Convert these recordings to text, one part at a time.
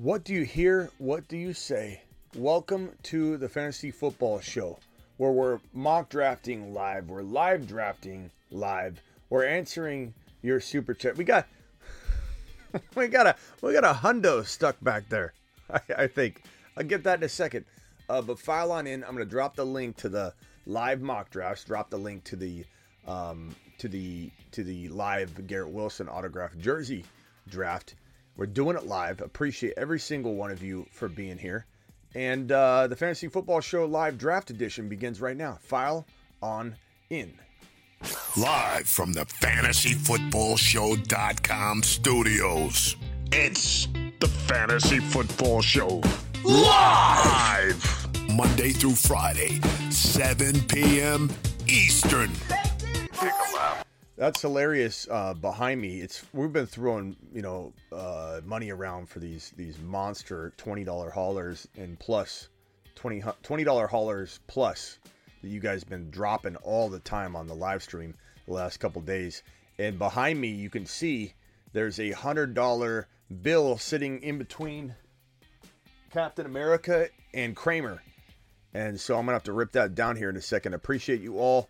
What do you hear? What do you say? Welcome to the Fantasy Football Show, where we're mock drafting live, we're live drafting live, we're answering your super chat. We got we got a we got a hundo stuck back there. I, I think I'll get that in a second. Uh, but file on in. I'm gonna drop the link to the live mock drafts. Drop the link to the um, to the to the live Garrett Wilson autograph jersey draft. We're doing it live. Appreciate every single one of you for being here. And uh, the Fantasy Football Show live draft edition begins right now. File on in. Live from the fantasyfootballshow.com studios. It's the Fantasy Football Show. Live! Monday through Friday, 7 p.m. Eastern. That's hilarious. Uh, behind me, it's we've been throwing you know uh, money around for these these monster twenty dollar haulers and plus 20 dollar haulers plus that you guys been dropping all the time on the live stream the last couple days. And behind me, you can see there's a hundred dollar bill sitting in between Captain America and Kramer. And so I'm gonna have to rip that down here in a second. Appreciate you all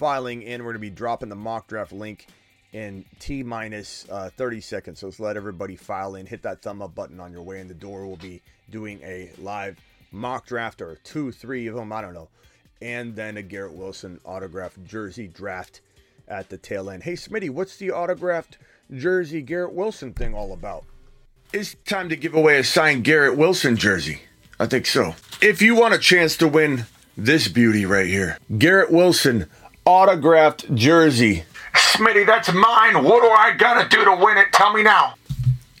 filing in. We're going to be dropping the mock draft link in T minus uh, 30 seconds. So let's let everybody file in. Hit that thumb up button on your way in the door. We'll be doing a live mock draft or two, three of them. I don't know. And then a Garrett Wilson autographed jersey draft at the tail end. Hey, Smitty, what's the autographed jersey Garrett Wilson thing all about? It's time to give away a signed Garrett Wilson jersey. I think so. If you want a chance to win this beauty right here, Garrett Wilson autographed jersey. Smitty, that's mine. What do I gotta do to win it? Tell me now.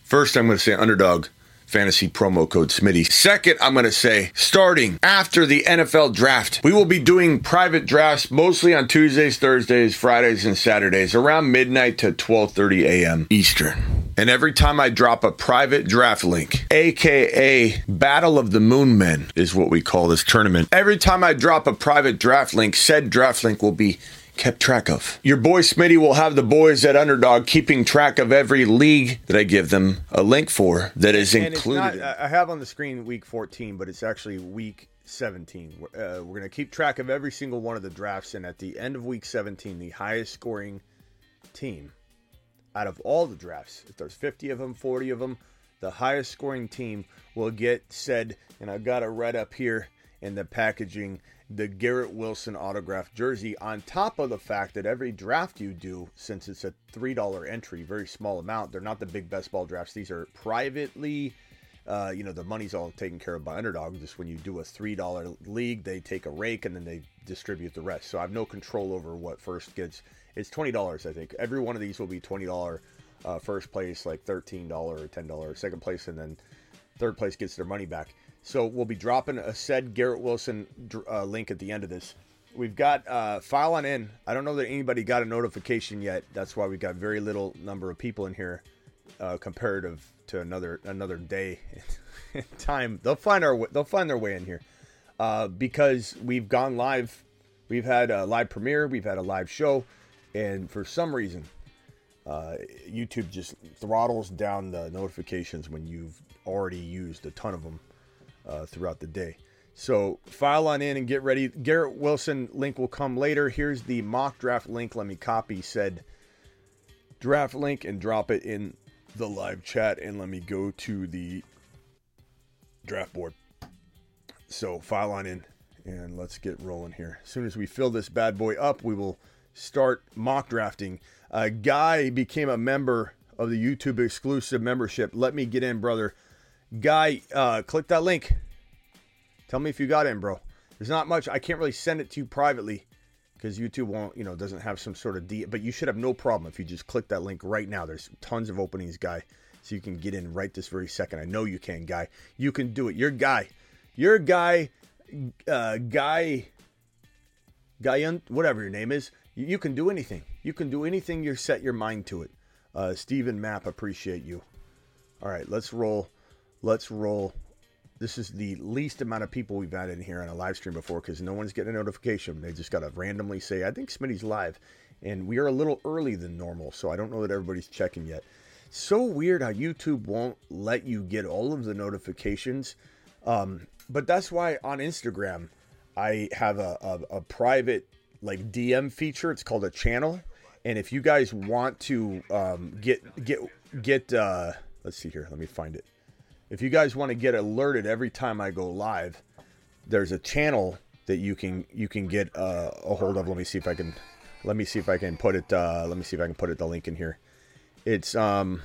First, I'm going to say underdog fantasy promo code Smitty. Second, I'm going to say starting after the NFL draft, we will be doing private drafts mostly on Tuesdays, Thursdays, Fridays, and Saturdays around midnight to 12:30 a.m. Eastern. And every time I drop a private draft link, aka Battle of the Moon Men is what we call this tournament. Every time I drop a private draft link, said draft link will be kept track of. Your boy Smitty will have the boys at Underdog keeping track of every league that I give them a link for that is and included. Not, I have on the screen week 14, but it's actually week 17. Uh, we're going to keep track of every single one of the drafts, and at the end of week 17, the highest scoring team out of all the drafts, if there's 50 of them, 40 of them, the highest scoring team will get said, and I've got it right up here in the packaging the Garrett Wilson autographed jersey, on top of the fact that every draft you do, since it's a $3 entry, very small amount, they're not the big best ball drafts. These are privately, uh, you know, the money's all taken care of by Underdog. Just when you do a $3 league, they take a rake and then they distribute the rest. So I have no control over what first gets. It's $20, I think. Every one of these will be $20 uh, first place, like $13 or $10 second place, and then third place gets their money back. So we'll be dropping a said Garrett Wilson uh, link at the end of this. We've got uh, file on in. I don't know that anybody got a notification yet. That's why we've got very little number of people in here, uh, comparative to another another day in time. They'll find our they'll find their way in here uh, because we've gone live. We've had a live premiere. We've had a live show, and for some reason, uh, YouTube just throttles down the notifications when you've already used a ton of them uh, throughout the day. So file on in and get ready. Garrett Wilson link will come later. Here's the mock draft link. Let me copy said draft link and drop it in the live chat. And let me go to the draft board. So file on in and let's get rolling here. As soon as we fill this bad boy up, we will start mock drafting. A guy became a member of the YouTube exclusive membership. Let me get in, brother. Guy, uh, click that link. Tell me if you got in, bro. There's not much. I can't really send it to you privately because YouTube won't, you know, doesn't have some sort of D. But you should have no problem if you just click that link right now. There's tons of openings, guy, so you can get in right this very second. I know you can, guy. You can do it. You're guy. You're guy. Uh, guy. Guy, whatever your name is. You, you can do anything. You can do anything you set your mind to it. Uh, Stephen Mapp, appreciate you. All right, let's roll. Let's roll. This is the least amount of people we've had in here on a live stream before because no one's getting a notification. They just got to randomly say, I think Smitty's live. And we are a little early than normal, so I don't know that everybody's checking yet. so weird how YouTube won't let you get all of the notifications. Um, but that's why on Instagram, I have a, a, a private like DM feature. It's called a channel. And if you guys want to um, get get get uh, let's see here, let me find it. If you guys want to get alerted every time I go live, there's a channel that you can you can get uh, a hold of. Let me see if I can let me see if I can put it. Uh, let me see if I can put it the link in here. It's um,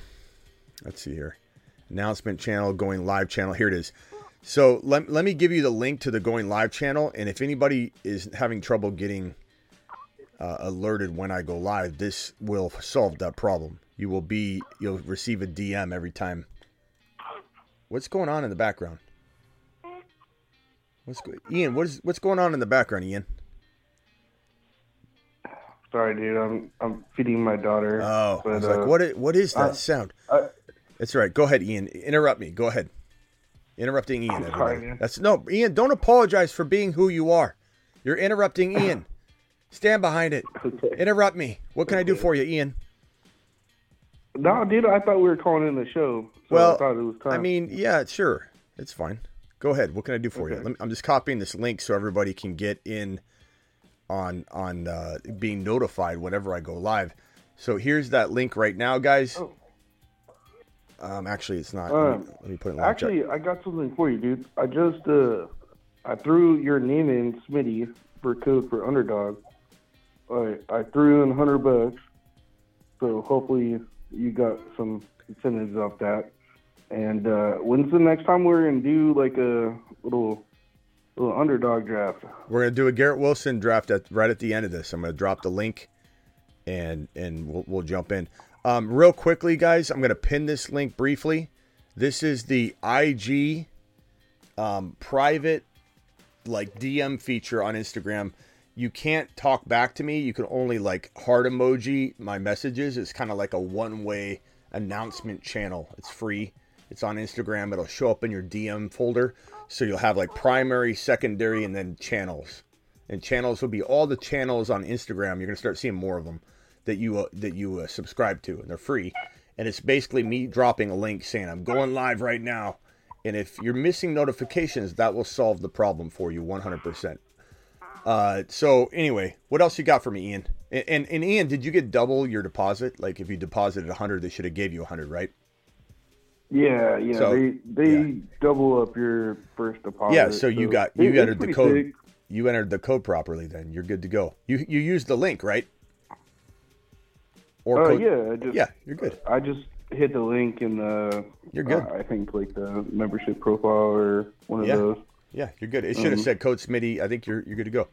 let's see here, announcement channel going live channel. Here it is. So let, let me give you the link to the going live channel, and if anybody is having trouble getting uh, alerted when I go live, this will solve that problem. You will be you'll receive a DM every time. What's going on in the background? What's go- Ian? What is what's going on in the background, Ian? Sorry, dude. I'm I'm feeding my daughter. Oh, I was uh, like, what? Is, what is that uh, sound? I- That's right. Go ahead, Ian. Interrupt me. Go ahead. Interrupting Ian. Everybody. sorry, man. That's no, Ian. Don't apologize for being who you are. You're interrupting Ian. Stand behind it. Okay. Interrupt me. What can I do for you, Ian? No, dude. I thought we were calling in the show. So Well, I thought it was time. I mean, yeah, sure. It's fine. Go ahead. What can I do for you? Okay. Let me, I'm just copying this link so everybody can get in on on uh, being notified whenever I go live. So here's that link right now, guys. Oh. Um, actually, it's not. let, me, let me put it in the chat. Actually, I got something for you, dude. I just uh, I threw your name in, Smitty, for code for underdog. I I threw in hundred bucks, so hopefully you got some incentives off that. And uh, when's the next time we're gonna do like a little little underdog draft? We're gonna do a Garrett Wilson draft at right at the end of this. I'm gonna drop the link, and and we'll, we'll jump in. Um, real quickly, guys, I'm gonna pin this link briefly. This is the IG um, private like DM feature on Instagram. You can't talk back to me. You can only like heart emoji my messages. It's kind of like a one way announcement channel. It's free. It's on Instagram. It'll show up in your DM folder. So you'll have like primary, secondary, and then channels. And channels will be all the channels on Instagram. You're gonna start seeing more of them that you uh, that you uh, subscribe to, and they're free. And it's basically me dropping a link saying I'm going live right now. And if you're missing notifications, that will solve the problem for you 100%. Uh, so anyway, what else you got for me, Ian? And, and, and Ian, did you get double your deposit? Like if you deposited a 100, they should have gave you a 100, right? Yeah, yeah. So, they they yeah. double up your first deposit. yeah. So you got you it's entered the code. sick. You entered the code properly. Then you're good to go. You you used the link, right? Or Oh code- yeah, I just, yeah, you're good. I just hit the link in the. You're good. uh, I think like the membership profile or one of Yeah. those. Yeah, you're good. It should have Mhm. said code Smitty. I think you're you're good to go.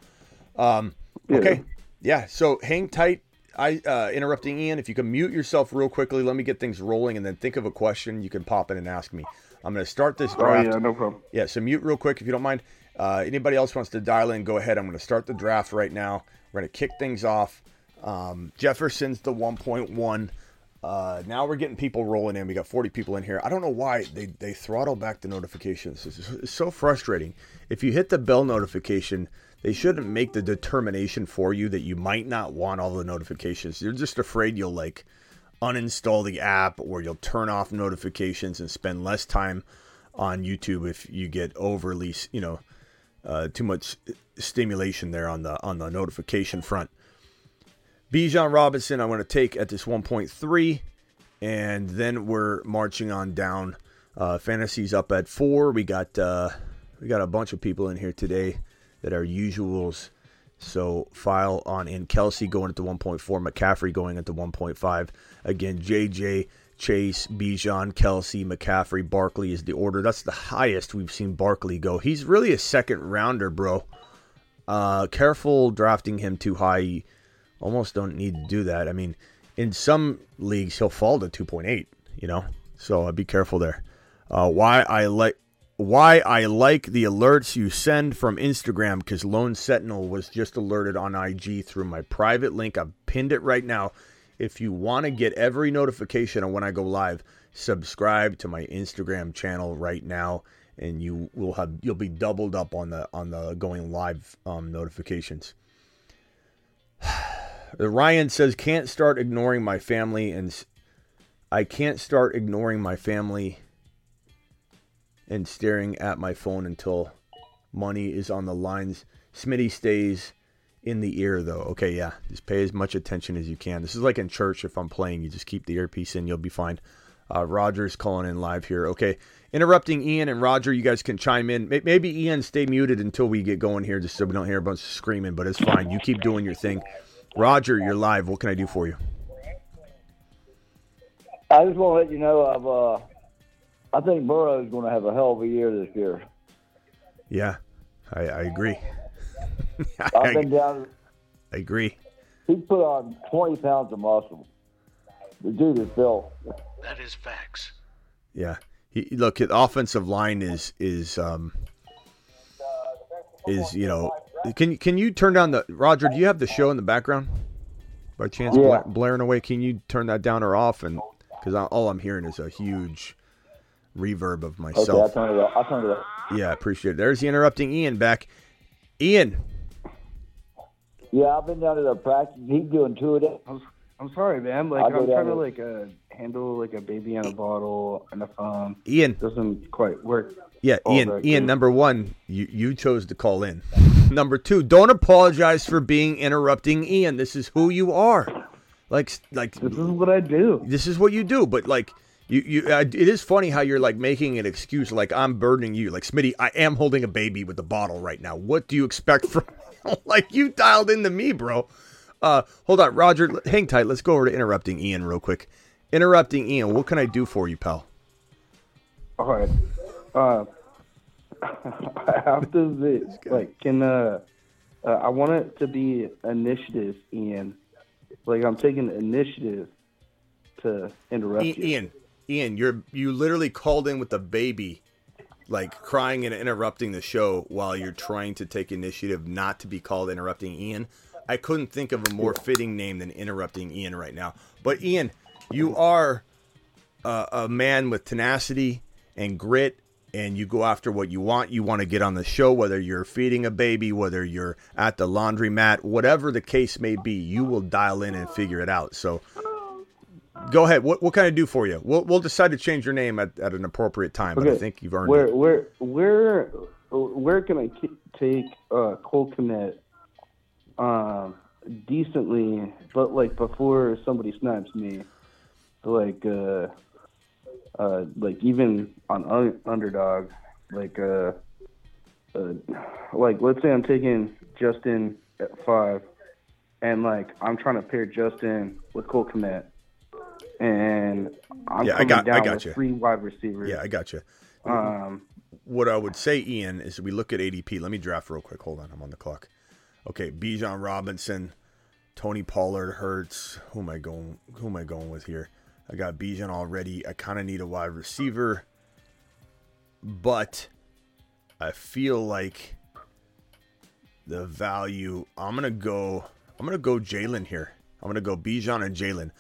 Um, Yeah. okay. Yeah. So hang tight. I uh, interrupting Ian. If you can mute yourself real quickly, let me get things rolling, and then think of a question you can pop in and ask me. I'm going to start this draft. Oh yeah, no problem. Yeah, so mute real quick if you don't mind. Uh, anybody else wants to dial in, go ahead. I'm going to start the draft right now. We're going to kick things off. Um, Jefferson's the 1.1. Uh, now we're getting people rolling in. We got 40 people in here. I don't know why they, they throttle back the notifications. It's, so frustrating. If you hit the bell notification, they shouldn't make the determination for you that you might not want all the notifications. You're just afraid you'll like uninstall the app or you'll turn off notifications and spend less time on YouTube if you get overly, you know, uh, too much stimulation there on the on the notification front. Bijan Robinson, I want to take at this 1.3, and then we're marching on down. Uh, fantasy's up at four. We got uh, we got a bunch of people in here today that are usuals. So file on in Kelce going at the 1.4, McCaffrey going at the 1.5. Again, JJ, Chase, Bijan, Kelce, McCaffrey, Barkley is the order. That's the highest we've seen Barkley go. He's really a second rounder, bro. Uh, careful drafting him too high. Almost don't need to do that. I mean, in some leagues he'll fall to 2.8. You know, so uh, be careful there. Uh, why I like why I like the alerts you send from Instagram because Lone Sentinel was just alerted on IG through my private link. I've pinned it right now. If you want to get every notification on when I go live, subscribe to my Instagram channel right now, and you will have you'll be doubled up on the on the going live um, notifications. Ryan says can't start ignoring my family and I can't start ignoring my family and staring at my phone until money is on the lines. Smitty stays in the ear though. Okay, yeah. Just pay as much attention as you can. This is like in church if I'm playing, you just keep the earpiece in, you'll be fine. Uh, Roger's calling in live here. Okay, interrupting Ian and Roger. You guys can chime in. Maybe Ian stay muted until we get going here, just so we don't hear a bunch of screaming. But it's fine. You keep doing your thing. Roger, you're live. What can I do for you? I just want to let you know I've uh, I think Burrow is going to have a hell of a year this year. Yeah, I, I agree. I've been down. I agree. He put on 20 pounds of muscle. The dude is built. That is facts. Yeah. He, look, the offensive line is is um is you know can can you turn down the Roger? Do you have the show in the background by chance Yeah. bla- blaring away? Can you turn that down or off? And because all I'm hearing is a huge reverb of myself. Okay, I'll myself. turn it up. I'll turn it up. yeah, I appreciate it. There's the interrupting Ian back. Ian, Yeah, I've been down to the practice. He's doing two a day. I'm, I'm sorry, man. Like I'll I'm trying to like uh, handle like a baby in a bottle and a phone. Ian, Doesn't quite work. Yeah, all Ian. Ian, number one, you you chose to call in. number two, don't apologize for being interrupting Ian. This is who you are. Like like This is what I do. this is what you do. But like you you, uh, it is funny how you're like making an excuse. Like I'm burdening you. Like Smitty, I am holding a baby with a bottle right now. What do you expect from? like you dialed into me, bro. Uh, hold on, Roger. Hang tight. Let's go over to interrupting Ian real quick. Interrupting Ian. What can I do for you, pal? All right. Uh, I have to vi- like can uh, uh I want it to be initiative, Ian. Like I'm taking initiative to interrupt you. Ian, Ian, you're you literally called in with a baby, like crying and interrupting the show while you're trying to take initiative not to be called interrupting Ian. I couldn't think of a more fitting name than interrupting Ian right now. But Ian, you are a, a man with tenacity and grit. And you go after what you want. You want to get on the show, whether you're feeding a baby, whether you're at the laundromat, whatever the case may be, you will dial in and figure it out. So, Go ahead. What what can I do for you? We'll we'll decide to change your name at, at an appropriate time, but I think you've earned where it. where where where can I ki- take uh, Cole Kmet um, decently, but like before somebody snipes me, like uh, uh, like even on un- underdog, like uh, uh, like let's say I'm taking Justin at five, and like I'm trying to pair Justin with Cole Kmet. And I'm Yeah, I coming got- I down got with you. three wide receivers. Yeah, I got you. Um, What I would say, Ian, is we look at ADP. Let me draft real quick. Hold on, I'm on the clock. Okay, Bijan Robinson, Tony Pollard, Hurts. Who am I going? Who am I going with here? I got Bijan already. I kind of need a wide receiver, but I feel like the value. I'm gonna go. I'm gonna go Jalen here. I'm gonna go Bijan and Jalen.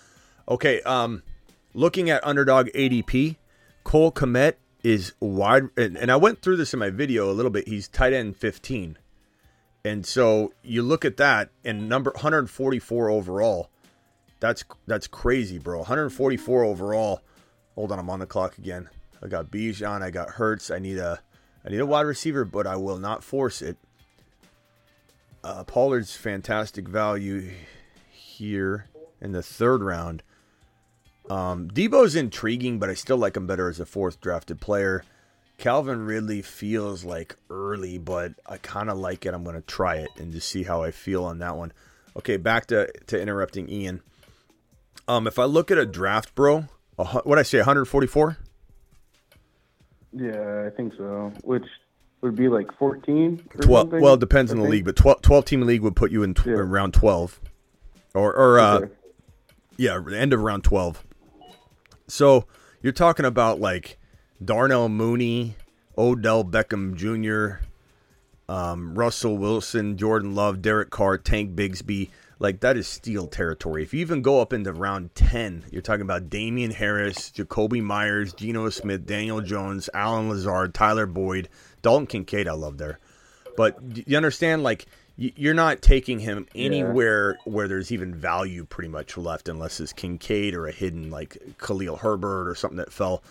Okay. Um, looking at underdog ADP, Cole Kmet is wide, and, and I went through this in my video a little bit. He's tight end 15, and so you look at that and number 144 overall. That's that's crazy, bro. 144 overall. Hold on, I'm on the clock again. I got Bijan, I got Hurts. I need a I need a wide receiver, but I will not force it. Uh, Pollard's fantastic value here in the third round. Um, Deebo's intriguing, but I still like him better as a fourth drafted player. Calvin Ridley feels like early, but I kind of like it. I'm going to try it and just see how I feel on that one. Okay, back to, to interrupting Ian. Um, if I look at a draft, bro, what I say, 144? Yeah, I think so. Which would be like 14? or 12. something, Well, it depends I on the think. league, but 12, 12 team league would put you in tw- Yeah. around 12. Or, or uh, Okay. yeah, end of round 12. So you're talking about like Darnell Mooney, Odell Beckham Jr., um, Russell Wilson, Jordan Love, Derek Carr, Tank Bigsby. Like that is steel territory. If you even go up into round 10, you're talking about Damien Harris, Jakobi Meyers, Geno Smith, Daniel Jones, Allen Lazard, Tyler Boyd, Dalton Kincaid. I love there. But you understand, like you're not taking him anywhere where there's even value pretty much left, unless it's Kincaid or a hidden like Khalil Herbert or something that fell.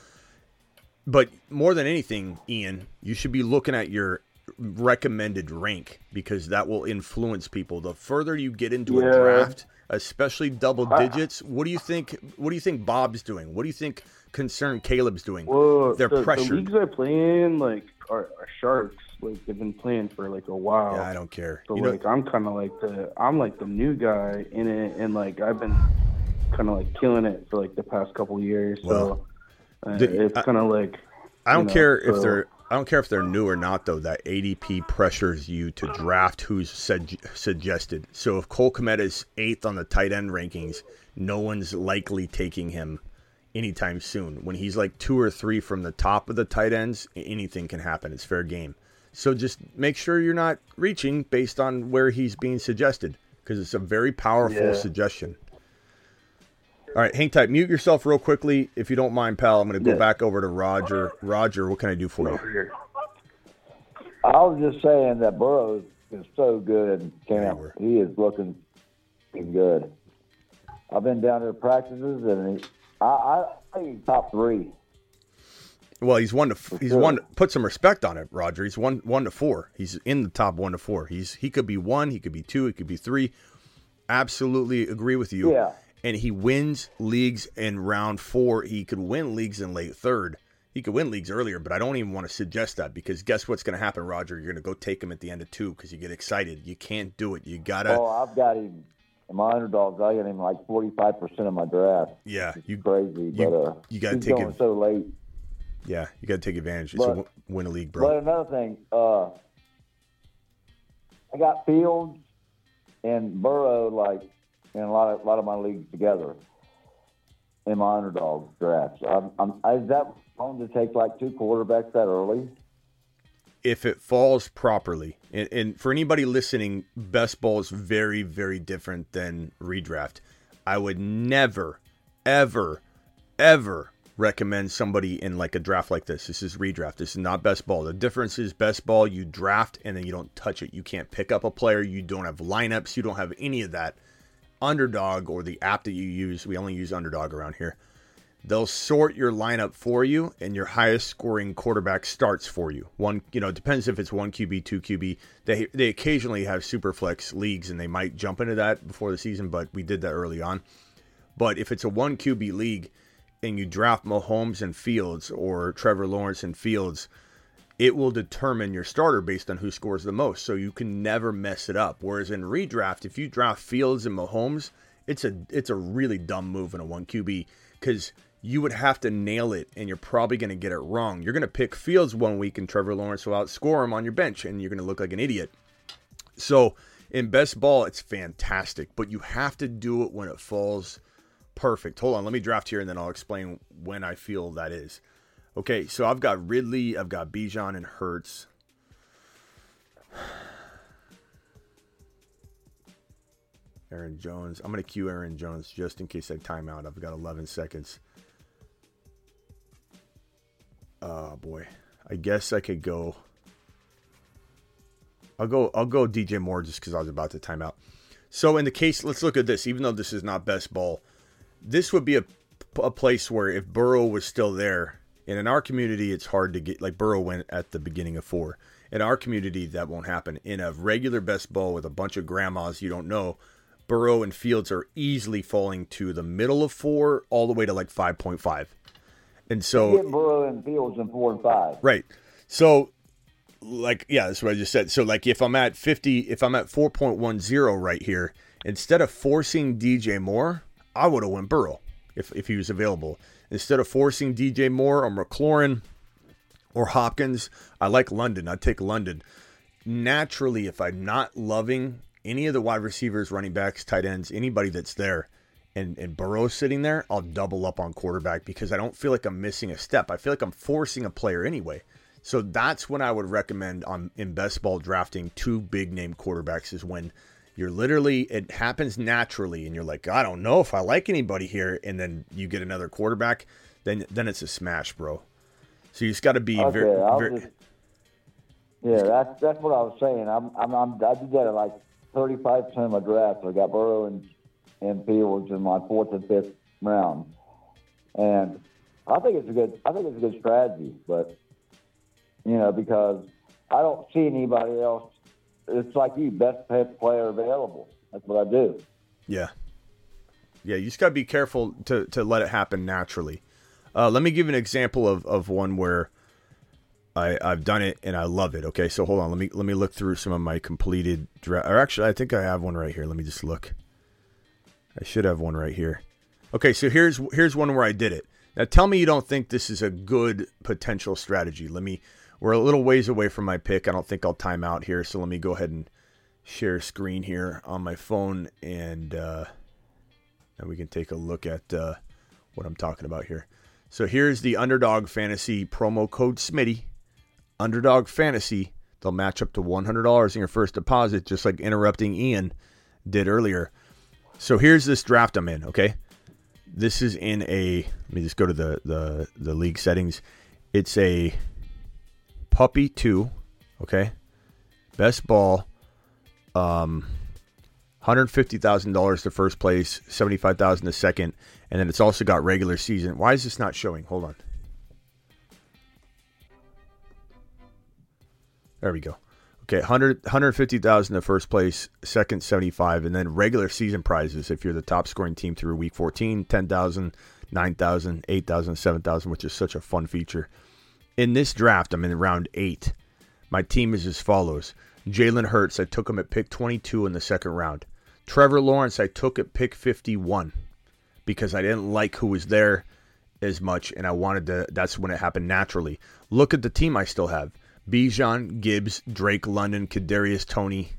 But more than anything, Ian, you should be looking at your recommended rank because that will influence people. The further you get into a draft, especially double digits, what do you think? What do you think Bob's doing? What do you think concerned Caleb's doing? Well, They're the, the leagues I play in, like, are, are sharks. Like, they've been playing for like a while. Yeah, I don't care. So You know- like I'm kind of like the I'm like the new guy in it, and like I've been kind of like killing it for like the past couple years. So uh, the- it's kind of like I don't know, care if they're I don't care if they're new or not though. That ADP pressures you to draft who's sug- suggested. So if Cole Kmet is eighth on the tight end rankings, no one's likely taking him anytime soon. When he's like two or three from the top of the tight ends, anything can happen. It's fair game. So just make sure you're not reaching based on where he's being suggested because it's a very powerful Yeah. suggestion. All right, hang tight. Mute yourself real quickly, if you don't mind, pal. I'm going to go Yeah. back over to Roger. Roger, what can I do for you? I was just saying that Burrows is so good in camp. were. He is looking good. I've been down there practices, and he, I, I think he's top three. Well, he's one to he's sure. one. Put some respect on it, Roger. He's one one to four. He's in the top one to four. He's he could be one, he could be two, he could be three. Absolutely agree with you. Yeah. And he wins leagues in round four. He could win leagues in late third. He could win leagues earlier, but I don't even want to suggest that because guess what's going to happen, Roger? You're going to go take him at the end of two because you get excited. You can't do it. You gotta. Oh, I've got him in my underdogs. I got him like forty-five percent of my draft. yeah, you Crazy, you- but uh, you gotta take it- so late. yeah you got to take advantage. It's But- w- win a league, bro. But another thing, uh, I got Fields and Burrow like in a lot of a lot of my leagues together in my underdog drafts. I'm, I'm, is that wrong to take like two quarterbacks that early? if it falls properly. And, and for anybody listening, best ball is very, very different than redraft. I would never, ever, ever recommend somebody in like a draft like this. This is redraft. This is not best ball. The difference is best ball, you draft and then you don't touch it. You can't pick up a player. You don't have lineups. You don't have any of that. Underdog or the app that you use, we only use Underdog around here. They'll sort your lineup for you, and your highest scoring quarterback starts for you. One, you know, it depends if it's one QB, two QB. They they occasionally have super flex leagues, and they might jump into that before the season, but we did that early on. But if it's a one QB league, and you draft Mahomes and Fields or Trevor Lawrence and Fields, it will determine your starter based on who scores the most. So you can never mess it up. Whereas in redraft, if you draft Fields and Mahomes, it's a it's a really dumb move in a one QB because you would have to nail it, and you're probably going to get it wrong. You're going to pick Fields one week, and Trevor Lawrence will outscore him on your bench, and you're going to look like an idiot. So in best ball, it's fantastic, but you have to do it when it falls perfect. Hold on, let me draft here, and then I'll explain when I feel that is. Okay, so I've got Ridley, I've got Bijan and Hurts. Aaron Jones. I'm going to cue Aaron Jones just in case I time out. I've got 11 seconds. Oh boy. I guess I could go. I'll go. I'll go DJ Moore just because I was about to time out. So in the case, let's look at this. Even though this is not best ball, this would be a, a place where if Burrow was still there, and in our community, it's hard to get. Like Burrow went at the beginning of four. In our community, that won't happen. In a regular best ball with a bunch of grandmas you don't know, Burrow and Fields are easily falling to the middle of four, all the way to like five point five. And so Get Burrow and Fields in four and five. Right. So, like, yeah, that's what I just said. So, like, if I'm at 50, if I'm at 4.10 right here, instead of forcing DJ Moore, I would have went Burrow if, if he was available. Instead of forcing DJ Moore or McLaurin or Hopkins, I like London. I'd take London. Naturally, if I'm not loving any of the wide receivers, running backs, tight ends, anybody that's there, and, and Burrow's sitting there, I'll double up on quarterback because I don't feel like I'm missing a step. I feel like I'm forcing a player anyway. So that's when I would recommend on in best ball drafting two big name quarterbacks is when you're literally it happens naturally and you're like, I don't know if I like anybody here, and then you get another quarterback, then then it's a smash, bro. So you just got to be Okay, very, very just Yeah, that's that's what I was saying. I'm, I'm, I'm I did that at like 35 percent of my draft. I got Burrow and and Fields in my fourth and fifth round, and I think it's a good I think it's a good strategy. But you know, because I don't see anybody else. It's like you, best player available. That's what I do. Yeah, yeah. You just got to be careful to to let it happen naturally. Uh, let me give an example of, of one where I, I've done it and I love it. Okay, so hold on. Let me let me look through some of my completed draft. Or actually, I think I have one right here. Let me just look. I should have one right here. Okay, so here's here's one where I did it. Now tell me you don't think this is a good potential strategy. Let me. We're a little ways away from my pick. I don't think I'll time out here. So let me go ahead and share screen here on my phone and uh, and we can take a look at uh, what I'm talking about here. So here's the underdog fantasy promo code Smitty Underdog Fantasy, they'll match up to $100 in your first deposit, just like interrupting Ian did earlier. So here's this draft I'm in, okay? This is in a, let me just go to the, the, the league settings. It's a puppy two, okay? Best ball, um, $150,000 to first place, 75000 to second, and then it's also got regular season. Why is this not showing? Hold on. There we go. Okay, 100, 150,000 to first place, second 75, and then regular season prizes if you're the top scoring team through week 14, 10,000, 9,000, 8,000, 7,000, which is such a fun feature. In this draft, I'm in round eight. My team is as follows Jalen Hurts, I took him at pick 22 in the second round. Trevor Lawrence, I took at pick 51 because I didn't like who was there as much, and I wanted to. That's when it happened naturally. Look at the team I still have. Bijan, Gibbs, Drake London, Kadarius Toney,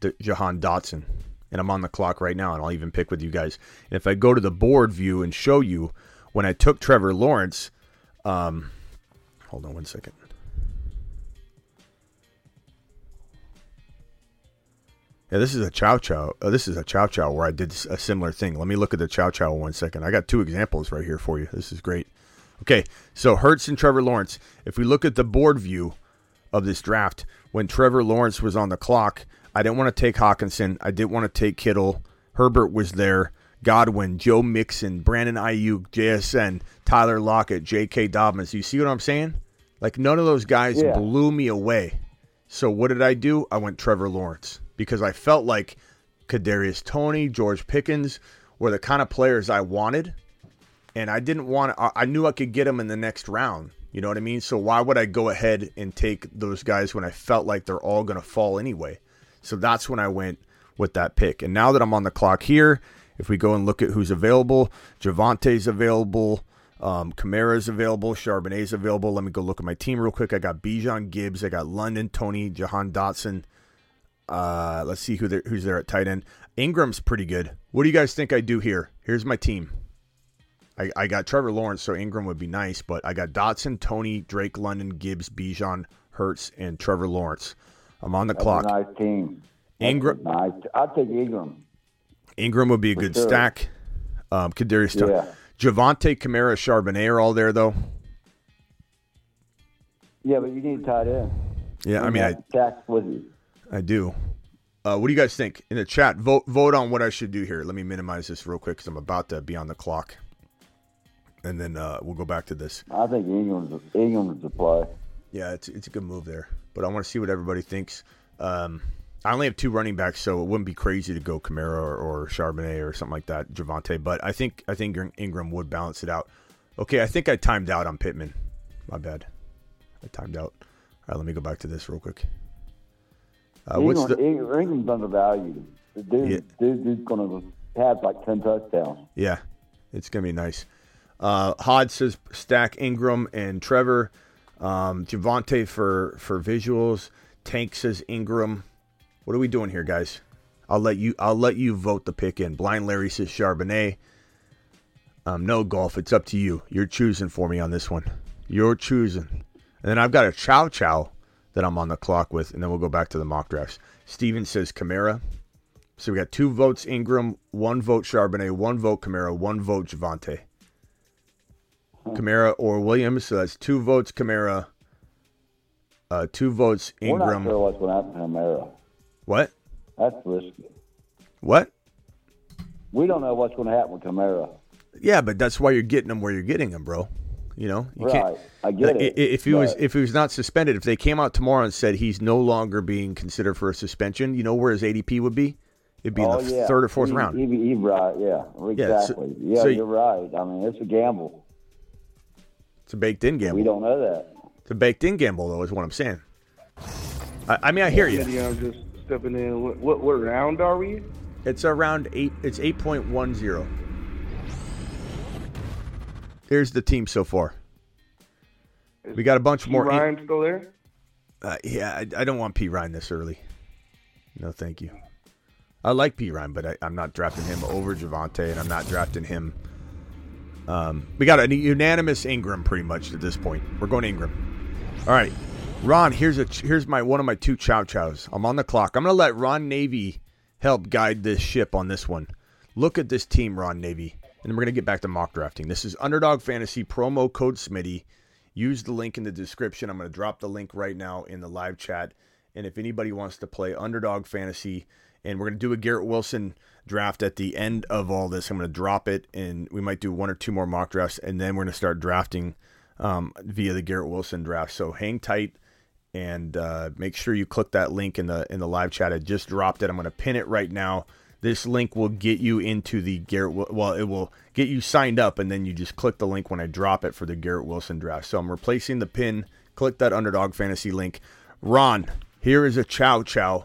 D- Jahan Dotson. And I'm on the clock right now, and I'll even pick with you guys. And if I go to the board view and show you when I took Trevor Lawrence, um, hold on one second. Yeah, this is a chow chow. Uh, this is a chow chow where I did a similar thing. Let me look at the chow chow one second. I got two examples right here for you. This is great. Okay, so Hurts and Trevor Lawrence. If we look at the board view, of this draft. When Trevor Lawrence was on the clock, I didn't want to take Hockenson. I didn't want to take Kittle. Herbert was there. Godwin, Joe Mixon, Brandon Aiyuk, JSN, Tyler Lockett, J.K. Dobbins. You see what I'm saying? Like none of those guys yeah. blew me away. So what did I do? I went Trevor Lawrence because I felt like Kadarius Toney, George Pickens were the kind of players I wanted, and I didn't want. I knew I could get them in the next round. You know what I mean? So why would I go ahead and take those guys when I felt like they're all going to fall anyway? So that's when I went with that pick. And now that I'm on the clock here, if we go and look at who's available, Javonte's available, um, Kamara's available, Charbonnet's available. Let me go look at my team real quick. I got Bijan Gibbs, I got London, Toney, Jahan Dotson. Uh, let's see who there, who's there at tight end. Ingram's pretty good. What do you guys think I do here? Here's my team. I, I got Trevor Lawrence, so Ingram would be nice, but I got Dotson, Toney, Drake, London, Gibbs, Bijan, Hurts, and Trevor Lawrence. I'm on the That's clock. nice team. Ingram. Nice. I'd take Ingram. Ingram would be a For good sure. stack. Um, Kadarius Toney. Yeah. Javonte, Kamara, Charbonnet are all there though. Yeah, but you need tight end. Yeah, I mean, I stack with you. I do. Uh, what do you guys think in the chat? Vote vote on what I should do here. Let me minimize this real quick because I'm about to be on the clock and then uh, we'll go back to this. I think Ingram's Ingram's the play. Yeah, it's it's a good move there, but I want to see what everybody thinks. Um, I only have two running backs, so it wouldn't be crazy to go Kamara or, or Charbonnet or something like that, Javonte. But I think I think Ingram would balance it out. Okay, I think I timed out on Pittman. My bad. I timed out. All right, let me go back to this real quick. Uh, Ingram, what's the, Ingram's undervalued. The dude, yeah. dude, dude's going to have like ten touchdowns. Yeah, it's going to be nice. Uh, Hod says stack Ingram and Trevor. Um, Javonte for for visuals. Tank says Ingram. What are we doing here, guys? I'll let you. I'll let you vote the pick in. Blind Larry says Charbonnet. Um, no golf. It's up to you. You're choosing for me on this one. You're choosing. And then I've got a chow chow that I'm on the clock with, and then we'll go back to the mock drafts. Steven says Kamara. So we got two votes Ingram, one vote Charbonnet, one vote Kamara, one vote Javonte. Kamara or Williams. So that's two votes Kamara, uh, two votes Ingram. We're not sure what's going to happen to Kamara. What? That's risky. What? We don't know what's going to happen with Kamara. Yeah, but that's why you're getting them where you're getting them, bro. You know, you Right. can't. I get I- it. If he was if he was not suspended, if they came out tomorrow and said he's no longer being considered for a suspension, you know where his ADP would be? It'd be in oh, the yeah. third or fourth he, round. He, he, right, yeah, Yeah, so- exactly. Yeah, so- you're right. I mean, it's a gamble. it's a baked in gamble. We don't know that. It's a baked in gamble, though, is what I'm saying. I, I mean, I hear you. Stepping in. What, what, what round are we? It's around eight. It's eight point one zero. Here's the team so far. We got a bunch P. more. Ryan still there? Uh, yeah, I, I don't want P Ryan this early. No, thank you. I like P Ryan, but I, I'm not drafting him over Javonte, and I'm not drafting him. Um, we got a unanimous Ingram pretty much at this point. We're going Ingram. All right, Ron. Here's a here's my one of my two chow chows. I'm on the clock. I'm gonna let Ron Navy help guide this ship on this one. Look at this team, Ron Navy, and then we're gonna get back to mock drafting. This is Underdog Fantasy promo code Smitty. Use the link in the description. I'm to drop the link right now in the live chat. And if anybody wants to play Underdog Fantasy, and we're to do a Garrett Wilson draft at the end of all this, I'm to drop it, and we might do one or two more mock drafts, and then we're to start drafting um, via the Garrett Wilson draft. So hang tight and uh, make sure you click that link in the in the live chat. I just dropped it. I'm going to pin it right now. This link will get you into the Garrett. Well, it will get you signed up, and then you just click the link when I drop it for the Garrett Wilson draft. So I'm replacing the pin. Click that underdog fantasy link. Ron, here is a chow chow.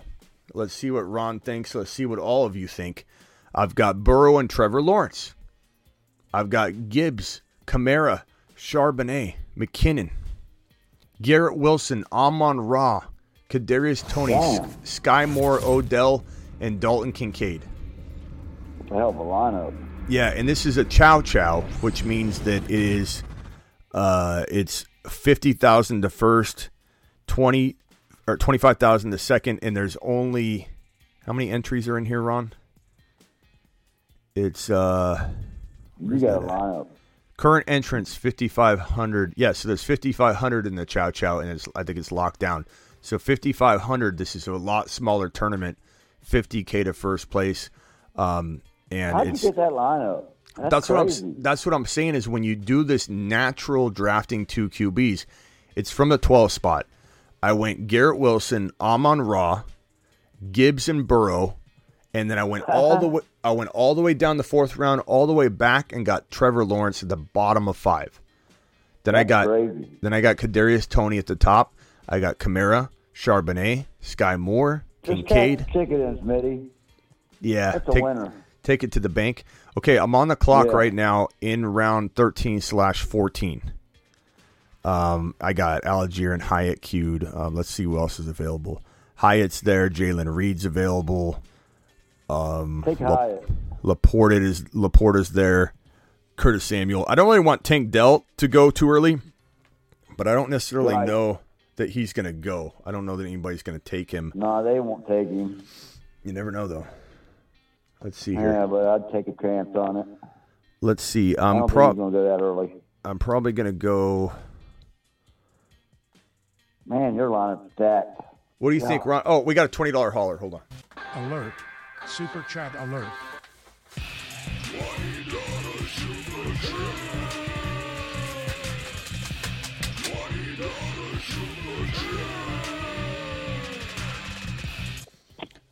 Let's see what Ron thinks. Let's see what all of you think. I've got Burrow and Trevor Lawrence. I've got Gibbs, Kamara, Charbonnet, McKinnon, Garrett Wilson, Amon Ra, Kadarius Toney, Damn. Skyy Moore, Odell, and Dalton Kincaid. It's a hell of a lineup. Yeah, and this is a chow chow, which means that it is uh it's fifty thousand to first, twenty or twenty five thousand to second, and there's only how many entries are in here, Ron? It's uh You got a lineup. Current entrance 5500 yeah so there's 5500 in the chow chow and it's i think it's locked down. So 5500 this is a lot smaller tournament 50k to first place. Um and How'd you it's get that lineup? That's, that's what i'm that's what i'm saying is when you do this natural drafting two qb's it's from the 12 spot. I went garrett wilson amon ra gibbs and burrow and then I went all the way. I went all the way down the fourth round, all the way back, and got Trevor Lawrence at the bottom of five. Then I got crazy. then I got Kadarius Toney at the top. I got Kamara, Charbonnet, Skyy Moore, Kincaid. the ticket in, Smitty. Yeah, That's a take, winner. take it to the bank. Okay, I'm on the clock Yeah. right now in round 13 slash 14. Um, I got Allgeier and Hyatt queued. Um, let's see who else is available. Hyatt's there. Jayden Reed's available. Um, take La- Hyatt. Laporte is Laporta's there. Curtis Samuel. I don't really want Tank Dell to go too early, but I don't necessarily Right. know that he's going to go. I don't know that anybody's going to take him. No, they won't take him. You never know though. Let's see here. Yeah, but I'd take a chance on it. Let's see. I I'm don't pro- think he's going to go that early. I'm probably going to go. Man, your lineup's stacked. What do you think, Ron? Oh, we got a twenty dollar hauler. Hold on. Alert. Super chat alert.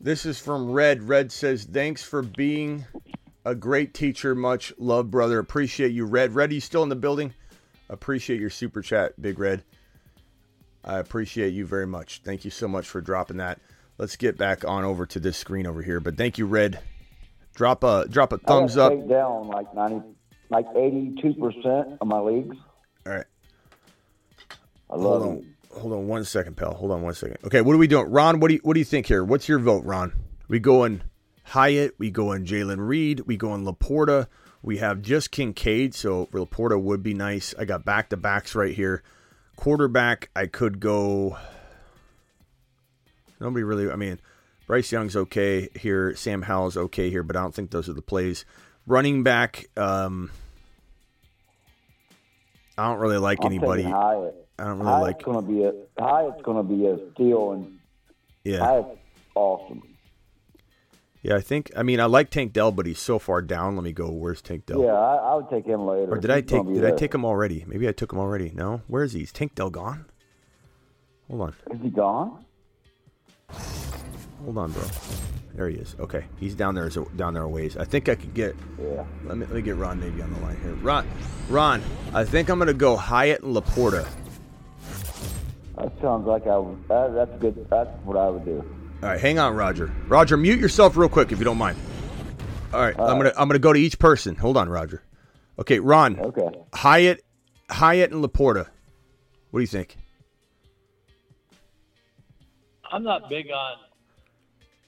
This is from Red. Red says, "Thanks for being a great teacher. Much love, brother. Appreciate you, Red. Red, are you still in the building? Appreciate your super chat, Big Red. I appreciate you very much. Thank you so much for dropping that. Let's get back on over to this screen over here. But thank you, Red. Drop a drop a thumbs up. Down like ninety, like eighty-two percent of my leagues. All right. I Hold love on, it. hold on one second, pal. Hold on one second. Okay, what are we doing, Ron? What do you what do you think here? What's your vote, Ron? We going Hyatt. We going Jayden Reed. We go going Laporta. We have just Kincaid, so Laporta would be nice. I got back to backs right here. Quarterback, I could go. Nobody really. I mean, Bryce Young's okay here. Sam Howell's okay here, but I don't think those are the plays. Running back, um, I don't really like I'm anybody. Hyatt. I don't really Hyatt's like. gonna be a Hyatt's gonna be a steal, and Yeah, Hyatt's awesome. yeah. I think. I mean, I like Tank Dell, but he's so far down. Let me go. Where's Tank Dell? Yeah, I, I would take him later. Or did I He's gonna take? Did I take him already? Maybe I took him already. No. Where is he? Is Tank Dell gone? Hold on. Is he gone? Hold on, bro. There he is. Okay, he's down there. Down there a ways. I think I could get. Yeah. Let me let me get Ron maybe on the line here. Ron, Ron. I think I'm gonna go Hyatt and Laporta. That sounds like I. Would, that, that's good. That's what I would do. All right, hang on, Roger. Roger, mute yourself real quick if you don't mind. All right, I'm gonna I'm gonna go to each person. Hold on, Roger. Okay, Ron. Okay. Hyatt, Hyatt and Laporta. What do you think? I'm not big on.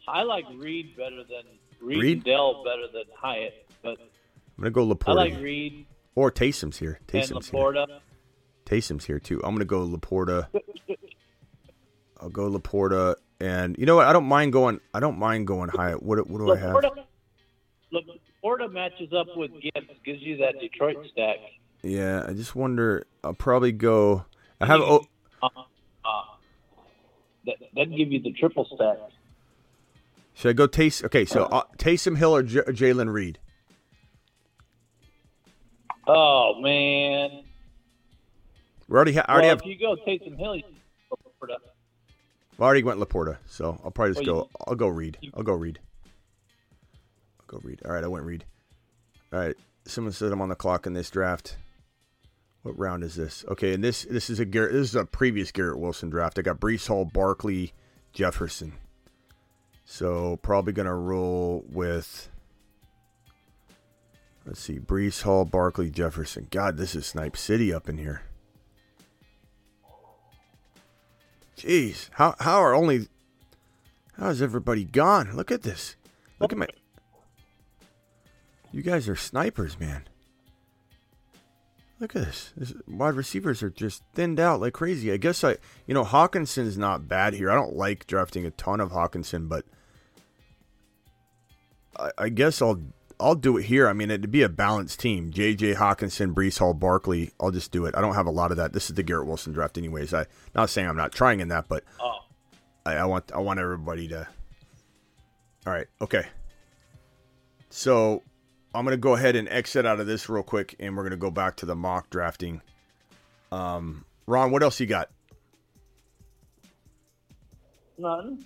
I like Reed better than Reed, Reed? Dell better than Hyatt, but I'm gonna go Laporta. I like Reed or Taysom's here. Taysom's here. Laporta. Taysom's here too. I'm gonna go Laporta. I'll go Laporta, and you know what? I don't mind going. I don't mind going Hyatt. What what do I have? Laporta, Laporta matches up with Gibbs, gives you that Detroit stack. Yeah, I just wonder. I'll probably go. I have. Oh, that that'd give you the triple stack. should I go Tays? Okay, so uh, Taysom Hill or J- Jalen Reed? Oh man! We already. Ha- I already well, have. if you go Taysom Hill, you Laporta. I already went Laporta, so I'll probably just Well, go. you- I'll go Reed. I'll go Reed. I'll go Reed. All right, I went Reed. All right, someone said I'm on the clock in this draft. What round is this? Okay, and this this is a Garrett. This is a previous Garrett Wilson draft. I got Breece Hall, Barkley, Jefferson. So probably gonna roll with. Let's see, Breece Hall, Barkley, Jefferson. God, this is Snipe City up in here. Jeez, how how are only how is everybody gone? Look at this. Look at my. You guys are snipers, man. Look at this. this. Wide receivers are just thinned out like crazy. I guess I, you know, Hockenson's not bad here. I don't like drafting a ton of Hockenson, but I, I guess I'll I'll do it here. I mean, it'd be a balanced team. T.J. Hockenson, Breece Hall, Barkley. I'll just do it. I don't have a lot of that. This is the Garrett Wilson draft, anyways. I not saying I'm not trying in that, but Oh, I, I want I want everybody to. All right. Okay. So I'm gonna go ahead and exit out of this real quick, and we're gonna go back to the mock drafting. Um, Ron, what else you got? none.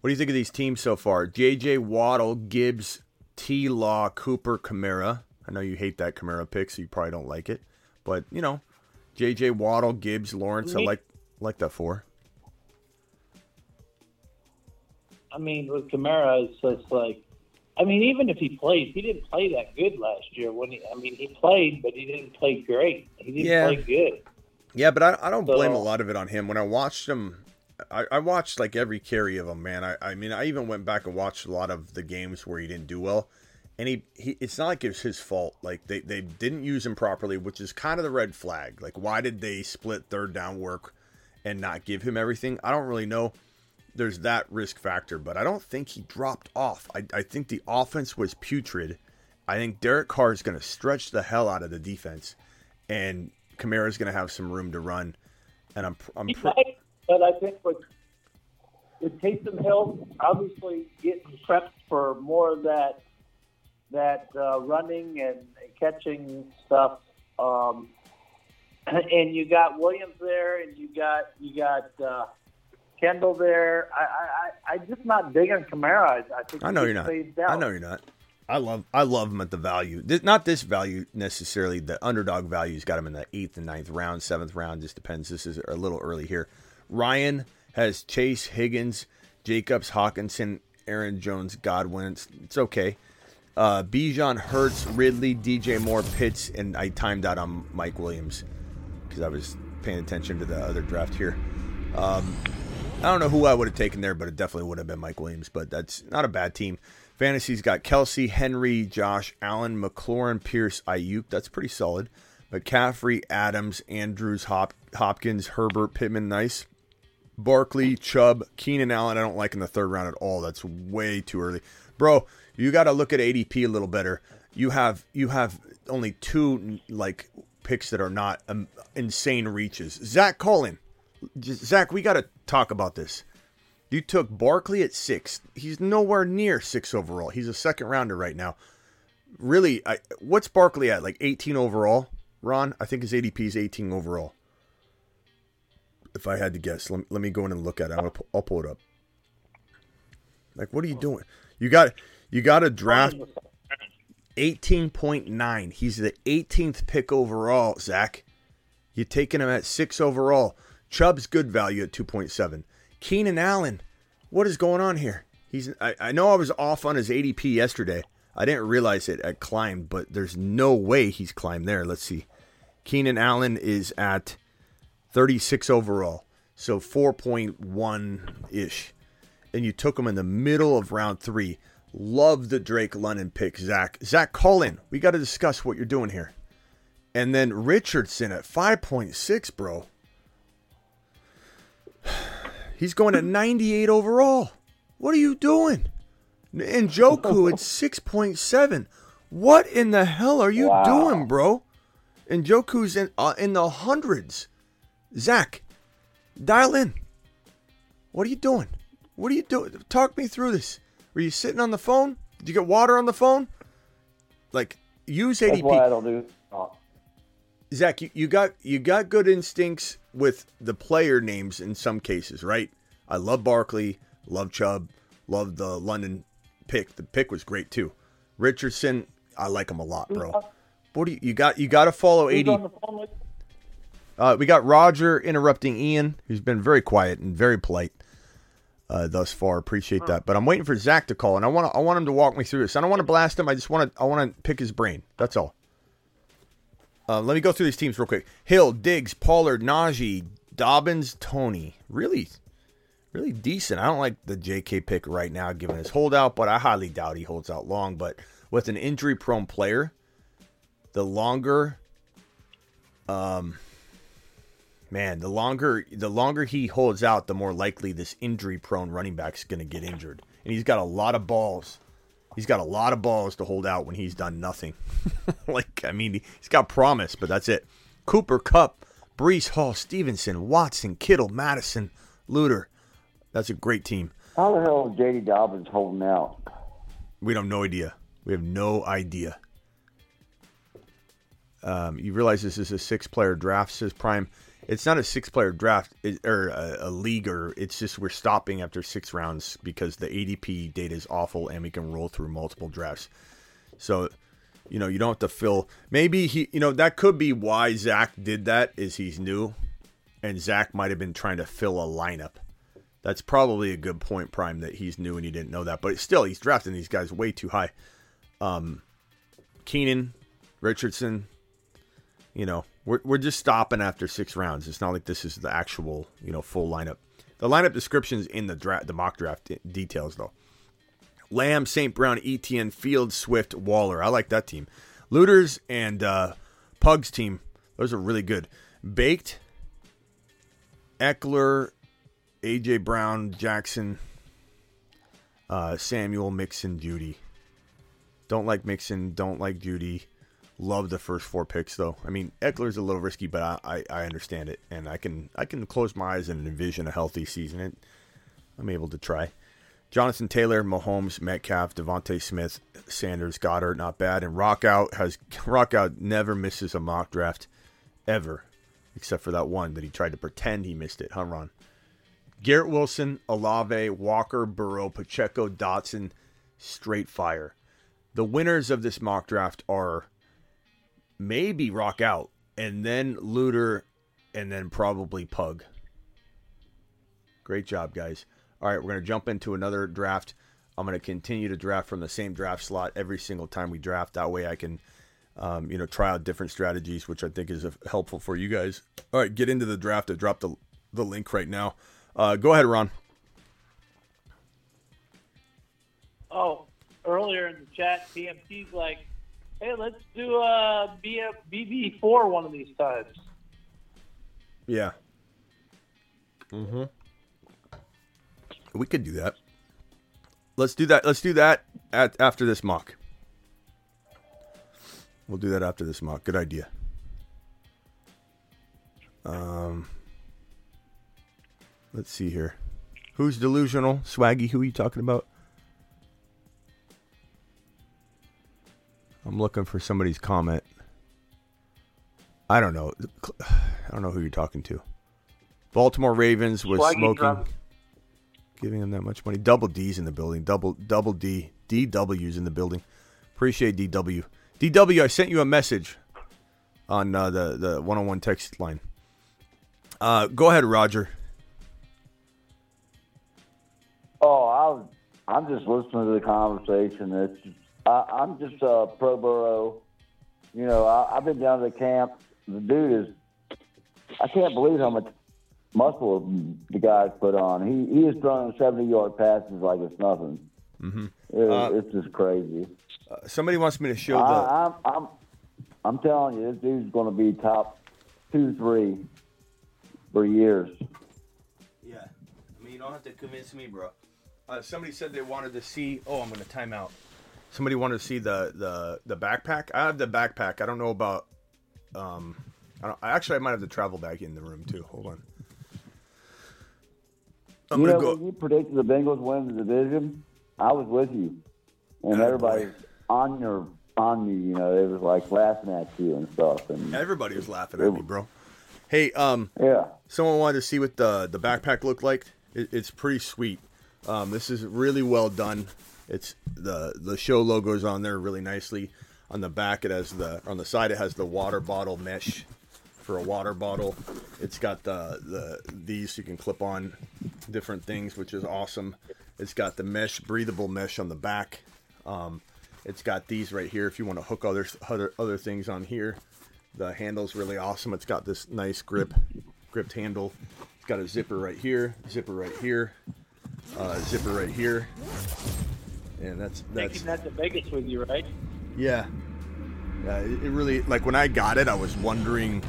What do you think of these teams so far? J.J. Waddle, Gibbs, T. Law, Cooper, Kamara. I know you hate that Kamara pick, so you probably don't like it, but you know, J.J. Waddle, Gibbs, Lawrence. I like like that four. I mean, with Kamara, it's just like, I mean, even if he played, he didn't play that good last year. When he, I mean, he played, but he didn't play great. He didn't Yeah. play good. Yeah, but I, I don't blame a lot of it on him. When I watched him, I, I watched like every carry of him, man. I, I mean, I even went back and watched a lot of the games where he didn't do well. And he, he it's not like it's his fault. Like they, they didn't use him properly, which is kind of the red flag. Like why did they split third down work and not give him everything? I don't really know. There's that risk factor, but I don't think he dropped off. I, I think the offense was putrid. I think Derek Carr is going to stretch the hell out of the defense, and Kamara is going to have some room to run. And I'm I'm pr- might, but I think with with Taysom Hill obviously getting prepped for more of that that uh, running and catching stuff, um, and you got Williams there, and you got you got uh, Kendall there. I, I, I just not big on Kamara. I, I think I know you're not. I know you're not. I love I love him at the value. This, not this value necessarily. The underdog value's got him in the eighth and ninth round, seventh round. Just depends. This is a little early here. Ryan has Chase Higgins, Jacobs, Hockenson, Aaron Jones, Godwin. It's, it's okay. Uh, Bijan Hurts, Ridley, DJ Moore, Pitts, and I timed out on Mike Williams because I was paying attention to the other draft here. Um, I don't know who I would have taken there, but it definitely would have been Mike Williams. But that's not a bad team. Fantasy's got Kelce, Henry, Josh Allen, McLaurin, Pierce, Aiyuk. That's pretty solid. McCaffrey, Adams, Andrews, Hop- Hopkins, Herbert, Pittman, nice. Barkley, Chubb, Keenan Allen. I don't like in the third round at all. That's way too early, bro. You got to look at ADP a little better. You have you have only two like picks that are not um, insane reaches. Zach Collin, Zach, we got to talk about this. You took Barkley at six. He's nowhere near six overall. He's a second rounder right now. Really, I, what's Barkley at? Like 18 overall, Ron? I think his ADP is 18 overall. If I had to guess, let, let me go in and look at it. I'm gonna, pu- I'll pull it up. Like, what are you oh. doing? You got you got to draft 18.9. He's the 18th pick overall, Zach. You're taking him at six overall. Chubb's good value at 2.7. Keenan Allen, what is going on here? He's I, I know I was off on his ADP yesterday. I didn't realize it had climbed, but there's no way he's climbed there. Let's see. Keenan Allen is at 36 overall, so 4.1 ish. And you took him in the middle of round three. Love the Drake London pick, Zach. Zach, call in. We got to discuss what you're doing here. And then Richardson at 5.6, bro. He's going at 98 overall. What are you doing? And Njoku at 6.7. What in the hell are you Wow. doing, bro? And Njoku's in uh, in the hundreds. Zach, dial in. What are you doing? What are you doing? Talk me through this. Were you sitting on the phone? Did you get water on the phone? Like use That's why I ADP. don't do. Zach, you, you got you got good instincts with the player names in some cases, right? I love Barkley, love Chubb, love the London pick. The pick was great too. Richardson, I like him a lot, bro. What do you, you got? You got to follow eighty. on the phone with? Uh, we got Roger interrupting Ian, who's been very quiet and very polite uh, thus far. Appreciate that. But I'm waiting for Zach to call, and I want I want him to walk me through this. I don't want to blast him. I just want to I want to pick his brain. That's all. Uh, let me go through these teams real quick. Hill, Diggs, Pollard, Najee, Dobbins, Toney. Really, really decent. I don't like the J.K. pick right now, given his holdout, but I highly doubt he holds out long. But with an injury-prone player, the longer um man, the longer the longer he holds out, the more likely this injury prone running back's going to get injured. And he's got a lot of balls. He's got a lot of balls to hold out when he's done nothing. like I mean, he's got promise, but that's it. Cooper Kupp, Breece Hall, Stevenson, Watson, Kittle, Madison, Luter. That's a great team. how the hell is J.K. Dobbins holding out? We don't have no idea. We have no idea. Um, you realize this is a six-player draft, says Prime. It's not a six-player draft or a, a league, or it's just we're stopping after six rounds because the ADP data is awful, and we can roll through multiple drafts. So, you know, you don't have to fill. Maybe he, you know, that could be why Zach did that. Is he's new, and Zach might have been trying to fill a lineup. That's probably a good point, Prime, that he's new and he didn't know that. But still, he's drafting these guys way too high. Um, Keenan, Richardson, you know, we're, we're just stopping after six rounds. It's not like this is the actual, you know, full lineup. The lineup descriptions in the draft, the mock draft de- details, though. Lamb, St. Brown, ETN, Field, Swift, Waller. I like that team. Looters and uh, Pugs team. Those are really good. Baked, Ekeler, AJ Brown, Jackson, uh, Samuel, Mixon, Jeudy. Don't like Mixon. Don't like Jeudy. Love the first four picks though. I mean, Ekeler's a little risky, but I, I, I understand it, and I can I can close my eyes and envision a healthy season. It, I'm able to try. Jonathan Taylor, Mahomes, Metcalf, DeVonta Smith, Sanders, Goedert, not bad. And Rockout has Rockout never misses a mock draft, ever, except for that one that he tried to pretend he missed it. Huh, Ron? Garrett Wilson, Olave, Walker, Burrow, Pacheco, Dotson, straight fire. The winners of this mock draft are maybe Rock Out, and then Looter, and then probably Pug. Great job, guys. All right, we're going to jump into another draft. I'm going to continue to draft from the same draft slot every single time we draft. That way I can, um, you know, try out different strategies, which I think is helpful for you guys. All right, get into the draft. I dropped the, the link right now. Uh, go ahead, Ron. Oh, earlier in the chat, PMT's like, Hey, let's do uh, a BB four one of these times. Yeah. Mm-hmm. We could do that. Let's do that. Let's do that at after this mock. We'll do that after this mock. Good idea. Um, let's see here. Who's delusional? Swaggy, who are you talking about? I'm looking for somebody's comment. I don't know. I don't know who you're talking to. Baltimore Ravens was Swaggy smoking, drunk. giving them that much money. Double D's in the building. Double double D. DW's in the building. Appreciate DW. DW, I sent you a message on uh, the the one on one text line. Uh, go ahead, Roger. Oh, I was, I'm just listening to the conversation. It's I, I'm just uh, pro Burrow. You know, I, I've been down to the camp. The dude is. I can't believe how much muscle the guy's put on. He he is throwing 70 yard passes like it's nothing. Mm-hmm. Uh, it's just crazy. Uh, somebody wants me to show the. I, I'm I'm I'm telling you, this dude's going to be top two, three for years. Yeah, I mean you don't have to convince me, bro. Uh, somebody said they wanted to see. Oh, I'm going to time out. Somebody wanted to see the the the backpack. I have the backpack. I don't know about. Um, I don't. Actually, I might have the travel bag in the room too. Hold on. I'm you know, go. when you predicted the Bengals win the division, I was with you, and Oh, everybody boy. on your on you. You know, they was like laughing at you and stuff. And Everybody was laughing at me, bro. Hey, um, yeah, someone wanted to see what the the backpack looked like. It, it's pretty sweet. Um, this is really well done. It's the the show logos on there really nicely. On the back, it has the on the side it has the water bottle mesh for a water bottle. It's got the the these you can clip on different things, which is awesome. It's got the mesh breathable mesh on the back. Um, it's got these right here if you want to hook other other other things on here. The handle's really awesome. It's got this nice grip, gripped handle. It's got a zipper right here, zipper right here, uh, zipper right here, and that's that's Taking that to Vegas with you, right? yeah. Yeah, it, it really like when I got it, I was wondering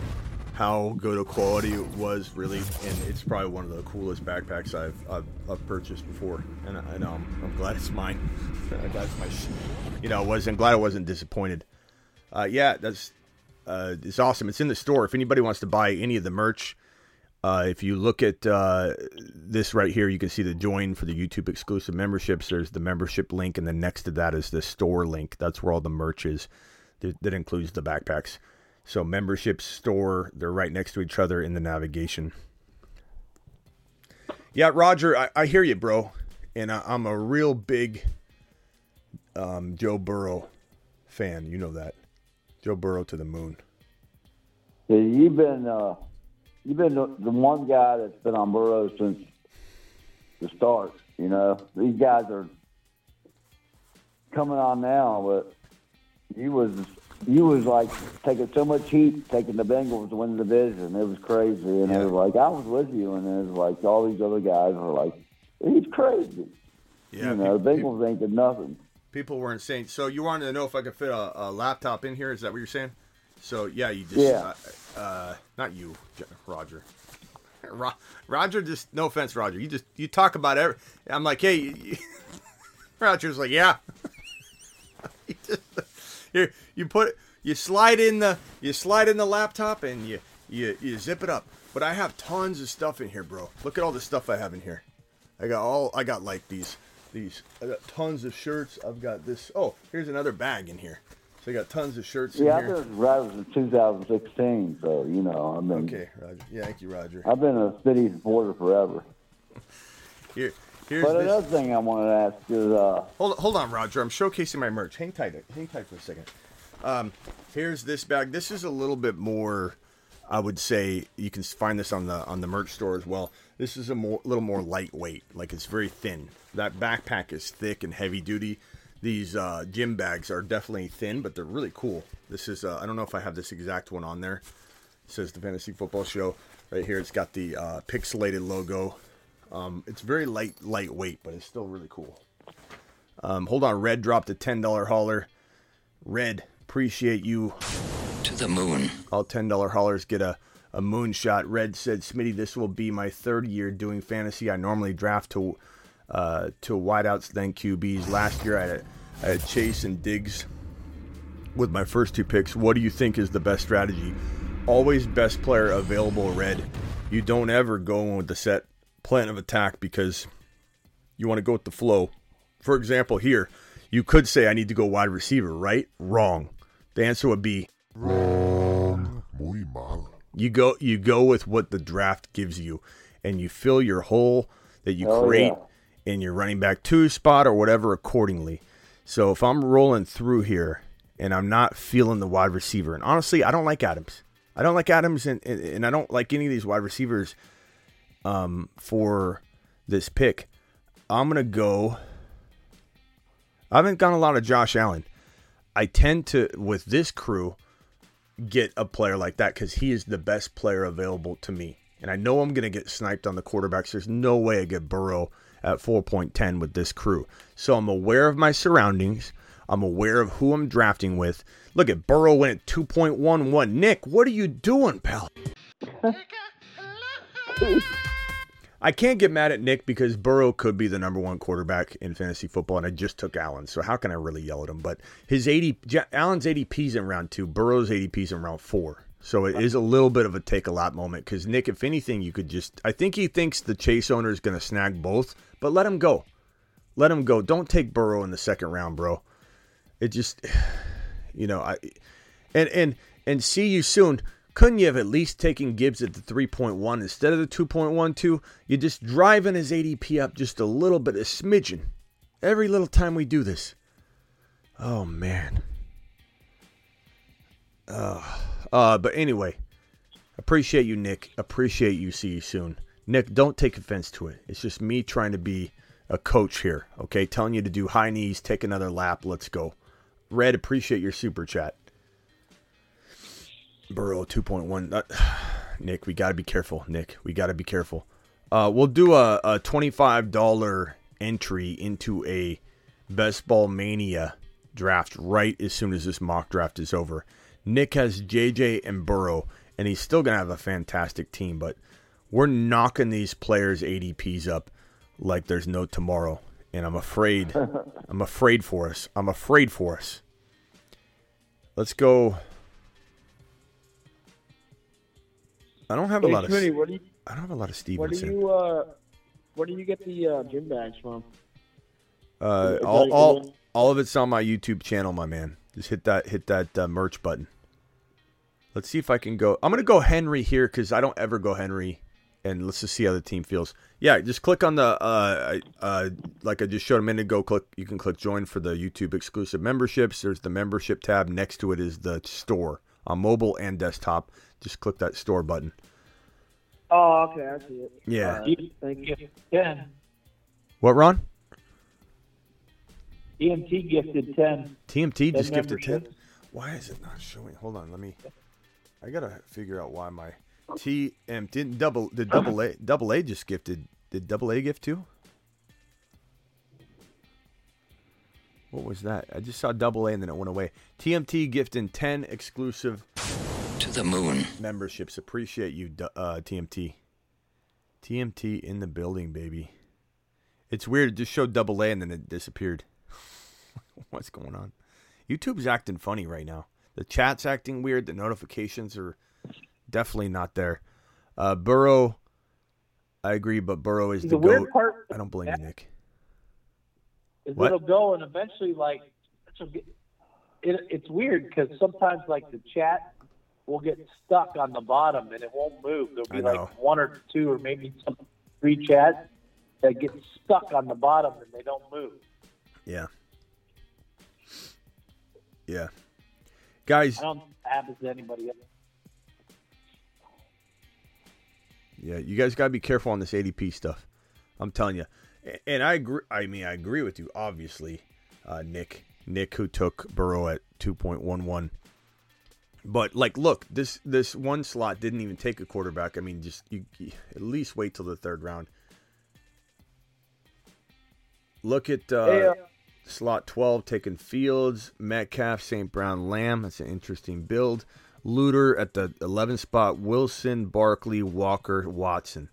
how good a quality it was really, and it's probably one of the coolest backpacks I've I've, I've purchased before, and I, I know I'm, I'm glad it's mine. I'm glad it's my, you know, I was I'm glad I wasn't disappointed. Uh, yeah, that's uh, it's awesome. It's in the store. If anybody wants to buy any of the merch, uh, if you look at uh, this right here, you can see the join for the YouTube exclusive memberships. There's the membership link, and then next to that is the store link. That's where all the merch is. That, that includes the backpacks. So membership store, they're right next to each other in the navigation. Yeah, Roger, I, I hear you, bro, and I, I'm a real big um, Joe Burrow fan. You know that, Joe Burrow to the moon. Yeah, you've been uh, you've been the, the one guy that's been on Burrow since the start. You know, these guys are coming on now, but you was you was like taking so much heat, taking the Bengals to win the division. It was crazy, and Yeah. it was like I was with you, and it was like all these other guys were like, he's crazy. Yeah, you know, pe- pe- Bengals ain't did nothing. people were insane. So you wanted to know if I could fit a, a laptop in here? Is that what you're saying? So yeah, you just Yeah. uh, uh, not you, Roger. Ro- Roger, just no offense, Roger. You just you talk about every. I'm like, hey, you, you- Roger's like, yeah. you, just, you you put you slide in the you slide in the laptop and you you you zip it up. But I have tons of stuff in here, bro. Look at all the stuff I have in here. I got all I got like these these I got tons of shirts. I've got this. Oh, here's another bag in here. So I got tons of shirts Yeah, I've in here. been riders since 2016, so you know, I mean, Okay, Roger. Yeah, thank you, Roger. I've been a city supporter forever. Here, here's But this. another thing I wanted to ask is, uh, Hold, hold on, Roger. I'm showcasing my merch. Hang tight. Hang tight for a second. Um, here's this bag. This is a little bit more. I would say you can find this on the on the merch store as well. This is a more, little more lightweight. Like it's very thin. That backpack is thick and heavy duty. These uh, gym bags are definitely thin, but they're really cool. This is. Uh, I don't know if I have this exact one on there. It says the Fantasy Football Show right here. It's got the uh, pixelated logo. Um, it's very light, lightweight, but it's still really cool. Um, hold on, Red dropped a ten dollar hauler. Red, appreciate you. To the moon. All ten dollar haulers get a a moonshot. Red said, "Smitty, this will be my third year doing fantasy. I normally draft to uh, to wideouts then QBs. Last year I had, I had Chase and Diggs with my first two picks. What do you think is the best strategy? Always best player available. Red. You don't ever go in with the set plan of attack because you want to go with the flow. For example, here, you could say I need to go wide receiver, right? Wrong. The answer would be Wrong. Muy mal. you go you go with what the draft gives you and you fill your hole that you Oh, create in your running back two spot or whatever accordingly. So if I'm rolling through here and I'm not feeling the wide receiver, and honestly, I don't like Adams. I don't like Adams, and, and, and I don't like any of these wide receivers um, for this pick. I'm gonna go. I haven't gone a lot of Josh Allen. I tend to with this crew get a player like that because he is the best player available to me. And I know I'm going to get sniped on the quarterbacks. There's no way I get Burrow at 4.10 with this crew. So I'm aware of my surroundings. I'm aware of who I'm drafting with. Look at Burrow went at 2.11. Nick, what are you doing, pal? I can't get mad at Nick because Burrow could be the number one quarterback in fantasy football, and I just took Allen. So how can I really yell at him? But his 80, Ja- Allen's ADP's in round two, Burrow's ADP's in round four. So it is a little bit of a take a lot moment because Nick, if anything, you could just. I think he thinks the Chase owner is going to snag both, but let him go. Let him go. Don't take Burrow in the second round, bro. It just, you know, I and and and see you soon. Couldn't you have at least taken Gibbs at the 3.1 instead of the 2.12? You're just driving his ADP up just a little bit, a smidgen. Every little time we do this. Oh man. Uh, uh but anyway, appreciate you, Nick. Appreciate you. See you soon. Nick, don't take offense to it. It's just me trying to be a coach here, okay? Telling you to do high knees, take another lap, let's go. Red, appreciate your super chat. Burrow 2.1. Uh, Nick, we got to be careful. Nick, we got to be careful. Uh, we'll do a, a $25 entry into a Best Ball Mania draft right as soon as this mock draft is over. Nick has JJ and Burrow, and he's still going to have a fantastic team, but we're knocking these players' ADPs up like there's no tomorrow. And I'm afraid, I'm afraid for us. I'm afraid for us. Let's go. I don't have a Hey, lot of. Smitty, where do you I don't have a lot of where do Stevenson. you uh where do you get the uh, gym bags from? Uh, all, all, all of it's on my YouTube channel, my man. Just hit that hit that uh, merch button. Let's see if I can go. I'm gonna go Henry here because I don't ever go Henry, and let's just see how the team feels. Yeah, just click on the uh, uh, like I just showed a minute ago. Click. You can click join for the YouTube exclusive memberships. There's the membership tab. Next to it is the store on mobile and desktop. Just click that store button. Oh, okay, I see it. Yeah. All right, thank you. Yeah. What, Ron? TMT gifted ten. TMT just gifted ten. Why is it not showing? Hold on, let me. I gotta figure out why my TM didn't double. Did double A double A just gifted? Did double A gift too? What was that? I just saw double A and then it went away. TMT gifting ten exclusive To the moon. memberships. Appreciate you, du- uh, TMT. TMT in the building, baby. It's weird. It just showed double A and then it disappeared. What's going on? YouTube's acting funny right now. The chat's acting weird. The notifications are definitely not there. Uh, Burrow, I agree, but Burrow is the, The weird goat. part I don't blame you, Nick. is What? it'll go and eventually like it, it's weird because sometimes like the chat will get stuck on the bottom and it won't move. There'll be like one or two or maybe some three chats that get stuck on the bottom and they don't move. Yeah. Yeah. Guys, I don't to anybody else. Yeah, you guys got to be careful on this ADP stuff. I'm telling you. And I agree. I mean, I agree with you. Obviously, uh, Nick, Nick, who took Burrow at 2.11. But like, look, this this one slot didn't even take a quarterback. I mean, just you, you at least wait till the third round. Look at uh, uh, slot 12 taking Fields, Metcalf, St. Brown, Lamb. That's an interesting build. Luter at the 11th spot, Wilson, Barkley, Walker, Watson.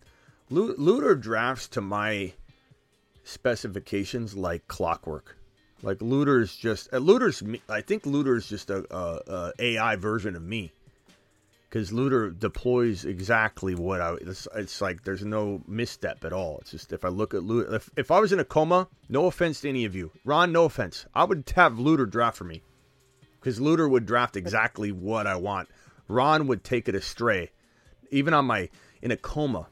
Lu- Luter drafts to my specifications like clockwork. Like Luter's just uh, Luter's. I think Luter's just a, a, a AI version of me. because Luter deploys exactly what I. It's, it's like there's no misstep at all. It's just if I look at Luter, if, if I was in a coma, no offense to any of you, Ron, no offense, I would have Luter draft for me because Luter would draft exactly what I want. Ron would take it astray, even on my in a coma.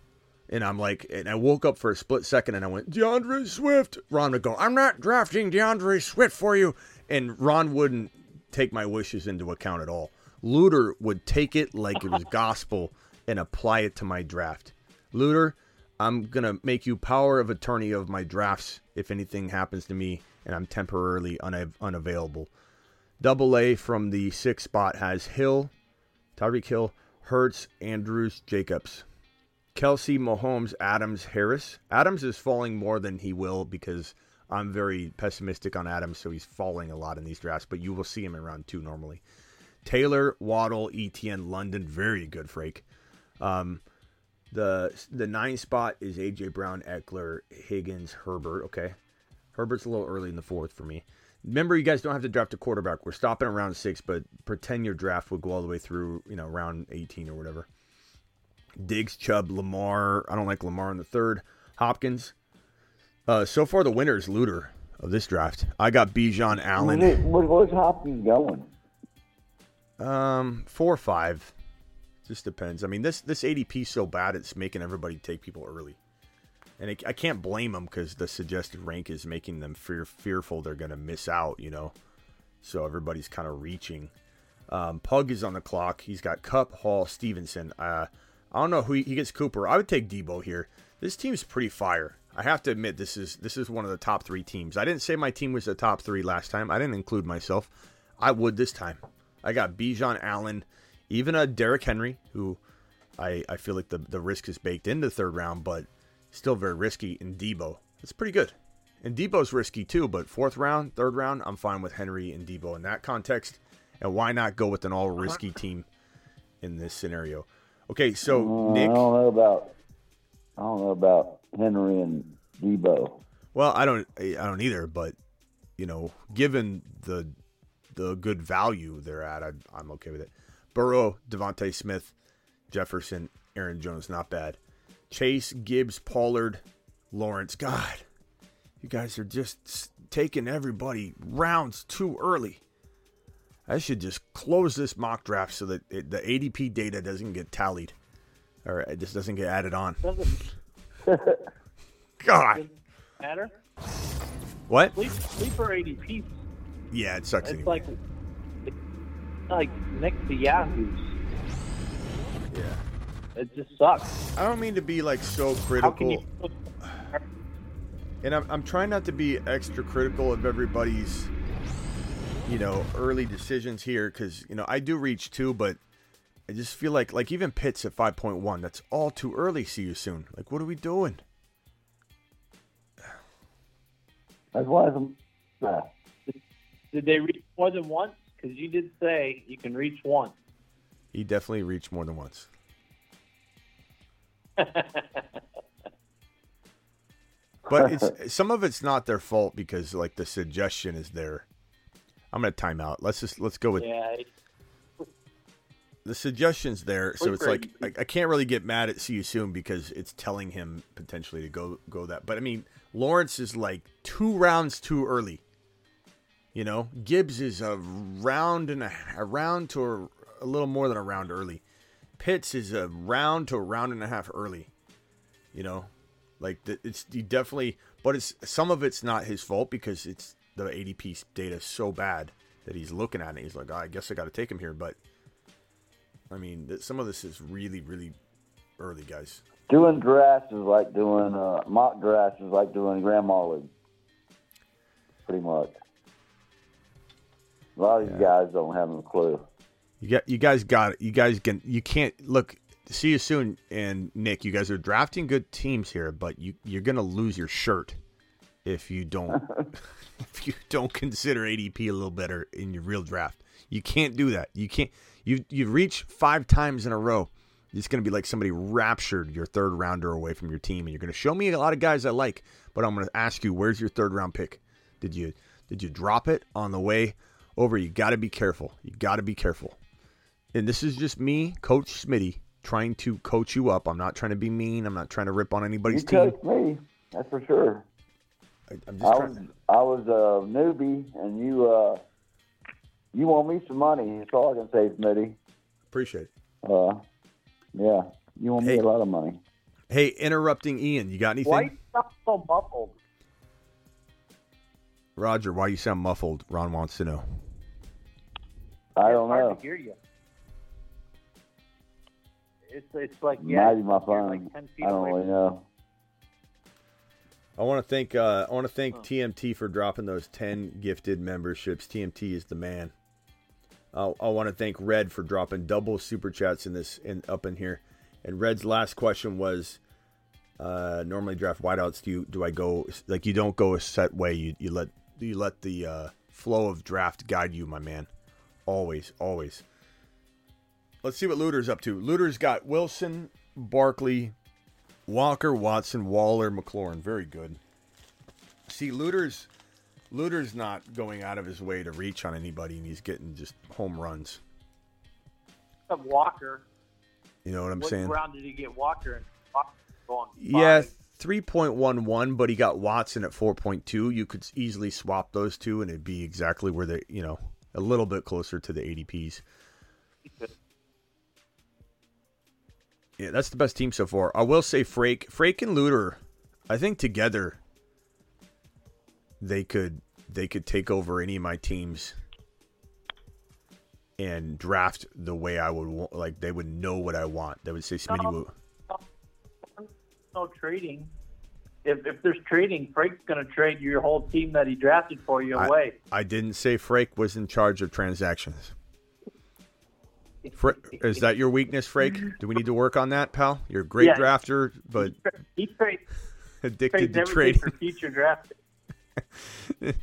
And I'm like, and I woke up for a split second and I went, DeAndre Swift. Ron would go, I'm not drafting DeAndre Swift for you. And Ron wouldn't take my wishes into account at all. Luter would take it like it was gospel and apply it to my draft. Luter, I'm going to make you power of attorney of my drafts if anything happens to me and I'm temporarily una- unavailable. Double A from the sixth spot has Hill, Tyreek Hill, Hurts, Andrews, Jacobs. Kelce, Mahomes, Adams, Harris. Adams is falling more than he will because I'm very pessimistic on Adams, so he's falling a lot in these drafts, but you will see him in round two normally. Taylor, Waddle, ETN, London, very good Frake. Um, the the nine spot is AJ Brown, Ekeler, Higgins, Herbert. Okay, Herbert's a little early in the fourth for me. Remember, you guys don't have to draft a quarterback. We're stopping at round six, but pretend your draft would go all the way through, you know, round 18 or whatever. Diggs, Chubb, Lamar. I don't like Lamar in the third. Hopkins. Uh, so far, the winner is Luter of this draft. I got Bijan Allen. Where, where- where's Hopkins going? Um, four or five. Just depends. I mean, this this ADP is so bad, it's making everybody take people early, and it, I can't blame them because the suggested rank is making them fear, fearful they're going to miss out. You know, so everybody's kind of reaching. Um, Pug is on the clock. He's got Kupp, Hall, Stevenson. Uh, I don't know who he, he gets. Cooper. I would take Deebo here. This team's pretty fire. I have to admit, this is this is one of the top three teams. I didn't say my team was the top three last time. I didn't include myself. I would this time. I got Bijan Allen, even a Derrick Henry, who I, I feel like the, the risk is baked into the third round, but still very risky. in Deebo, it's pretty good. And Deebo's risky too, but fourth round, third round, I'm fine with Henry and Deebo in that context. And why not go with an all risky team in this scenario? Okay, so Uh, Nick. I don't know about. I don't know about Henry and Deebo. Well, I don't I don't either, but you know, given the the good value they're at, I, I'm okay with it. Burrow, DeVonta Smith, Jefferson, Aaron Jones, not bad. Chase, Gibbs, Pollard, Lawrence. God, you guys are just taking everybody rounds too early. I should just close this mock draft so that it, the ADP data doesn't get tallied, or it just doesn't get added on. God, matter. what? Sleep, sleeper ADP. Yeah, it sucks. It's anyway. like like next to Yahoo's. yeah. It just sucks. I don't mean to be like so critical, you? and I'm, I'm trying not to be extra critical of everybody's, you know, early decisions here because you know I do reach two, but I just feel like like even Pitts at 5.1, that's all too early. See you soon. Like, what are we doing? That's why I'm. Uh, Did they reach more than once? Because you did say you can reach once. He definitely reached more than once. But it's some of it's not their fault because like the suggestion is there. I'm gonna time out. Let's just let's go with Yeah, the suggestion's there, so it's like. I, I can't really get mad at see you soon because it's telling him potentially to go go that. But I mean, Lawrence is like two rounds too early. You know, Gibbs is a round and a, a round to a, a little more than a round early. Pitts is a round to a round and a half early. You know, like the, it's he definitely, but it's some of it's not his fault because it's the ADP data is so bad that he's looking at it. He's like, oh, I guess I got to take him here, but. I mean, th- some of this is really, really early, guys. doing drafts is like doing uh, mock drafts is like doing grandma league. Pretty much. A lot of these guys don't have a clue. You got, you guys got it. You guys can, you can't look. See you soon, and Nick. You guys are drafting good teams here, but you you're gonna lose your shirt if you don't if you don't consider ADP a little better in your real draft. You can't do that. You can't. You you've reached five times in a row. It's going to be like somebody raptured your third rounder away from your team, and you're going to show me a lot of guys I like. But I'm going to ask you, where's your third round pick? Did you did you drop it on the way over? You got to be careful. You got to be careful. And this is just me, Coach Smitty, trying to coach you up. I'm not trying to be mean. I'm not trying to rip on You anybody's team. coached me, that's for sure. I, I'm I was trying. I was a newbie, and you uh, you want me some money. That's all I can say, Smitty. Appreciate it. Uh, yeah, you want Hey. me a lot of money. Hey, interrupting Ian. You got anything? Why you sound so muffled? Roger, why you sound muffled? Ron wants to know. I don't know. to hear you. It's it's like yeah, Might be my phone. like ten feet I don't really know. I want to thank uh, I want to thank TMT for dropping those ten gifted memberships. TMT is the man. I I want to thank Red for dropping double super chats in this in up in here. And Red's last question was, uh, normally draft wideouts. Do you do I go like you don't go a set way? You you let you let the uh, flow of draft guide you, my man. Always, always. Let's see what Looter's up to. Looter's got Wilson, Barkley, Walker, Watson, Waller, McLaurin. Very good. See, Looter's Looter's not going out of his way to reach on anybody, and he's getting just home runs. Of Walker. You know what I'm saying? what round did he get Walker? And Walker Yeah, three point one one, but he got Watson at four point two. You could easily swap those two, and it'd be exactly where they, you know, a little bit closer to the ADPs. Yeah, that's the best team so far. I will say Frake, Frake and Looter, I think together they could they could take over any of my teams and draft the way I would want. Like they would know what I want. They would say Smitty. No. Woo. no trading. If if there's trading, Frake's going to trade your whole team that he drafted for you I- away. I didn't say Frake was in charge of transactions. Fra- is that your weakness, Frake? Mm-hmm. Do we need to work on that, pal? You're a great Yeah. drafter, but he trades, addicted to trading. for future draft.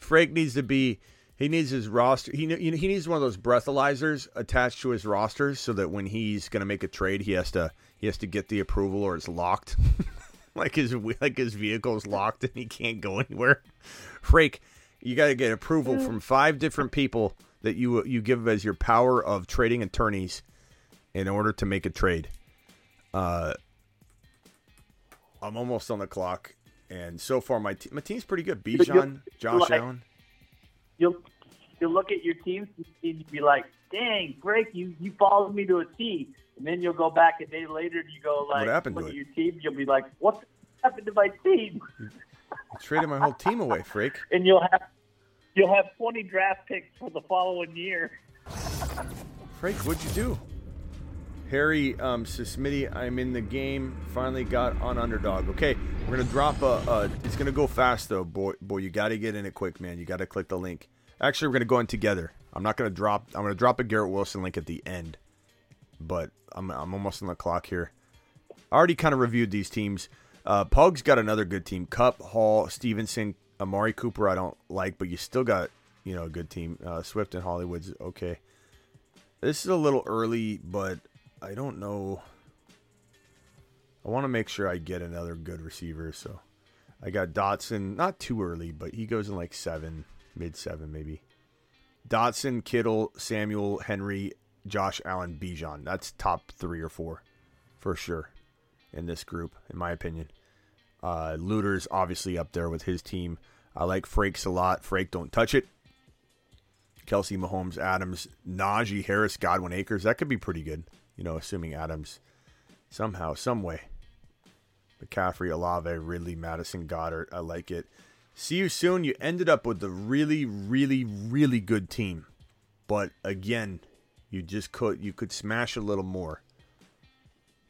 Frake needs to be. He needs his roster. He he needs one of those breathalyzers attached to his rosters, so that when he's going to make a trade, he has to he has to get the approval or it's locked. like his like his vehicle's locked and he can't go anywhere. Frake, you got to get approval mm. from five different people that you you give as your power of trading attorneys in order to make a trade. Uh, I'm almost on the clock, and so far my te- my team's pretty good. Bijan, Josh like- Allen. You'll you'll look at your team and you'd be like, "Dang, Frank, you you followed me to a T." And then you'll go back a day later and you go like, "What happened look to at it? your team. You'll be like, "What happened to my team?" I traded my whole team away, freak. And you'll have you'll have 20 draft picks for the following year. Frank, what'd you do? Harry um, says, I'm in the game. Finally got on underdog. Okay, we're gonna drop a. a it's gonna go fast though, boy. Boy, you got to get in it quick, man. You got to click the link. Actually, we're gonna go in together. I'm not gonna drop. I'm gonna drop a Garrett Wilson link at the end, but I'm I'm almost on the clock here. I already kind of reviewed these teams. Uh, Pug's got another good team. Kupp, Hall, Stevenson, Amari Cooper. I don't like, but you still got you know a good team. Uh, Swift and Hollywood's okay. This is a little early, but I don't know. I want to make sure I get another good receiver. So I got Dotson, not too early, but he goes in like seven, mid seven maybe. Dotson, Kittle, Samuel, Henry, Josh Allen, Bijan. That's top three or four for sure in this group, in my opinion. Uh, Luter's obviously up there with his team. I like Frakes a lot. Frake, don't touch it. Kelce, Mahomes, Adams, Najee, Harris, Godwin, Akers. That could be pretty good, you know, assuming Adams somehow, some way. McCaffrey, Olave, Ridley, Madison, Goedert. I like it. See you soon. You ended up with a really, really, really good team, but again, you just could you could smash a little more.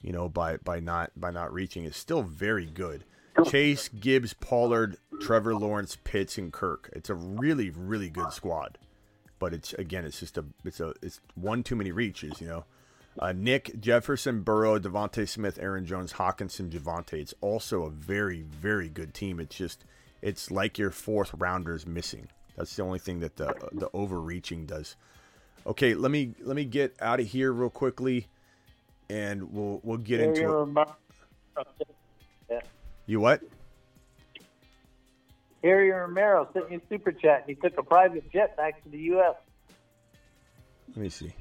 You know, by by not by not reaching. It's still very good. Chase, Gibbs, Pollard, Trevor Lawrence, Pitts, and Kirk. It's a really, really good squad but it's again, it's just a, it's a, it's one too many reaches, you know. Uh, Nick Jefferson, Burrow, DeVonta Smith, Aaron Jones, Hockenson, Javonte. It's also a very, very good team. It's just, it's like your fourth rounders missing. That's the only thing that the the overreaching does. Okay, let me let me get out of here real quickly, and we'll we'll get into it. You what? Harry Romero sent me a super chat. He took a private jet back to the U.S. Let me see.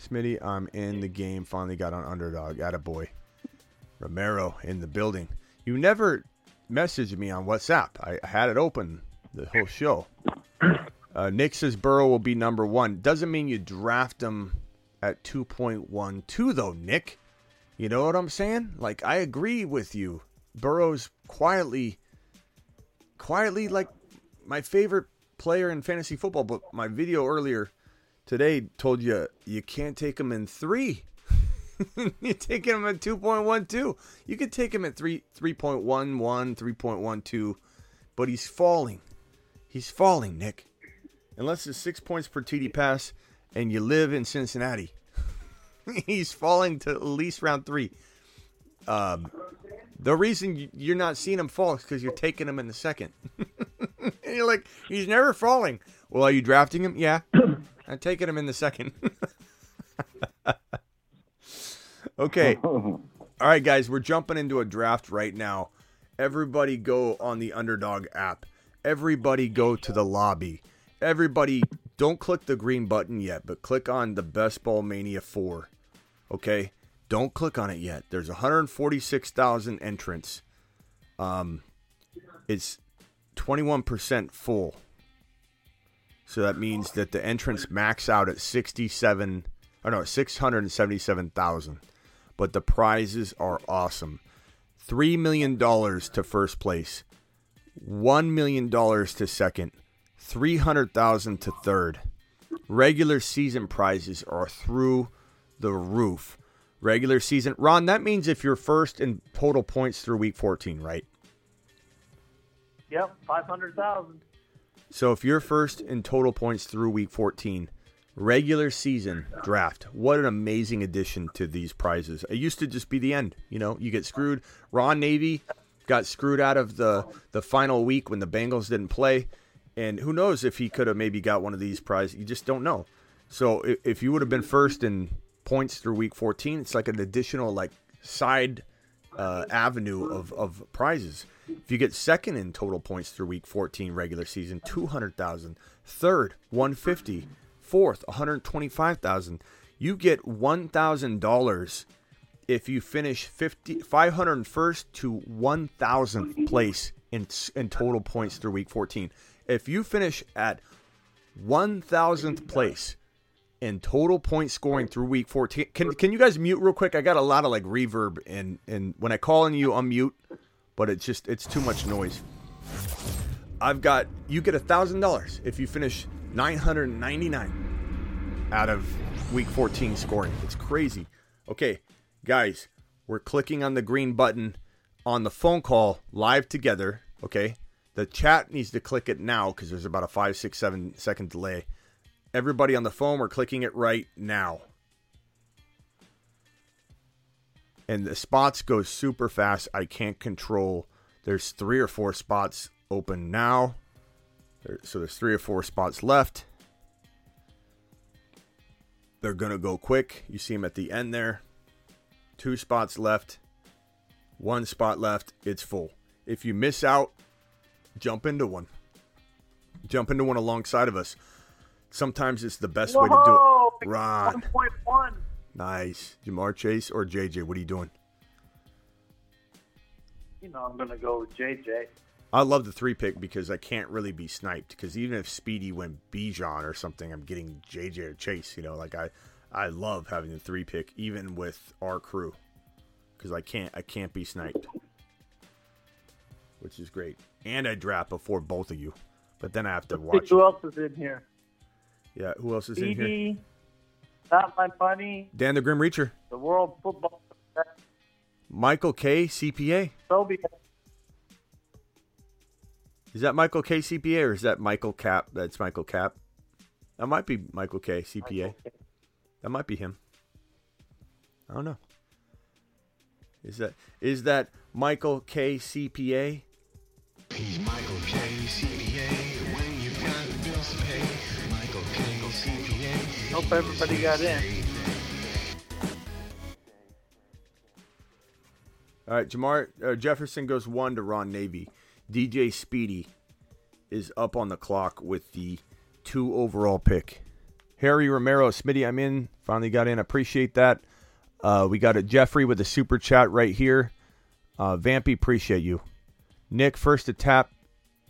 Smitty, I'm in the game. Finally got on underdog. Attaboy. Romero in the building. You never messaged me on WhatsApp. I had it open the whole show. Uh, Nick says Burrow will be number one. Doesn't mean you draft him at 2.12, though, Nick. You know what I'm saying? Like, I agree with you. Burrow's quietly, quietly like my favorite player in fantasy football. But my video earlier today told you you can't take him in three. You're taking him at 2.12. You could take him at 3 3.11, 3.12, but he's falling. He's falling, Nick. Unless it's 6 points per TD pass and you live in Cincinnati. he's falling to at least round 3. Um the reason you're not seeing him fall is because you're taking him in the second. and you're like, he's never falling. Well, are you drafting him? Yeah. I'm taking him in the second. okay. All right, guys, we're jumping into a draft right now. Everybody go on the Underdog app. Everybody go to the lobby. Everybody don't click the green button yet, but click on the Best Ball Mania 4. Okay? Don't click on it yet. There's 146,000 entrants. Um it's 21% full. So that means that the entrants max out at 67 or no, 677,000. But the prizes are awesome. 3 million dollars to first place. 1 million dollars to second. 300,000 to third. Regular season prizes are through the roof. Regular season. Ron, that means if you're first in total points through week 14, right? Yep, five hundred thousand. So if you're first in total points through week 14, regular season draft, what an amazing addition to these prizes. It used to just be the end. You know, you get screwed. Ron Navy got screwed out of the, the final week when the Bengals didn't play. And who knows if he could have maybe got one of these prizes. You just don't know. So if, if you would have been first in points through week 14, it's like an additional like side uh, avenue of, of prizes. If you get second in total points through week 14 regular season, 200,000. Third, 150. Fourth, 125,000. You get $1,000 if you finish 50 501st to 1000th place in in total points through week 14. If you finish at 1000th place in total point scoring through week 14. Can can you guys mute real quick? I got a lot of like reverb and and when I call on you unmute, but it's just it's too much noise. I've got you get a thousand dollars if you finish 999 out of week 14 scoring. It's crazy. Okay, guys, we're clicking on the green button on the phone call live together. Okay, the chat needs to click it now because there's about a five, six, seven second delay. Everybody on the phone, we're clicking it right now. And the spots go super fast. I can't control. There's three or four spots open now. So there's three or four spots left. They're going to go quick. You see them at the end there. Two spots left. One spot left. It's full. If you miss out, jump into one. Jump into one alongside of us. Sometimes it's the best way to do it. Point one. Nice. Ja'Marr Chase or JJ? What are you doing? You know, I'm gonna go with JJ. I love the three pick because I can't really be sniped. Because even if Speedy went Bijan or something, I'm getting JJ or Chase. You know, like I, I love having the three pick even with our crew because I can't I can't be sniped, which is great. And I draft before both of you, but then I have to watch. Who else is in here? Yeah, who else is in here? BD, not my money. Dan the Grim Reacher, The World Football Michael K CPA. Soviet. Is that Michael K CPA or is that Michael Cap? That's Michael Cap. That might be Michael K CPA. That might be him. I don't know. Is that is that Michael K CPA? He's Michael Hope everybody got in. All right, Jamar uh, Jefferson goes one to Ron Navy. DJ Speedy is up on the clock with the two overall pick. Harry Romero, Smitty, I'm in. Finally got in. Appreciate that. Uh, we got a Jeffrey with a super chat right here. Uh, Vampy, appreciate you. Nick, first to tap,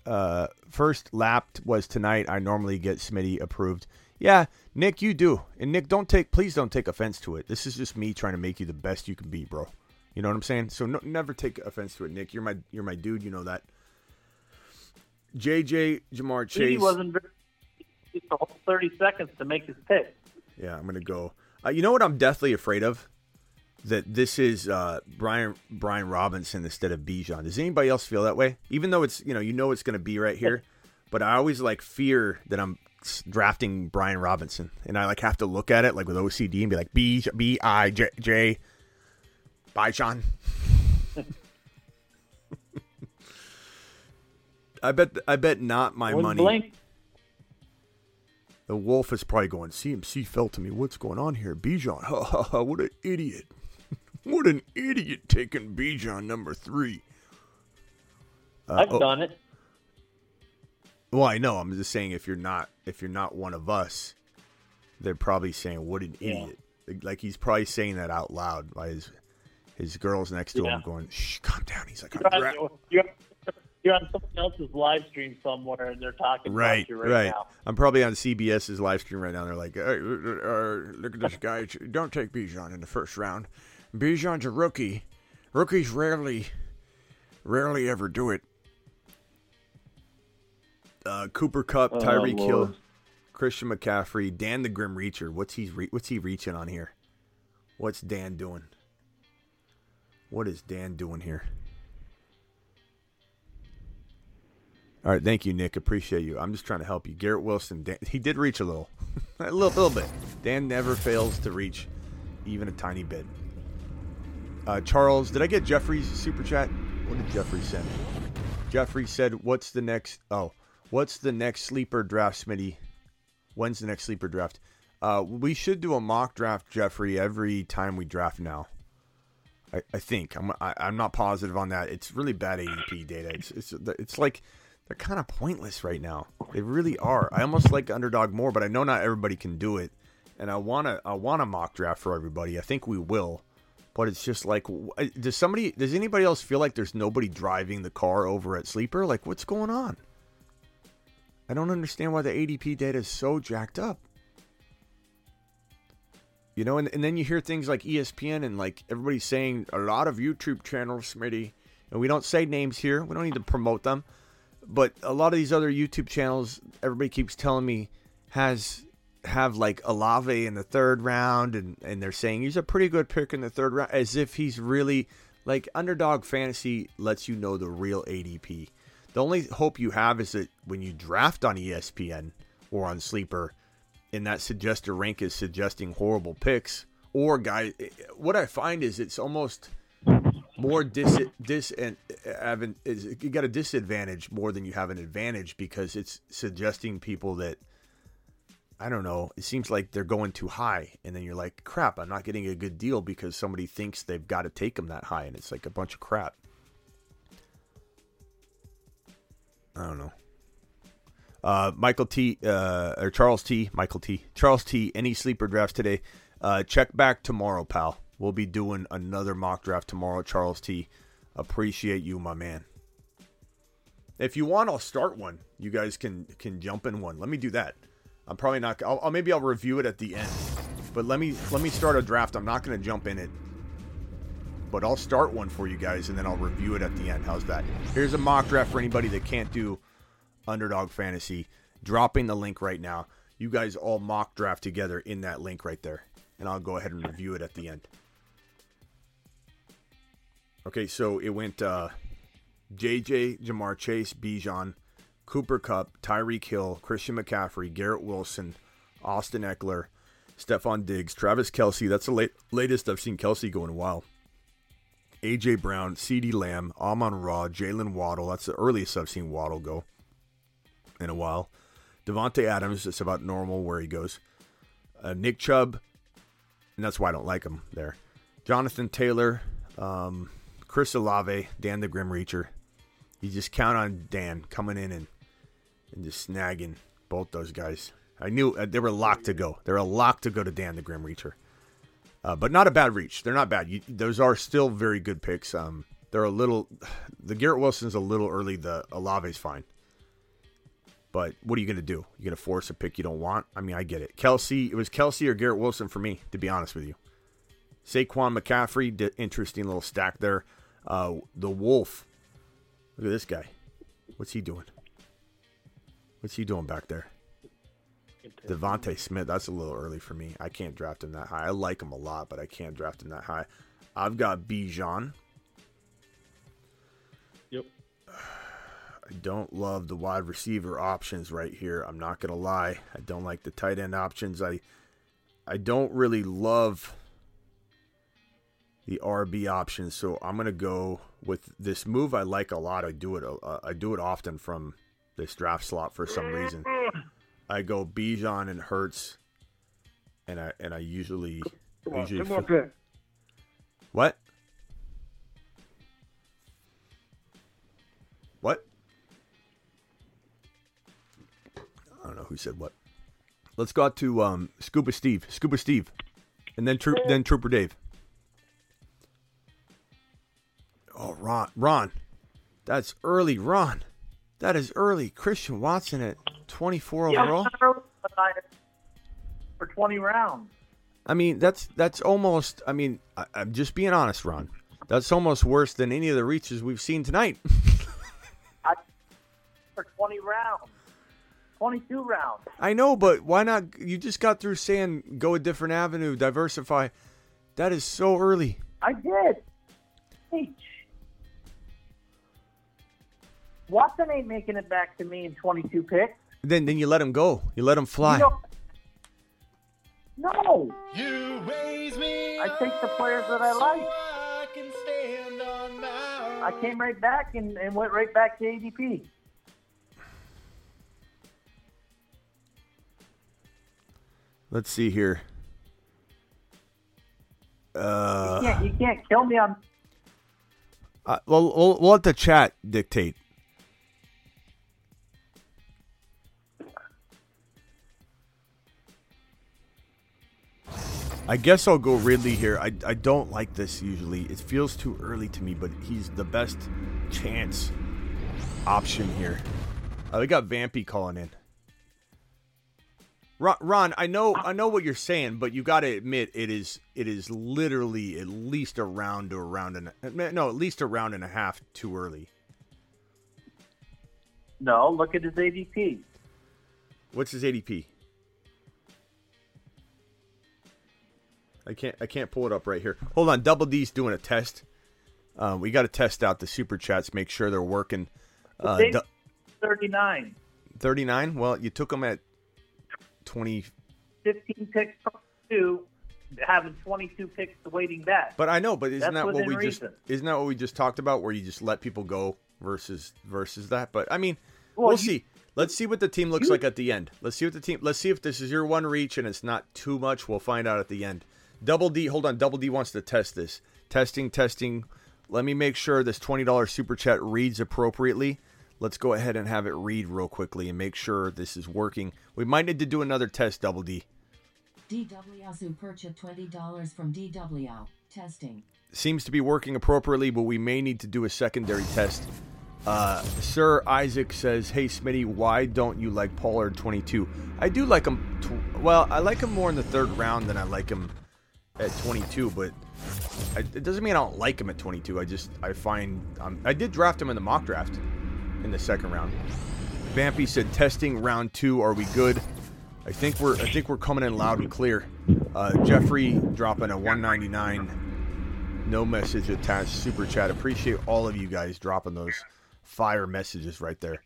uh, first lapped was tonight. I normally get Smitty approved. Yeah, Nick, you do. And Nick, don't take, please don't take offense to it. This is just me trying to make you the best you can be, bro. You know what I'm saying? So no, never take offense to it, Nick. You're my, you're my dude. You know that. JJ Ja'Marr Chase. He wasn't very, the whole 30 seconds to make his pick. Yeah, I'm gonna go. Uh, you know what I'm deathly afraid of? That this is uh, Brian Brian Robinson instead of Bijan. Does anybody else feel that way? Even though it's you know you know it's gonna be right here, but I always like fear that I'm drafting Brian Robinson, and I like have to look at it like with OCD and be like B B I J J Bijan. I bet I bet not my Wouldn't money. blink. The wolf is probably going, CMC fell to me. What's going on here? Bijan. Ha ha ha. What an idiot. What an idiot taking Bijan number three. Uh, I've oh, done it. Well, I know. I'm just saying if you're not if you're not one of us, they're probably saying, What an Yeah. idiot. Like he's probably saying that out loud by his his girls next to Yeah. him going, Shh, calm down. He's like, You're I'm on, dra- you're, you're on someone else's live stream somewhere, and they're talking Right, about you right, right. now. I'm probably on CBS's live stream right now. They're like, hey, uh, uh, look at this guy. Don't take Bijan in the first round. Bijan's a rookie. Rookies rarely, rarely ever do it. Uh, Cooper Kupp, Oh, Tyreek Hill, Christian McCaffrey, Dan the Grim Reacher. What's he re- what's he reaching on here? What's Dan doing? What is Dan doing here? All right, thank you, Nick. Appreciate you. I'm just trying to help you. Garrett Wilson, Dan, he did reach a little, a little, little bit. Dan never fails to reach even a tiny bit. Uh, Charles, did I get Jeffrey's super chat? What did Jeffrey send? Jeffrey said, "What's the next? Oh, what's the next sleeper draft, Smitty? When's the next sleeper draft? Uh, we should do a mock draft, Jeffrey, every time we draft now. I, I think I'm I, I'm not positive on that. It's really bad ADP data. It's it's it's like they're kind of pointless right now. They really are. I almost like underdog more, but I know not everybody can do it, and I wanna I want a mock draft for everybody. I think we will, but it's just like, does somebody does anybody else feel like there's nobody driving the car over at Sleeper? Like, what's going on? I don't understand why the ADP data is so jacked up. You know, and, and then you hear things like ESPN and like everybody's saying a lot of YouTube channels, Smitty, and we don't say names here. We don't need to promote them. But a lot of these other YouTube channels, everybody keeps telling me has have like Olave in the third round, and, and they're saying he's a pretty good pick in the third round, as if he's really like underdog fantasy lets you know the real ADP. The only hope you have is that when you draft on ESPN or on Sleeper, and that suggestor rank is suggesting horrible picks, or guys, what I find is it's almost more dis dis and haven't is you got a disadvantage more than you have an advantage because it's suggesting people that I don't know. It seems like they're going too high, and then you're like, crap, I'm not getting a good deal because somebody thinks they've got to take them that high, and it's like a bunch of crap. I don't know. Uh, Michael T. Uh, or Charles T. Michael T. Charles T. Any sleeper drafts today? Uh, check back tomorrow, pal. We'll be doing another mock draft tomorrow. Charles T. Appreciate you, my man. If you want, I'll start one. You guys can can jump in one. Let me do that. I'm probably not. I'll, I'll maybe I'll review it at the end. But let me let me start a draft. I'm not going to jump in it. But I'll start one for you guys, and then I'll review it at the end. How's that? Here's a mock draft for anybody that can't do Underdog Fantasy. Dropping the link right now. You guys all mock draft together in that link right there, and I'll go ahead and review it at the end. Okay, so it went uh, JJ, Ja'Marr Chase, Bijan, Cooper Kupp, Tyreek Hill, Christian McCaffrey, Garrett Wilson, Austin Ekeler, Stefon Diggs, Travis Kelce. That's the late, latest I've seen Kelce go in a while. AJ Brown, CeeDee Lamb, Amon Ra, Jalen Waddle. That's the earliest I've seen Waddle go in a while. Davante Adams, it's about normal where he goes. Uh, Nick Chubb, and that's why I don't like him there. Jonathan Taylor, um, Chris Olave, Dan the Grim Reacher. You just count on Dan coming in and, and just snagging both those guys. I knew uh, they were locked to go. They're a lock to go to Dan the Grim Reacher. Uh, but not a bad reach. They're not bad. You, those are still very good picks. Um, they're a little. The Garrett Wilson's a little early. The Olave's fine. But what are you going to do? You're going to force a pick you don't want? I mean, I get it. Kelce, it was Kelce or Garrett Wilson for me, to be honest with you. Saquon McCaffrey, interesting little stack there. Uh, the Wolf, look at this guy. What's he doing? What's he doing back there? DeVonta Smith, that's a little early for me. I can't draft him that high. I like him a lot, but I can't draft him that high. I've got Bijan. Yep. I don't love the wide receiver options right here. I'm not gonna lie. I don't like the tight end options. I I don't really love the RB options, so I'm gonna go with this move. I like a lot. I do it. Uh, I do it often from this draft slot for some reason. I go Bijan and Hurts, and I and I usually I usually on, pick. what what I don't know who said what. Let's go out to um, Scuba Steve, Scuba Steve, and then Troop, then Trooper Dave. Oh, Ron, Ron, that's early, Ron. That is early. Christian Watson at 24 overall. for 20 rounds. I mean, that's that's almost. I mean, I, I'm just being honest, Ron. That's almost worse than any of the reaches we've seen tonight. For 20 rounds. 22 rounds. I know, but why not? You just got through saying go a different avenue, diversify. That is so early. I did. Watson ain't making it back to me in 22 picks. Then then you let him go. You let him fly. You know, no. You raise me I take the players that I like. I can stand on my I came right back and, and went right back to ADP. Let's see here. Uh, You can't, you can't kill me on. uh, well, we'll, we'll let the chat dictate. I guess I'll go Ridley here. I, I don't like this usually. It feels too early to me, but he's the best chance option here. Uh, we got Vampy calling in. Ron, Ron, I know I know what you're saying, but you got to admit it is it is literally at least a round to a round and a, no, at least a round and a half too early. No, look at his ADP. What's his ADP? I can't I can't pull it up right here. Hold on, Double D's doing a test. Uh, we got to test out the super chats, make sure they're working. Uh, du- 39. 39. Well, you took them at 20 15 picks two, having 22 picks waiting back. But I know, but isn't That's that what we reason. just isn't that what we just talked about where you just let people go versus versus that? But I mean, Well, we'll you- see. Let's see what the team looks you- like at the end. Let's see what the team let's see if this is your one reach and it's not too much. We'll find out at the end. Double D, hold on. Double D wants to test this. Testing, testing. Let me make sure this $20 super chat reads appropriately. Let's go ahead and have it read real quickly and make sure this is working. We might need to do another test, Double D. DWSU purchased $20 from DW. Testing. seems to be working appropriately, but we may need to do a secondary test. Uh, Sir Isaac says, "Hey Smitty, why don't you like Pollard 22? I do like him. Tw- well, I like him more in the third round than I like him at 22, but I, it doesn't mean I don't like him at 22. I just I find um, I did draft him in the mock draft in the second round. Vampy said, "Testing round two. Are we good?" I think we're I think we're coming in loud and clear. Uh, Jeffrey dropping a 199 no message attached super chat. Appreciate all of you guys dropping those fire messages right there.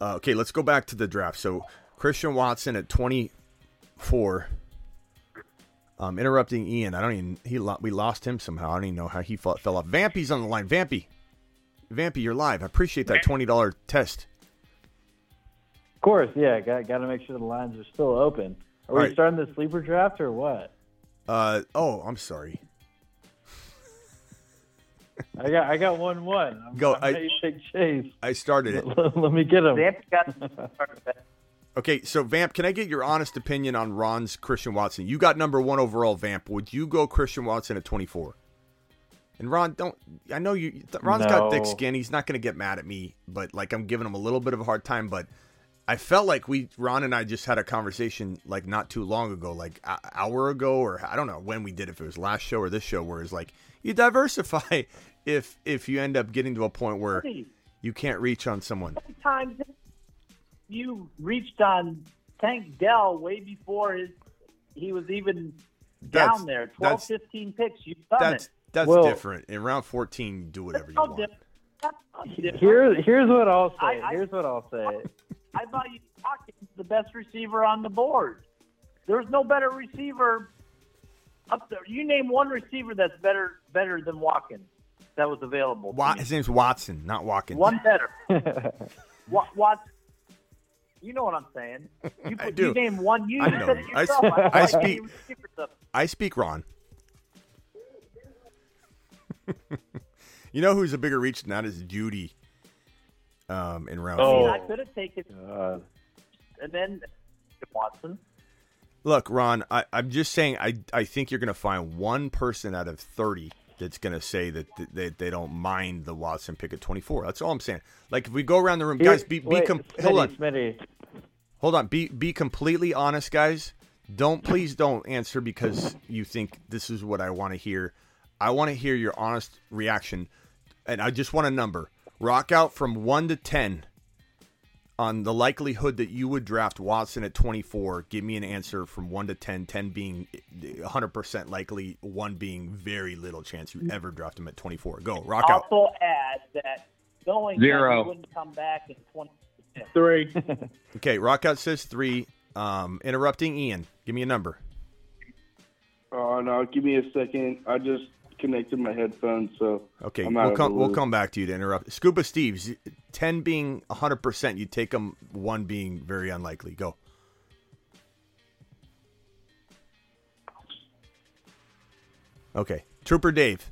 Uh, okay, let's go back to the draft. So Christian Watson at 24. Um, interrupting Ian. I don't even he lo- we lost him somehow. I don't even know how he fell, fell off. Vampy's on the line. Vampy, Vampy, you're live. I appreciate that twenty dollar test. Of course, yeah. Got got to make sure the lines are still open. Are we Right. starting the sleeper draft or what? Uh oh, I'm sorry. I got I got one one. I'm, Go, I'm I- ready take chase. I started it. Let me get him. Zampy got started that. Okay, so Vamp, can I get your honest opinion on Ron's Christian Watson? You got number one overall, Vamp. Would you go Christian Watson at 24? And Ron, don't. I know you. Ron's got thick skin. He's not going to get mad at me, but like I'm giving him a little bit of a hard time. But I felt like we, Ron and I, just had a conversation like not too long ago, like an hour ago, or I don't know when we did. If it was last show or this show, where it's like you diversify if if you end up getting to a point where you can't reach on someone. times you reached on Tank Dell way before his he was even That's- down there. 12, that's- 15 picks. You've done That's it. that's Well- different. In round 14, you do whatever you want. different. Different. Here's here's what I'll say. I- I- here's what I'll say. I thought you Hawkins the best receiver on the board. There's no better receiver up there. You name one receiver that's better better than Watkins that was available. Wa- his name's Watson, not Watkins. One better. what? What? You know what I'm saying? You, I put, do. you name one. You I even know. said it I yourself. sp- like I speak- I speak Ron. you know who's a bigger reach than that is Jeudy. Um, in round I mean, four. I could have taken God. and then Watson. Look, Ron, I, I'm just saying. I I think you're going to find one person out of 30 that's going to say that th- they, they don't mind the Watson pick at 24. That's all I'm saying. Like if we go around the room, guys, be be Wait, com- Smitty, hold on. Smitty. Hold on. Be be completely honest, guys. Don't please don't answer because you think this is what I want to hear. I want to hear your honest reaction, and I just want a number. Rock out from one to ten on the likelihood that you would draft Watson at twenty four. Give me an answer from one to 10, 10 being hundred percent likely, one being very little chance you ever draft him at twenty four. Go rock out. Also add that going that Zero. he wouldn't come back in 20. Three. Okay, rock out says three. Um, interrupting Ian. Give me a number. Oh no, give me a second. I just connected my headphones, so Okay, I'm out we'll of come. We'll come back to you to interrupt. Scuba Steve's ten being hundred percent. You take them. One being very unlikely. Go. Okay, Trooper Dave.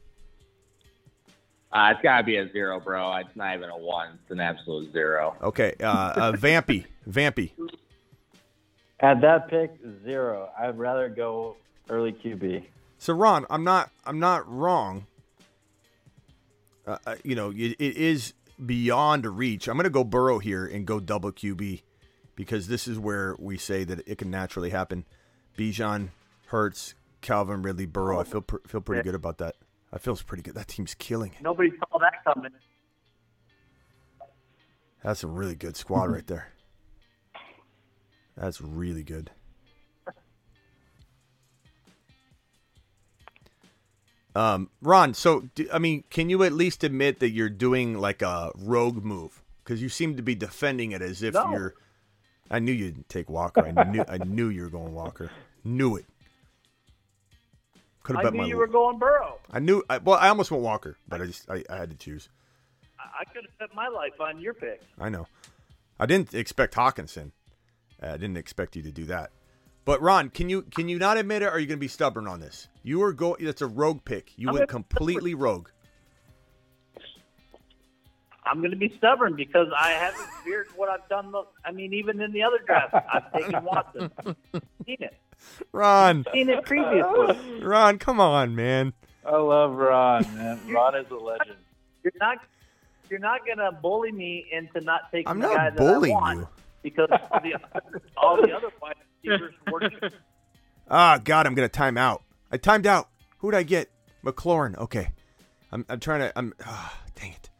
Uh, it's got to be a zero, bro. It's not even a one. It's an absolute zero. Okay, uh, uh, Vampy. Vampy. At that pick, zero. I'd rather go early QB. So Ron, I'm not. I'm not wrong. Uh, uh, you know, it, it is beyond reach. I'm going to go Burrow here and go double QB because this is where we say that it can naturally happen. Bijan, Hurts, Calvin Ridley, Burrow. I feel pr- feel pretty good about that. I feel pretty good. That team's killing it. Nobody saw that coming. That's a really good squad right there. That's really good. Um, Ron, so do, I mean, can you at least admit that you're doing like a rogue move? Because you seem to be defending it as if No. you're. I knew you'd take Walker. I knew. I knew you were going Walker. Knew it. Could have I bet knew my. you were going Burrow. I knew. I, well, I almost went Walker, but I just I, I had to choose. I, I could have bet my life on your pick. I know. I didn't expect Hockenson. I didn't expect you to do that. But Ron, can you can you not admit it? Or are you going to be stubborn on this? You were going. That's a rogue pick. You I'm went gonna- completely rogue. I'm going to be stubborn because I haven't feared what I've done. the- I mean, even in the other draft, I've taken Watson. Seen it. Ron, Seen it previously. Ron, come on, man. I love Ron, man. Ron is a legend. You're not. You're not going to bully me into not taking I'm the not guy that bullying I want you. Because the, all the other wide receivers working. Ah, God, I'm to time out. I timed out. Who'd I get? McLaurin. Okay. I'm, I'm trying to. I'm. ah, dang it.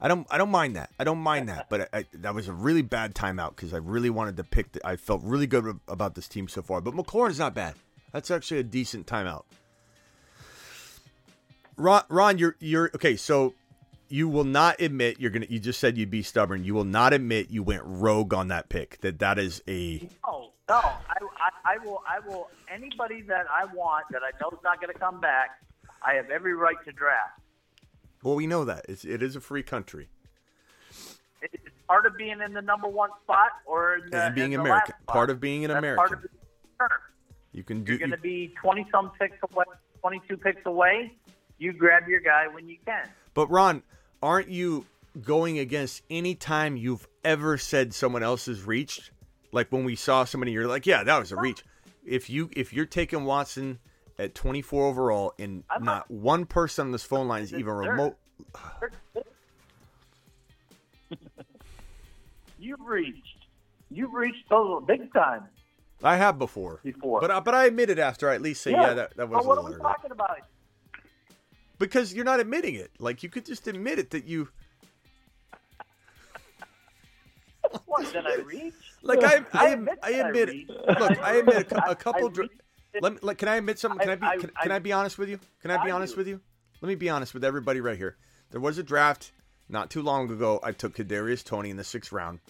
I don't. I don't mind that. I don't mind that. But I, I, that was a really bad timeout because I really wanted to pick. The, I felt really good about this team so far. But McLaurin's not bad. That's actually a decent timeout. Ron, Ron, you're you're okay. So you will not admit you're gonna. You just said you'd be stubborn. You will not admit you went rogue on that pick. That that is a. No, no. I, I, I will. I will. Anybody that I want that I know is not going to come back, I have every right to draft. Well, we know that it's, it is a free country. It's part of being in the number one spot or in the, and being in American. Part of being an That's American. Part of the you can do. You're going You, to be twenty some picks away, twenty two picks away. You grab your guy when you can. but Ron, aren't you going against any time you've ever said someone else has reached? Like when we saw somebody, you're like, yeah, that was a reach. If you if you're taking Watson at 24 overall and not one person on this phone line is even remote, You've reached. You've reached total big time. I have before. Before. But I, but I admitted after I at least say, yeah, that, that was a what are we talking about? Because you're not admitting it. Like you could just admit it that you What did I reach? like I I, admit I admit reached. look I admit a, a couple dr- let me like, can I admit something? Can I be can, I- can I be honest with you? Can I be honest with you? Let me be honest with everybody right here. There was a draft not too long ago. I took Kadarius Toney in the sixth round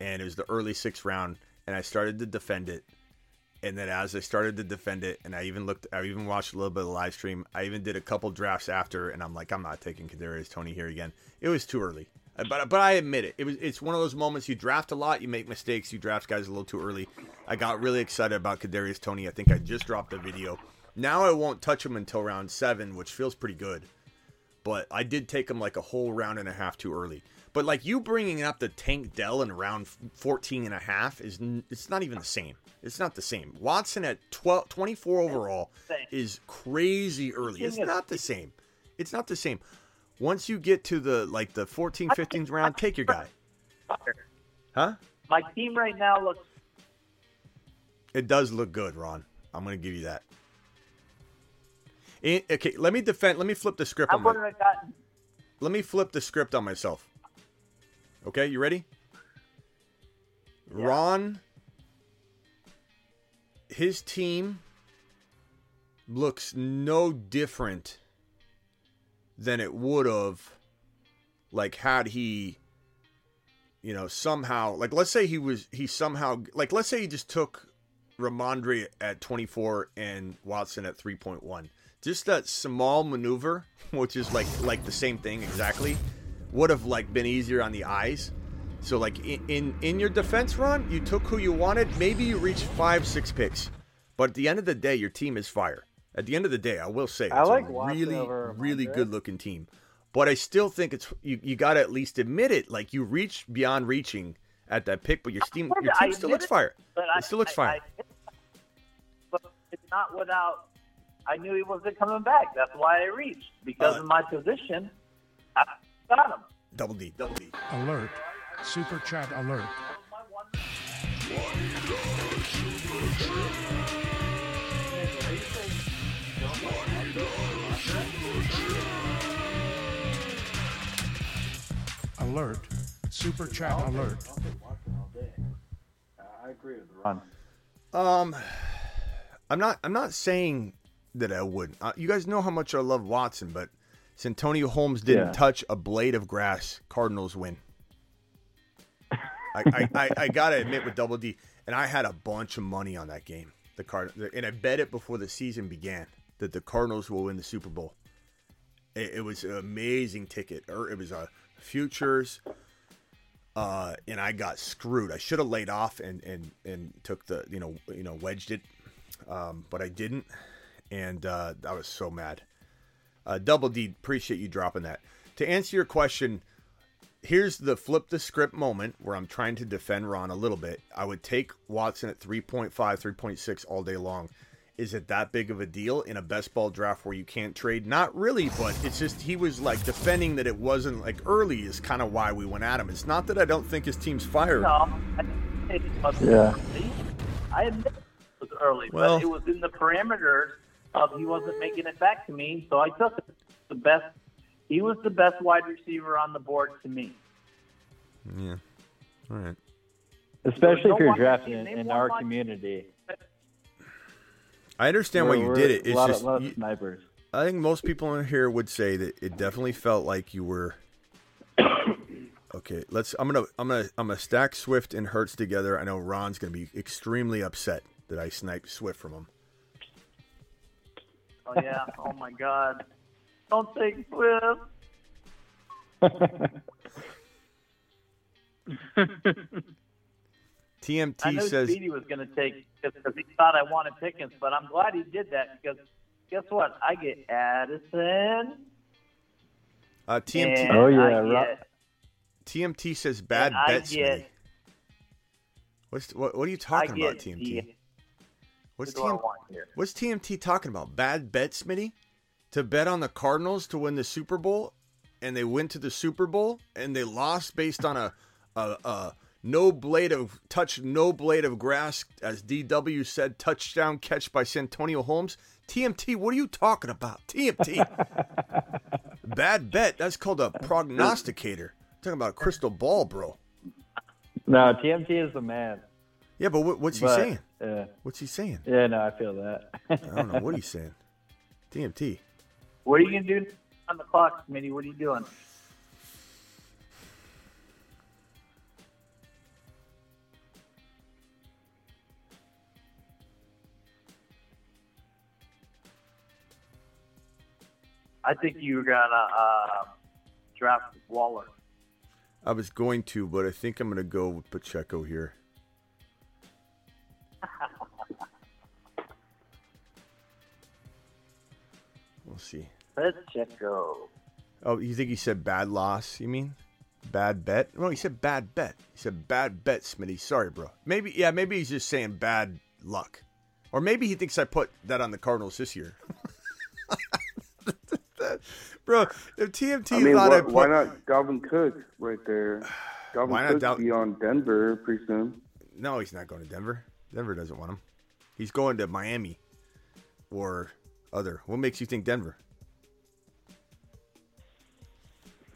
and it was the early sixth round and I started to defend it and then as I started to defend it, and I even looked, I even watched a little bit of the live stream. I even did a couple drafts after, and I'm like, I'm not taking Kadarius Toney here again. It was too early, Uh, but but I admit it. It was it's one of those moments you draft a lot, you make mistakes, you draft guys a little too early. I got really excited about Kadarius Toney. I think I just dropped a video. Now I won't touch him until round seven, which feels pretty good. But I did take him like a whole round and a half too early. But like you bringing up the Tank Dell in round 14 and a half is it's not even the same. It's not the same. Watson at 12, 24 overall is crazy early. It's not the same. It's not the same. Once you get to the like the 14, 15th round, take your guy. Huh? My team right now looks. It does look good, Ron. I'm going to give you that. Okay, let me defend. Let me flip the script I on my, gotten. Let me flip the script on myself. Okay, you ready? Ron, his team looks no different than it would have, like, had he, you know, somehow, like, let's say he was, he somehow, like, let's say he just took Rhamondre at 24 and Watson at 3.1. Just that small maneuver, which is like like the same thing exactly, would have like been easier on the eyes. So like in, in in your defense run, you took who you wanted. Maybe you reached five, six picks, but at the end of the day, your team is fire. At the end of the day, I will say it's I like a really really good looking team. But I still think it's you. You got to at least admit it. Like you reached beyond reaching at that pick, but your team your team still looks it, fire. But I, It still looks I- fire. I- but it's not without. I knew he wasn't coming back. That's why I reached because Uh, of my position. I got him. Double D, double D. Alert. Super chat alert. Alert. Super chat alert. I agree with Ron. Um, I'm not. I'm not saying that I wouldn't. Uh, you guys know how much I love Watson, but since Antonio Holmes didn't Yeah. touch a blade of grass, Cardinals win. I, I, I, I gotta admit with Double D, and I had a bunch of money on that game. The card, and I bet it before the season began that the Cardinals will win the Super Bowl. It, it was an amazing ticket, or it was a futures uh, and I got screwed. I should have laid off and and and took the you know you know wedged it, um, but I didn't, and uh, I was so mad. Uh, Double D, appreciate you dropping that. To answer your question, here's the flip the script moment where I'm trying to defend Ron a little bit. I would take Watson at 3.5, 3.6 all day long. Is it that big of a deal in a best ball draft where you can't trade? Not really, but it's just he was like defending that it wasn't like early is kind of why we went at him. It's not that I don't think his team's fired. No, I didn't say it was Yeah. early. I admit it was early, Well- but it was in the parameters of he wasn't making it back to me, so I took it. the best. He was the best wide receiver on the board to me. Yeah. All right. Especially no if you're drafting in, in our community. I understand why We're- you did it. a It's lot of- just lot of you- snipers. I think most people in here would say that it definitely felt like you were. Okay, let's. I'm gonna. I'm gonna. I'm gonna stack Swift and Hurts together. I know Ron's gonna be extremely upset that I sniped Swift from him. Oh yeah. oh my God. Don't take Swift. TMT I TMT knew says. Speedy was going to take because he thought I wanted Pickens, but I'm glad he did that because guess what? I get Addison. Uh, TMT. and I get- TMT says bad bets. Get- Smitty. What's what? What are you talking about, it, TMT? What's What do I TM. What's TMT talking about? Bad bet, Smitty? To bet on the Cardinals to win the Super Bowl, and they went to the Super Bowl and they lost based on a a, a no blade of touch, no blade of grass, as DW said, touchdown catch by Santonio Holmes. TMT, what are you talking about? TMT, bad bet. That's called a prognosticator. talking about a crystal ball, bro. No, TMT is the man. Yeah, but what, what's he But, saying? Yeah. What's he saying? Yeah, no, I feel that. I don't know what he's saying. TMT. What are you gonna do on the clock, Smitty? What are you doing? I think you're gonna uh, draft Waller. I was going to, but I think I'm going to go with Pacheco here. We'll see. Let's check go. Oh, you think he said bad loss? You mean bad bet? No, he said bad bet. He said bad bet, Smitty. Sorry, bro. Maybe, yeah, maybe he's just saying bad luck, or maybe he thinks I put that on the Cardinals this year. bro, if TMT I mean, thought why, I put, why not Dalvin Cook right there? Dalvin Why not Cook Dal- be on Denver pretty soon. No, he's not going to Denver. Denver doesn't want him. He's going to Miami or other. What makes you think Denver?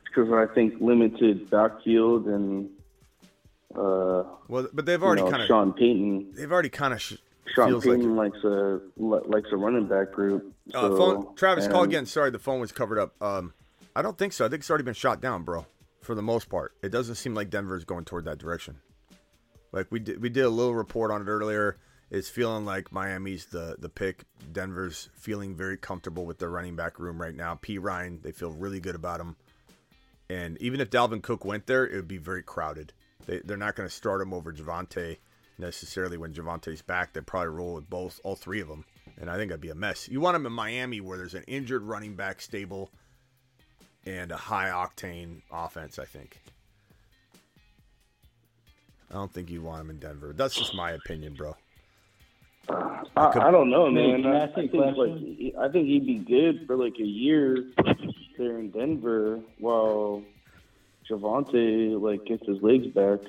Because I think limited backfield and uh, Well, but they've you already know, kind of Sean Payton. they've already kind of sh- Sean feels like Payton likes a likes a running back group. Uh, phone, Travis, call again. Sorry, the phone was covered up. Um, I don't think so. I think it's already been shot down, bro. For the most part, it doesn't seem like Denver is going toward that direction. Like we did, we did a little report on it earlier. It's feeling like Miami's the the pick. Denver's feeling very comfortable with their running back room right now. Perine, they feel really good about him. And even if Dalvin Cook went there, it would be very crowded. They, they're not going to start him over Javonte necessarily when Javonte's back. They'd probably roll with both, all three of them. And I think that'd be a mess. You want him in Miami where there's an injured running back stable and a high octane offense, I think. I don't think you want him in Denver. That's just my opinion, bro. I, I don't know, man. Can I I, ask I you a think like he- I think he'd be good for like a year there in Denver while Javonte like gets his legs back.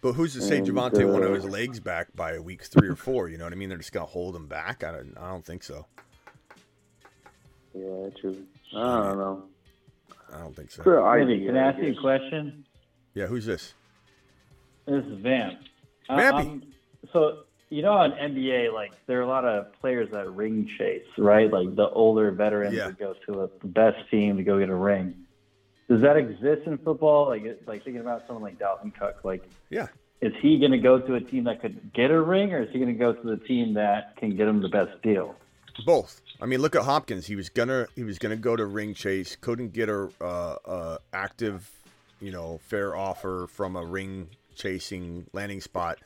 But who's to say And, Javonte won't uh, have his legs back by week three or four? You know what I mean? They're just gonna hold him back. I don't. I don't think so. Yeah, true. I don't know. I don't think so. For Smitty, can I ask you a question? Yeah, who's this? This is Vamp. Uh, Vampy. um, so you know, in NBA, like there are a lot of players that ring chase, right? Like the older veterans Yeah. that go to a, the best team to go get a ring. Does that exist in football? Like, like thinking about someone like Dalvin Cook, like Yeah. is he going to go to a team that could get a ring, or is he going to go to the team that can get him the best deal? Both. I mean, look at Hopkins. He was gonna he was gonna go to ring chase. Couldn't get a uh, uh, active, you know, fair offer from a ring chasing landing spot.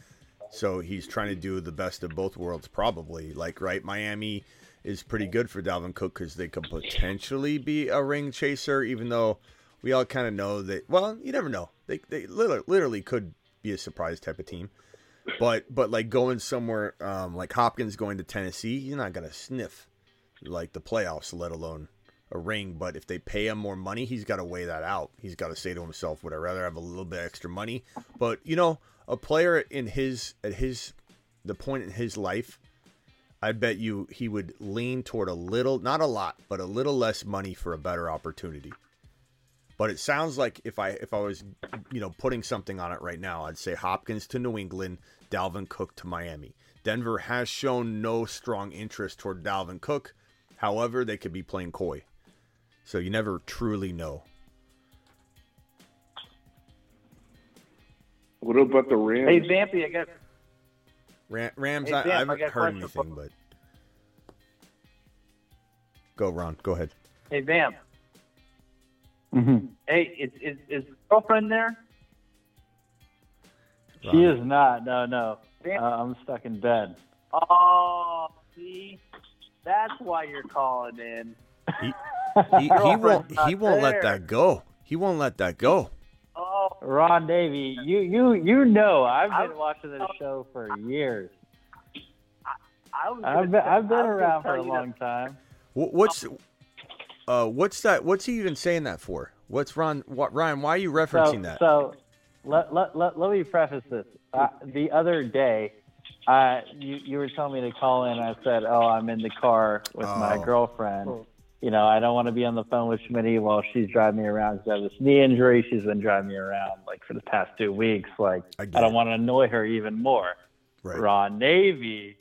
So he's trying to do the best of both worlds, probably. Like, right, Miami is pretty good for Dalvin Cook because they could potentially be a ring chaser, even though we all kind of know that. Well, you never know. They they literally, literally could be a surprise type of team. But but like going somewhere um, like Hopkins going to Tennessee, you're not gonna sniff like the playoffs, let alone a ring. But if they pay him more money, he's got to weigh that out. He's got to say to himself, "Would I rather have a little bit extra money?" But you know, a player in his at his the point in his life, I bet you he would lean toward a little, not a lot, but a little less money for a better opportunity. But it sounds like if I if I was you know putting something on it right now, I'd say Hopkins to New England, Dalvin Cook to Miami. Denver has shown no strong interest toward Dalvin Cook. However, they could be playing coy. So you never truly know. What about the Rams? Hey, Vampy, I got Ram, Rams, Hey, I, Sam, I I haven't got a heard anything, but go Ron, go ahead. hey Vamp. Mm-hmm. Hey, is is is girlfriend there? She is not. No, no. Uh, I'm stuck in bed. Oh, see, that's why you're calling in. He, he won't he won't let that go. He won't let that go. Oh, Ron Davey, you you you know I've been watching this show for years. I was I've been I've been around for a long time. What's uh what's that? What's he even saying that for? What's Ron? What Ryan? Why are you referencing so, that? So let, let, let, let me preface this. Uh, the other day, uh, you, you were telling me to call in. I said, oh, I'm in the car with my Oh. girlfriend. You know, I don't want to be on the phone with Smitty while she's driving me around because I have this knee injury. She's been driving me around like for the past two weeks. Like, I, get don't want to annoy her even more. Right. Ron Navy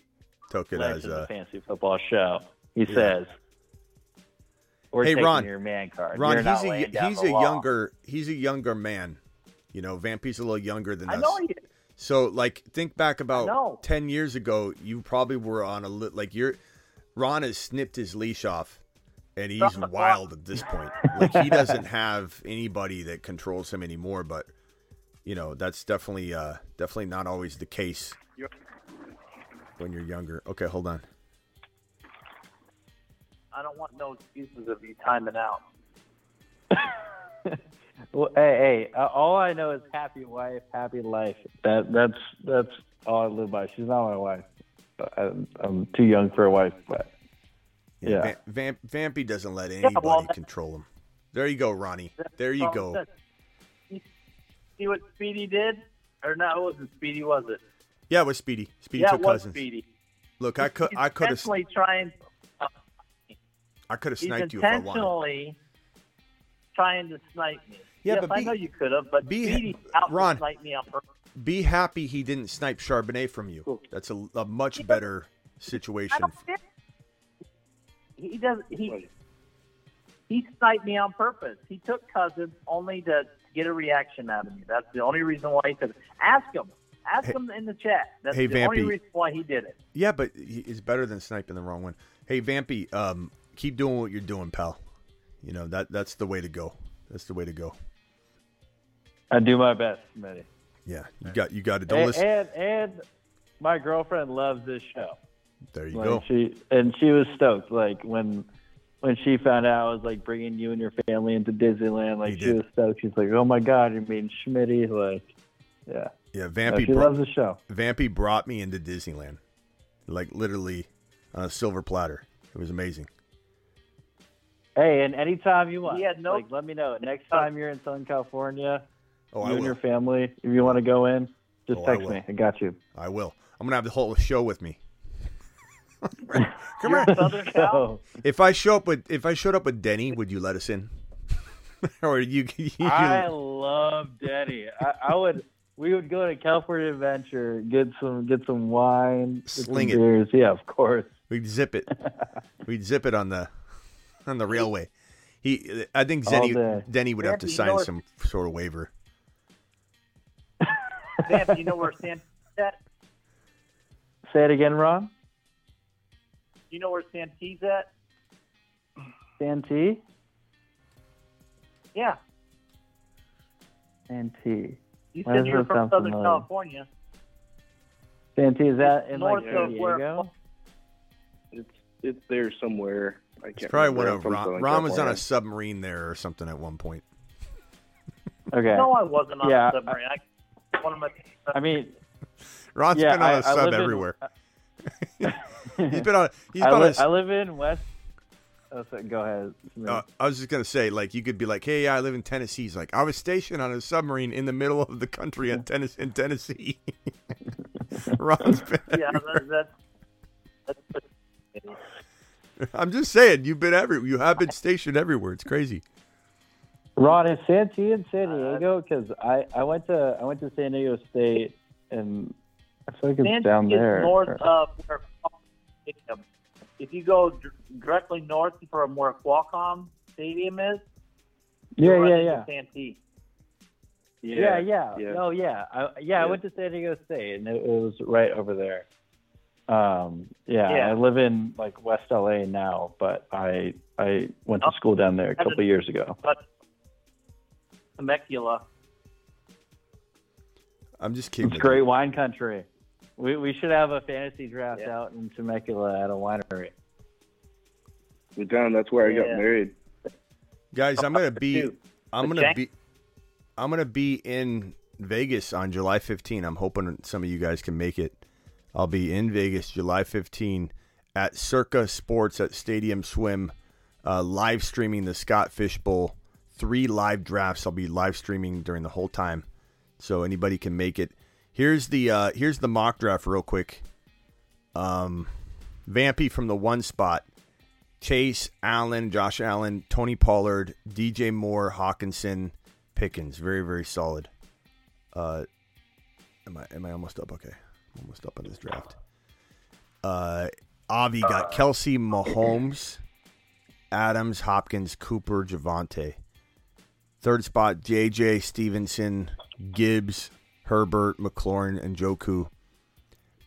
Took it as a uh, football show. He Yeah. says, "We're hey taking Ron, your man card. Ron, You're he's a he's a law." younger he's a younger man. You know, Vampy's a little younger than I us. know he is. So, like, think back about ten years ago. You probably were on a li- like you're. Ron has snipped his leash off, and he's wild at this point. Like he doesn't have anybody that controls him anymore. But you know, that's definitely uh definitely not always the case when you're younger. Okay, hold on. I don't want no excuses of you timing out. Well, hey, hey, uh, all I know is happy wife, happy life. That that's that's all I live by. She's not my wife. I'm, I'm too young for a wife, but yeah. Va- Vamp, Vampy doesn't let anybody well, control him. There you go, Ronnie. There you go. See what Speedy did? Or no, it wasn't Speedy, was it? Yeah, it was Speedy. Speedy yeah, took it was cousins. Speedy. Look, I could I could have intentionally trying. I could have sniped you if I wanted. intentionally trying to snipe me. Yeah, yes, but I be- know you could have, but be- Speedy out Ron. sniped me on purpose. Be happy he didn't snipe Charbonnet from you. That's a, a much better situation. I don't. He does. He he sniped me on purpose. He took Cousins only to get a reaction out of me. That's the only reason why he took it. Ask him. Ask Hey- him in the chat. That's hey, the only reason why he did it. Yeah, but he- it's better than sniping the wrong one. Hey, Vampy, um, keep doing what you're doing, pal. You know that that's the way to go. That's the way to go. I do my best, Smitty. Yeah, you got you got to don't And, listen. and and my girlfriend loves this show. There you Like go. she and she was stoked. Like when when she found out I was like bringing you and your family into Disneyland, like she did. was stoked. She's like, "Oh my god, you mean Schmitty?" Like, yeah, Yeah, No, Vampy. she bro- loves the show. Vampy brought me into Disneyland, like literally on a silver platter. It was amazing. Hey, and anytime you want, He had no- like, let me know. Next time you're in Southern California, Oh, you I and will. your family, if you want to go in, just Oh, text will. me. I got you. I will. I'm gonna have the whole show with me. Come You're here. Southern Cal. If I show up with if I showed up with Denny, would you let us in? or you? you I love Denny. I, I would. We would go to California Adventure, get some get some wine, get Sling some it. beers. Yeah, of course. We'd zip it. We'd zip it on the on the railway. He, I think Denny. Denny would have to sign know what- some sort of waiver. Vamp, you know where Santee's at? Say it again, Ron. You know where Santee's at? Santee. Yeah. Santee. You Why said you're from Southern familiar? California. Santee is that in North like San where- Diego? It's it's there somewhere. I can't It's probably one of I'm Ron, Ron was on a submarine there or something at one point. Okay. No, I wasn't on Yeah, a submarine. I, one of my. I mean, Ron's yeah, been on I- a I sub live in- everywhere. He's been on. He's I, been li- on. a- I live in West. Oh, sorry, go ahead. Uh, I was just gonna say, like, you could be like, "Hey, yeah, I live in Tennessee." He's like, "I was stationed on a submarine in the middle of the country in, Tennes- in Tennessee." Ron's been. Yeah, that, that, that's. I'm just saying, you've been every. You have been stationed everywhere. It's crazy. Ron, is Santee in San Diego? Because I, I went to I went to San Diego State, and I feel like it's Santee down is there. north of where Stadium. If you go directly north from where Qualcomm Stadium is, yeah, you're yeah, yeah. into Santee. Yeah, yeah. yeah. Oh, yeah. I, yeah, I went to San Diego State, and it, it was right over there. Um, yeah, Yeah. I live in like West LA now, but I I went to school down there a couple didn't- years ago. But Temecula. I'm just kidding. It's great wine country. We we should have a fantasy draft out in Temecula at a winery. We're down. That's where I got married. Guys, I'm gonna be. I'm gonna be. I'm gonna be in Vegas on July 15. I'm hoping some of you guys can make it. I'll be in Vegas July 15 at Circa Sports at Stadium Swim, uh, live streaming the Scott Fish Bowl. Three live drafts. I'll be live streaming during the whole time, so anybody can make it. Here's the uh, here's the mock draft real quick. Um, Vampy from the one spot. Chase Allen, Josh Allen, Tony Pollard, DJ Moore, Hockenson, Pickens. Very very solid. Uh, am I am I almost up? Okay, I'm almost up on this draft. Uh, Avi got Kelce, Mahomes, Adams, Hopkins, Cooper, Javonte. Third spot, JJ Stevenson, Gibbs, Herbert, McLaurin, and Joku.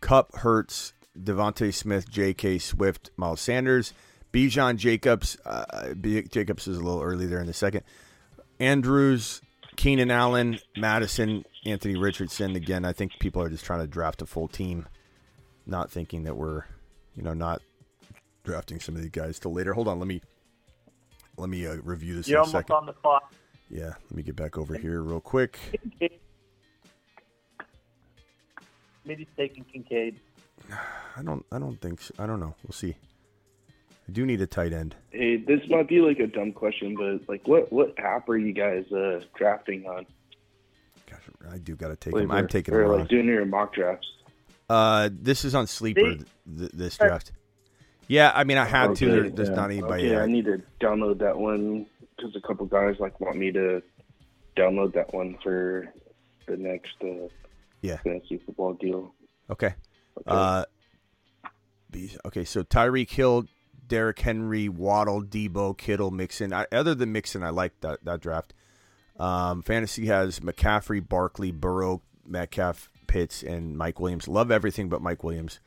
Kupp, Hurts, DeVonta Smith, J.K. Swift, Miles Sanders, Bijan Jacobs. Uh, B- Jacobs is a little early there in the second. Andrews, Keenan Allen, Madison, Anthony Richardson. Again, I think people are just trying to draft a full team, not thinking that we're, you know, not drafting some of these guys till later. Hold on, let me let me uh, review this You're in a almost second. on the clock. Yeah, let me get back over here real quick. Smitty's taking Kincaid. I don't I don't think so. I don't know. We'll see. I do need a tight end. Hey, this might be like a dumb question, but like, what what app are you guys uh, drafting on? Gosh, I do got to take Like, him. I'm taking or him like on. doing your mock drafts. Uh, this is on Sleeper. Th- this draft. Yeah, I mean, I had to. There, there's yeah. not anybody. Okay, uh, I need to download that one because a couple guys like want me to download that one for the next uh, Yeah. fantasy football deal. Okay. Uh, okay, so Tyreek Hill, Derrick Henry, Waddle, Deebo, Kittle, Mixon. I, other than Mixon, I like that that draft. Um, Fantasy has McCaffrey, Barkley, Burrow, Metcalf, Pitts, and Mike Williams. Love everything but Mike Williams.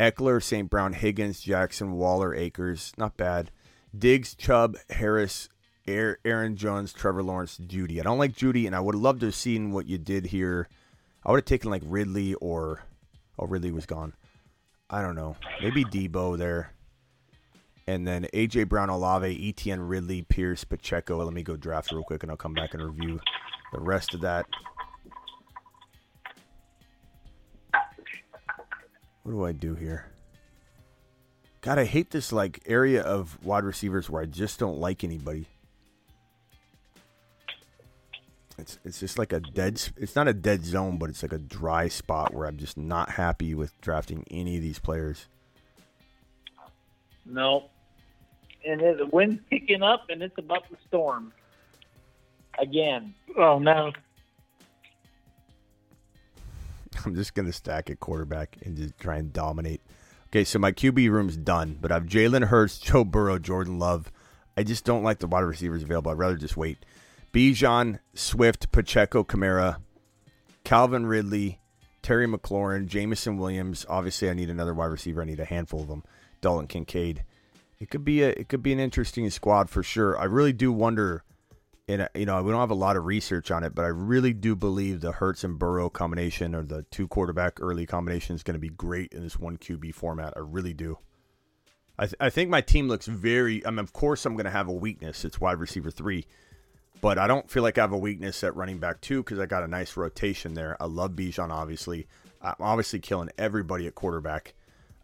Ekeler, St. Brown, Higgins, Jackson, Waller, Akers. Not bad. Diggs, Chubb, Harris, Aaron Jones, Trevor Lawrence, Jeudy. I don't like Jeudy, and I would have loved to have seen what you did here. I would have taken like Ridley or oh Ridley was gone. I don't know. Maybe Deebo there. And then AJ Brown, Olave, ETN, Ridley, Pierce, Pacheco. Let me go draft real quick and I'll come back and review the rest of that. What do I do here? God, I hate this like area of wide receivers where I just don't like anybody. It's it's just like a dead. It's not a dead zone, but it's like a dry spot where I'm just not happy with drafting any of these players. No. And it, the wind's picking up, and it's about to storm. Again. Oh, no. I'm just gonna stack at quarterback and just try and dominate. Okay, so my QB room's done, but I have Jalen Hurts, Joe Burrow, Jordan Love. I just don't like the wide receivers available. I'd rather just wait. Bijan, Swift, Pacheco, Kamara, Calvin Ridley, Terry McLaurin, Jameson Williams. Obviously, I need another wide receiver. I need a handful of them. Dalton Kincaid. It could be a it could be an interesting squad for sure. I really do wonder. And uh, you know, we don't have a lot of research on it, but I really do believe the Hurts and Burrow combination or the two quarterback early combination is going to be great in this one QB format. I really do. I, th- I think my team looks very. I mean, of course, I'm going to have a weakness. It's wide receiver three, but I don't feel like I have a weakness at running back two because I got a nice rotation there. I love Bijan, obviously. I'm obviously killing everybody at quarterback.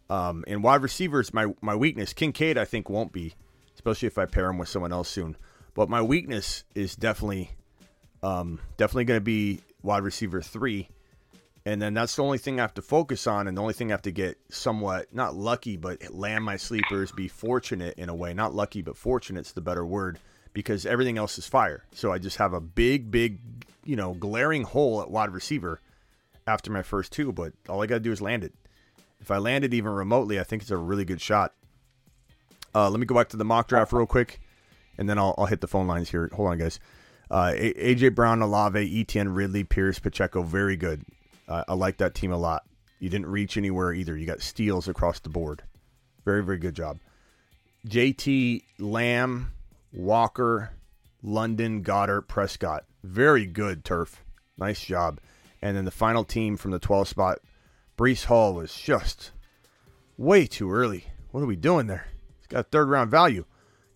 Um, and wide receivers, my my weakness. Kincaid, I think, won't be, especially if I pair him with someone else soon. But my weakness is definitely, um, definitely going to be wide receiver three, and then that's the only thing I have to focus on, and the only thing I have to get somewhat not lucky, but land my sleepers, be fortunate in a way. Not lucky, but fortunate's the better word because everything else is fire. So I just have a big, big, you know, glaring hole at wide receiver after my first two, but all I got to do is land it. If I land it even remotely, I think it's a really good shot. Uh, let me go back to the mock draft real quick, and then I'll, I'll hit the phone lines here. Hold on, guys. Uh, AJ Brown, Olave, Etn, Ridley, Pierce, Pacheco, very good. Uh, I like that team a lot. You didn't reach anywhere either. You got steals across the board. Very, very good job. JT, Lamb, Walker, London, Goedert, Prescott. Very good, Turf. Nice job. And then the final team from the 12 spot, Breece Hall was just way too early. What are we doing there? He's got third round value.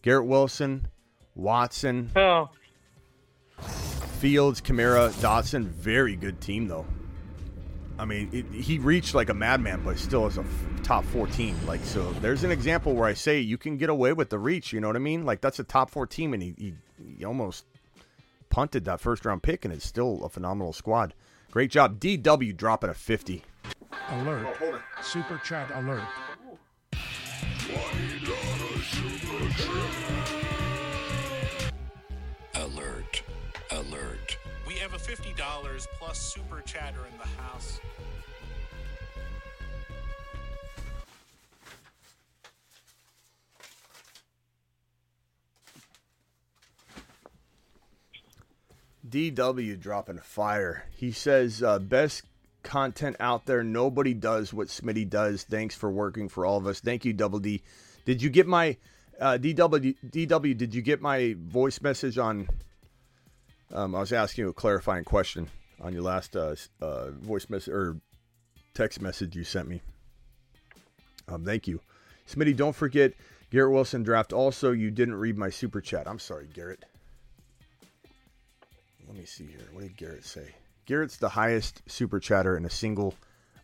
Garrett Wilson, Watson, Oh. Fields, Kamara, Dotson, very good team though. I mean, it, he reached like a madman, but still is a f- top 14. Like, so there's an example where I say you can get away with the reach. You know what I mean? Like, that's a top four team, and he, he, he almost punted that first round pick, and it's still a phenomenal squad. Great job. DW dropping a 50. Alert. Super chat alert. Alert. $50 plus super chatter in the house. DW dropping fire. He says, uh, best content out there. Nobody does what Smitty does. Thanks for working for all of us. Thank you, Double D. Did you get my uh, DW? DW? Did you get my voice message on? Um, I was asking you a clarifying question on your last uh, uh, voice message or text message you sent me. Um, thank you, Smitty. Don't forget Garrett Wilson draft. Also, you didn't read my super chat. I'm sorry, Garrett. Let me see here. What did Garrett say? Garrett's the highest super chatter in a single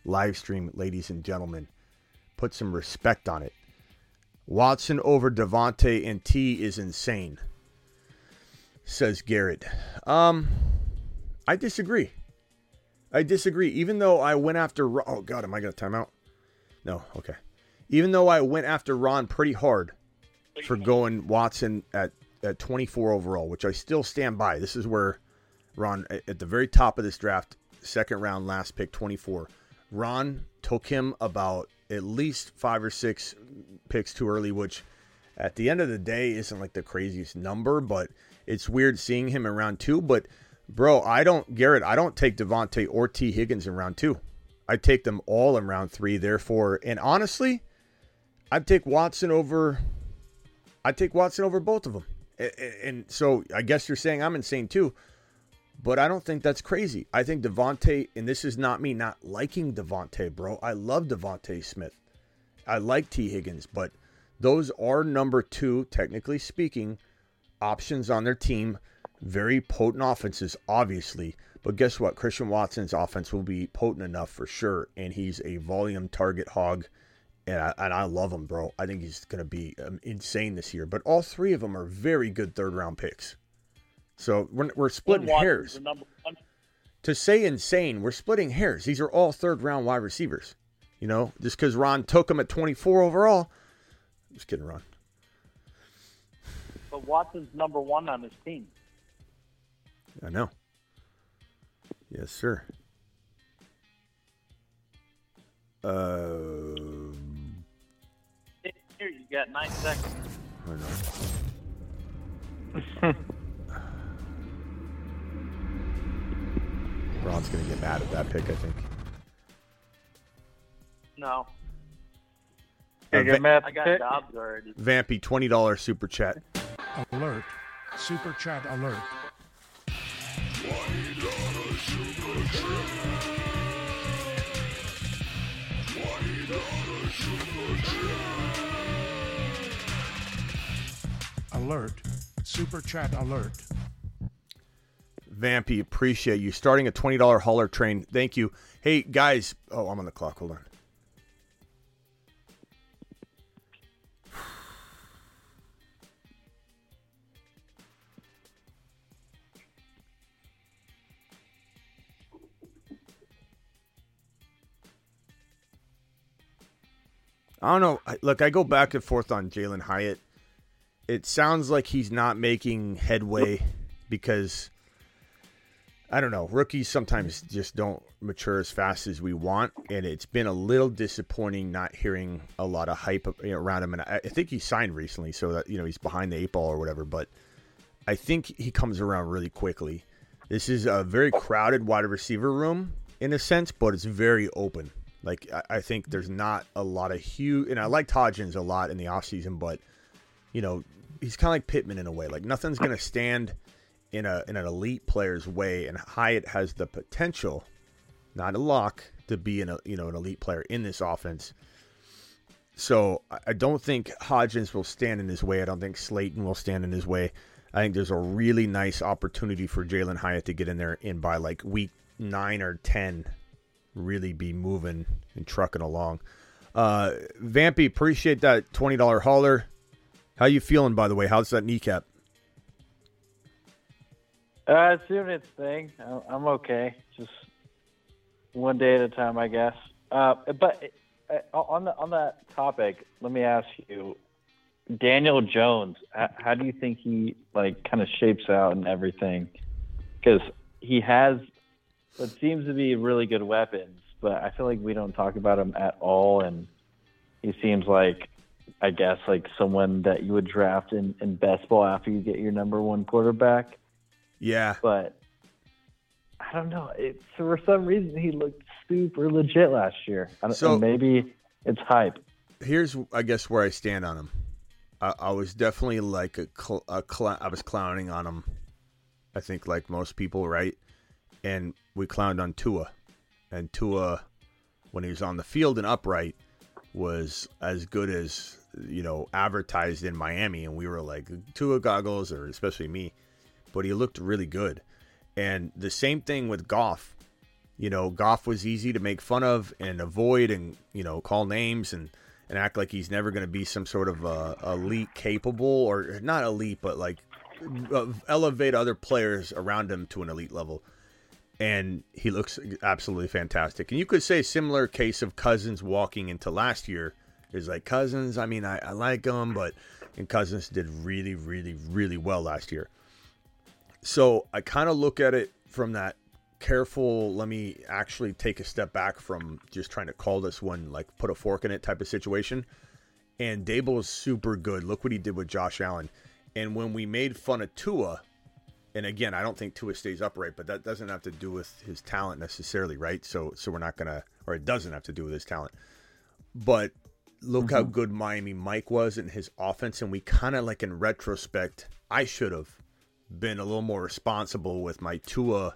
live stream, ladies and gentlemen. Put some respect on it. Watson over DeVonta and T is insane, says Garrett. Um, I disagree. I disagree. Even though I went after oh god, am I gonna time out? No, okay. Even though I went after Ron pretty hard for going Watson at at 24 overall, which I still stand by. This is where Ron at the very top of this draft, second round, last pick, 24. Ron took him about at least five or six picks too early, which at the end of the day isn't like the craziest number, but it's weird seeing him in round two. But bro, I don't Garrett, I don't take DeVonta or T. Higgins in round two. I take them all in round three. Therefore, and honestly, I'd take Watson over. I'd take Watson over both of them. And so I guess you're saying I'm insane too, but I don't think that's crazy. I think DeVonta, and this is not me not liking DeVonta, bro. I love DeVonta Smith. I like T. Higgins, but those are number two, technically speaking, options on their team. Very potent offenses, obviously. But guess what? Christian Watson's offense will be potent enough for sure. And he's a volume target hog. And I, and I love him, bro. I think he's going to be um, insane this year. But all three of them are very good third round picks. So we're, we're splitting hairs. the number one. To say insane, we're splitting hairs. These are all third round wide receivers. You know, just because Ron took him at 24 overall. I'm Just kidding, Ron. But Watson's number one on his team. I know. Yes, sir. Uh, Here, you got nine seconds. I know. Ron's gonna get mad at that pick. I think. No. Uh, Va- I got Dobbs already. Vampy, twenty dollars super chat. Alert. Super chat alert. Alert. Super chat alert. Vampy, appreciate you starting a twenty dollar hauler train. Thank you. Hey guys, oh I'm on the clock. Hold on. I don't know. Look, I go back and forth on Jalen Hyatt. It sounds like he's not making headway because I don't know. Rookies sometimes just don't mature as fast as we want, and it's been a little disappointing not hearing a lot of hype around him. And I, think he signed recently, so that you know he's behind the eight ball or whatever. But I think he comes around really quickly. This is a very crowded wide receiver room in a sense, but it's very open. Like I, I think there's not a lot of huge, and I liked Hodgins a lot in the offseason, but you know he's kind of like Pittman in a way. Like nothing's to stand in a in an elite player's way, and Hyatt has the potential, not a lock, to be an you know an elite player in this offense. So I- don't think Hodgins will stand in his way. I don't think Slayton will stand in his way. I think there's a really nice opportunity for Jalen Hyatt to get in there and by like week nine or ten, really be moving and trucking along. Uh, Vampy, appreciate that twenty dollar hauler. How you feeling, by the way? How's that kneecap? Uh, it's doing its thing. I'm okay. Just one day at a time, I guess. Uh, but uh, on the on that topic, let me ask you, Daniel Jones. How do you think he like kind of shapes out and everything? Because he has what seems to be really good weapons, but I feel like we don't talk about him at all, and he seems like. I guess like someone that you would draft in, in best ball after you get your number one quarterback Yeah, but I don't know. It's for some reason, he looked super legit last year. I don't, So- and maybe it's hype. here's I guess where I stand on him. I, I was definitely like a, cl- a cl- I was clowning on him. I think like most people, right? And we clowned on Tua, and Tua, when he was on the field and upright, was as good as you know advertised in Miami, and we were like Tua goggles, or especially me. But he looked really good, and the same thing with Goff you know, Goff was easy to make fun of and avoid and, you know, call names and, and act like he's never going to be some sort of uh, elite capable or not elite, but like uh, elevate other players around him to an elite level. And he looks absolutely fantastic. And you could say similar case of Cousins walking into last year is like Cousins. I mean, I, I like him, but and Cousins did really, really, really well last year. So I kind of look at it from that careful, let me actually take a step back from just trying to call this one like put a fork in it type of situation. And Daboll is super good. Look what he did with Josh Allen. And when we made fun of Tua, and again, I don't think Tua stays upright, but that doesn't have to do with his talent necessarily, right? So so we're not gonna or it doesn't have to do with his talent. But look how good Miami Mike was in his offense, and we kind of like in retrospect, I should have been a little more responsible with my Tua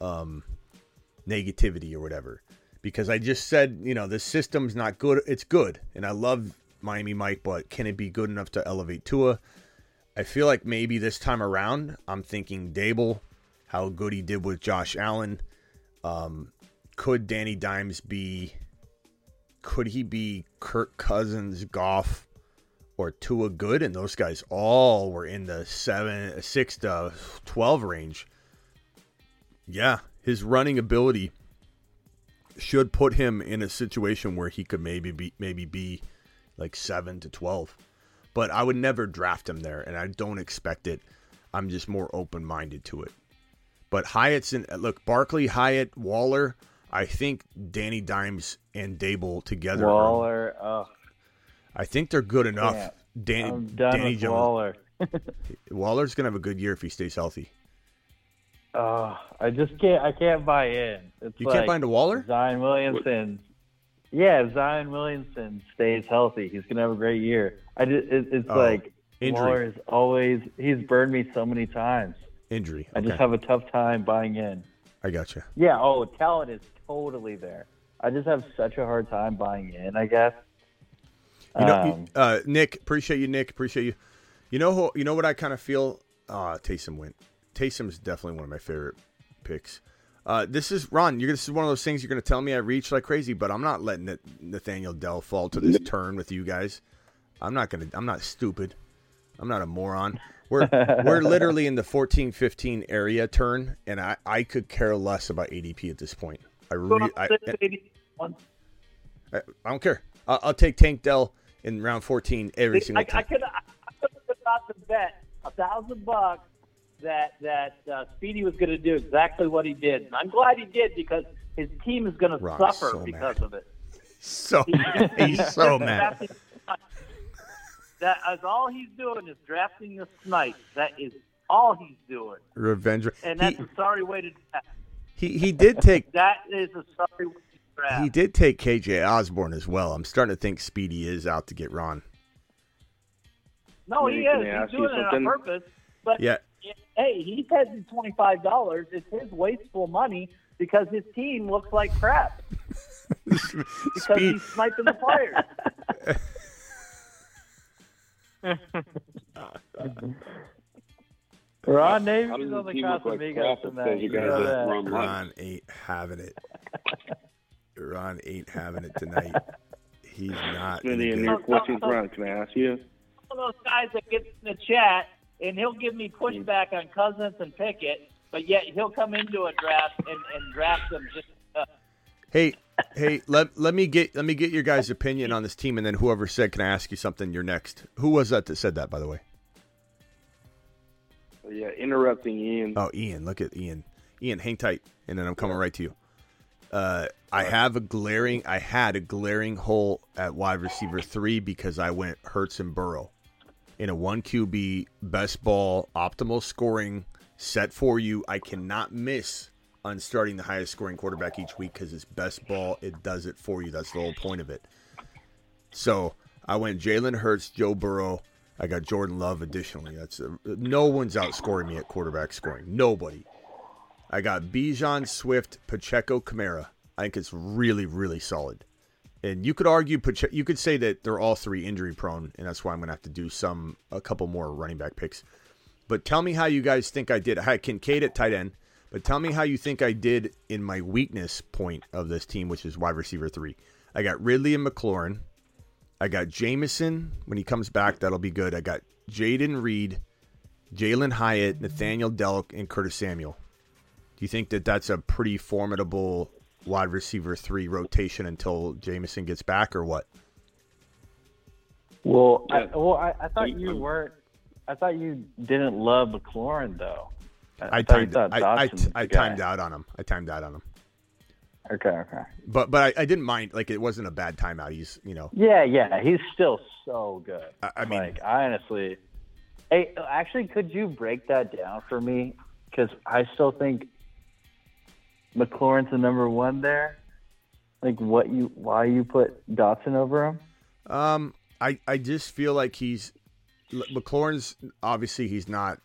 um, negativity or whatever, because I just said, you know, the system's not good. It's good, and I love Miami Mike, but can it be good enough to elevate Tua? I feel like maybe this time around, I'm thinking Daboll, how good he did with Josh Allen. Um, could Danny Dimes be? Could he be Kirk Cousins, Goff, or Tua good? And those guys all were in the seven, six to twelve range. Yeah, his running ability should put him in a situation where he could maybe be maybe be like seven to twelve. But I would never draft him there, and I don't expect it. I'm just more open minded to it. But Hyatt's in look, Barkley, Hyatt, Waller. I think Danny Dimes and Daboll together. are- Waller, oh, I think they're good enough. Can't. Danny, I'm done Danny with Jones. Waller. Waller's gonna have a good year if he stays healthy. Oh, I just can't. I can't buy in. It's You can't like buy into Waller? Zion Williamson. Yeah, if Zion Williamson stays healthy, he's gonna have a great year. I just, it, it's Oh, like injury. Waller is always. He's burned me so many times. Injury. I just have a tough time buying in. I got you. Yeah. Oh, talent is totally there. I just have such a hard time buying in. I guess. You know, Um, uh, Nick, appreciate you, Nick. Appreciate you. You know, who, you know what I kind of feel. Uh, Taysom went. Taysom's definitely one of my favorite picks. Uh, this is Ron. You're this is one of those things you're going to tell me I reach like crazy, but I'm not letting it, Nathaniel Dell fall to this turn with you guys. I'm not gonna. I'm not stupid. I'm not a moron. We're we're literally in the 14, 15 area turn, and I, I could care less about ADP at this point. I re- I, I, I don't care. I'll, I'll take Tank Dell in round 14 every single I, time. I could I could have about to bet a thousand bucks that that uh, Speedy was going to do exactly what he did. And I'm glad he did because his team is going to Ron's suffer so because mad. of it. So he's so mad. That is all he's doing is drafting the snipe. That is all he's doing, Revenge. and He, that's a sorry way to draft. he he did take That is a sorry way to draft. he did take KJ Osborn as well. I'm starting to think Speedy is out to get Ron. No, he is. He's you doing it on purpose. But Yeah. Hey, he's had twenty five dollars. It's his wasteful money because his team looks like crap. because Speed- he's sniping the players. Ron Navy's How on the he look like Casamigos crap if tonight. you You guys know. Ron Ron ain't having it. Ron ain't having it tonight. He's not. in a Smitty, in good- your 14th round, can I ask you? One of those guys that gets in the chat and he'll give me pushback on Cousins and Pickett, but yet he'll come into a draft and, and draft them just. Uh, Hey, hey, let let me get let me get your guys' opinion on this team, and then whoever said, "Can I ask you something?" You're next. Who was that that said that, by the way? Yeah, interrupting Ian. Oh, Ian. Look at Ian. Ian, hang tight, and then I'm coming right to you. Uh, I have a glaring. I had a glaring hole at wide receiver three because I went Hurts and Burrow in a one QB best ball optimal scoring set for you. I cannot miss on starting the highest scoring quarterback each week because it's best ball. It does it for you. That's the whole point of it. So I went Jalen Hurts, Joe Burrow. I got Jordan Love additionally. That's a, no one's outscoring me at quarterback scoring. Nobody. I got Bijan, Swift, Pacheco, Kamara. I think it's really, really solid. And you could argue, you could say that they're all three injury prone, and that's why I'm going to have to do some, a couple more running back picks. But tell me how you guys think I did. I had Kincaid at tight end, but tell me how you think I did in my weakness point of this team, which is wide receiver three. I got Ridley and McLaurin. I got Jameson when he comes back. That'll be good. I got Jayden Reed, Jalen Hyatt, Nathaniel Dell, and Curtis Samuel. Do you think that that's a pretty formidable wide receiver three rotation until Jameson gets back, or what? Well, I, well, I, I thought you weren't. I thought you didn't love McLaurin though. I, thought you timed. thought I, I, Dotson I timed out on him. I timed out on him. Okay, okay. But but I, I didn't mind. Like it wasn't a bad timeout. He's you know. Yeah, yeah, he's still so good. I, I mean, like I honestly, hey, actually, could you break that down for me? Because I still think McLaurin's the number one there. Like what you, why you put Dotson over him? Um, I I just feel like he's McLaurin's obviously he's not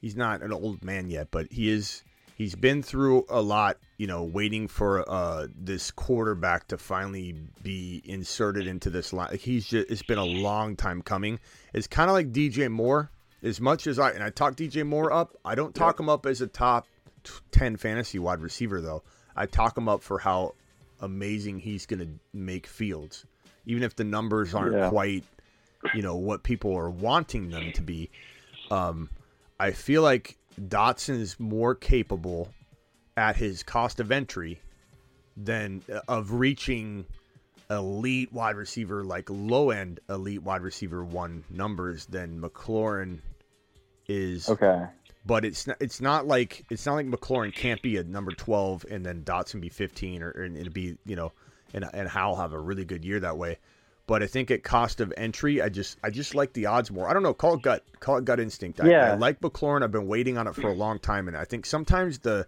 he's not an old man yet, but he is he's been through a lot. You know, waiting for uh this quarterback to finally be inserted into this line. Like he's just it's been a long time coming. It's kind of like DJ Moore. As much as I and I talk DJ Moore up, I don't talk him up as a top t- ten fantasy wide receiver though. I talk him up for how amazing he's going to make fields, even if the numbers aren't Yeah. quite, you know, what people are wanting them to be. Um, I feel like Dotson is more capable at his cost of entry than uh, of reaching elite wide receiver, like low end elite wide receiver one numbers than McLaurin is. Okay. But it's not, it's not like it's not like McLaurin can't be a number twelve and then Dotson be fifteen or, or and it'd be you know and and Howell have a really good year that way. But I think at cost of entry, I just I just like the odds more. I don't know. Call it gut. Call it gut instinct. I, Yeah. I like McLaurin. I've been waiting on it for a long time, and I think sometimes the,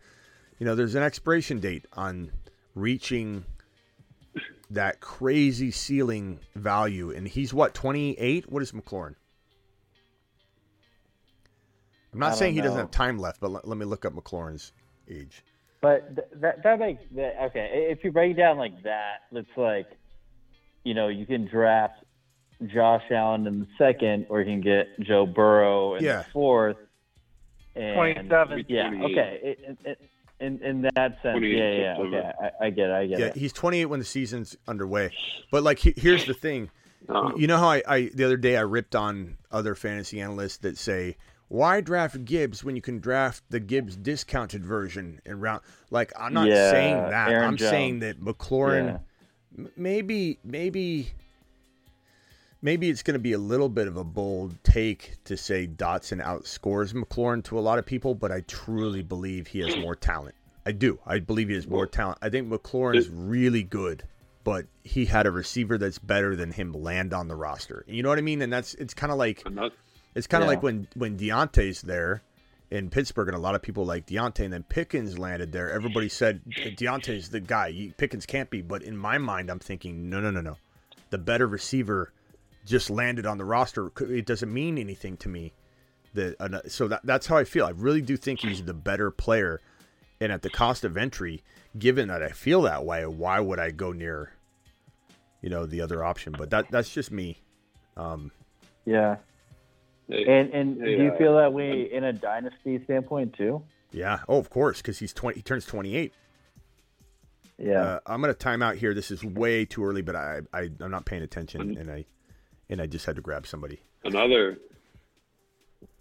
you know, there's an expiration date on reaching that crazy ceiling value, and he's what 28. What is McLaurin? I'm I not saying he don't doesn't have time left, but let, let me look up McLaurin's age. But th- that that makes that okay. If you break it down like that, it's like, you know, you can draft Josh Allen in the second, or you can get Joe Burrow in Yeah. the fourth. And, 27. Yeah. Okay. It, it, in in that sense, yeah, yeah. Okay, I, I get it. I get Yeah, it. he's 28 when the season's underway. But like, he- here's the thing. Um, You know how I, I the other day I ripped on other fantasy analysts that say why draft Gibbs when you can draft the Gibbs discounted version and round like I'm not Yeah, saying that. Aaron I'm saying that McLaurin Yeah. maybe maybe maybe it's going to be a little bit of a bold take to say Dotson outscores McLaurin to a lot of people, but I truly believe he has more talent. I do. I believe he has more talent. I think McLaurin is really good, but he had a receiver that's better than him land on the roster. You know what I mean? And that's it's kind of like it's kind of Yeah. like when when Diontae's there in Pittsburgh, and a lot of people like Deontay, and then Pickens landed there. Everybody said Diontae's the guy. Pickens can't be, but in my mind, I'm thinking, no, no, no, no. The better receiver just landed on the roster. It doesn't mean anything to me. That uh, so that that's how I feel. I really do think he's the better player, and at the cost of entry, given that I feel that way, why would I go near, you know, the other option? But that that's just me. Um, Yeah. And and Hey, do you uh, feel that way in a dynasty standpoint too? Yeah. Oh, of course, because he's twenty. He turns twenty-eight. Yeah. Uh, I'm gonna time out here. This is way too early, but I, I I'm not paying attention, and I and I just had to grab somebody. Another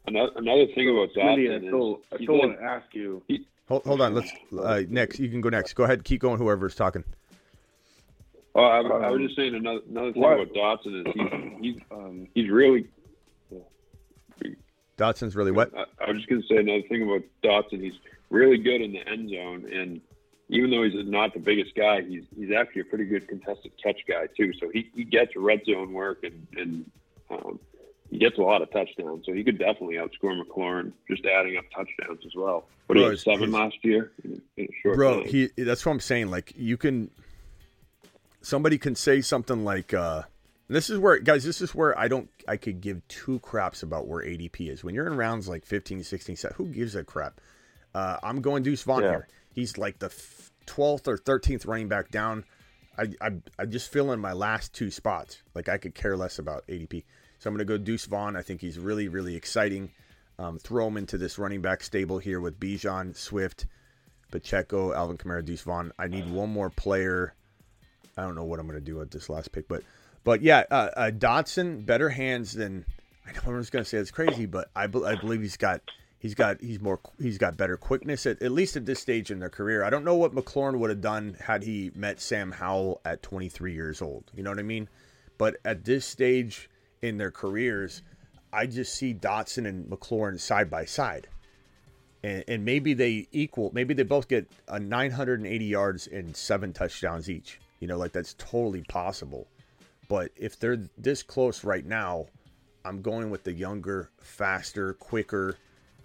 another another thing about Smitty, Dotson I still, is I still want to ask you. Hold, hold on. Let's uh, next. You can go next. Go ahead. Keep going. Whoever's talking. Oh, I, I was just saying another another thing What? about Dotson is he's he's um, he's really. Dotson's really what? I, I was just gonna say another thing about Dotson. He's really good in the end zone, and even though he's not the biggest guy, he's he's actually a pretty good contested catch guy too. So he, he gets red zone work and and um, he gets a lot of touchdowns. So he could definitely outscore McLaurin just adding up touchdowns as well. But he had seven last year in, in a short Bro, time. he that's what I'm saying. Like you can somebody can say something like uh this is where guys, this is where I don't I could give two craps about where ADP is. When you're in rounds like 15, 16, 17, who gives a crap? Uh I'm going Deuce Vaughn Yeah. here. He's like the f- 12th or 13th running back down. I, I I just fill in my last two spots. Like I could care less about ADP. So I'm going to go Deuce Vaughn. I think he's really really exciting. Um, throw him into this running back stable here with Bijan, Swift, Pacheco, Alvin Kamara, Deuce Vaughn. I need one more player. I don't know what I'm going to do at this last pick, but but yeah, uh, uh, Dotson better hands than I know everyone's going to say it's crazy, but I, be- I believe he's got he's got he's more he's got better quickness at, at least at this stage in their career. I don't know what McLaurin would have done had he met Sam Howell at 23 years old. You know what I mean? But at this stage in their careers, I just see Dotson and McLaurin side by side and, and maybe they equal maybe they both get a 980 yards and seven touchdowns each you know like that's totally possible but if they're this close right now i'm going with the younger faster quicker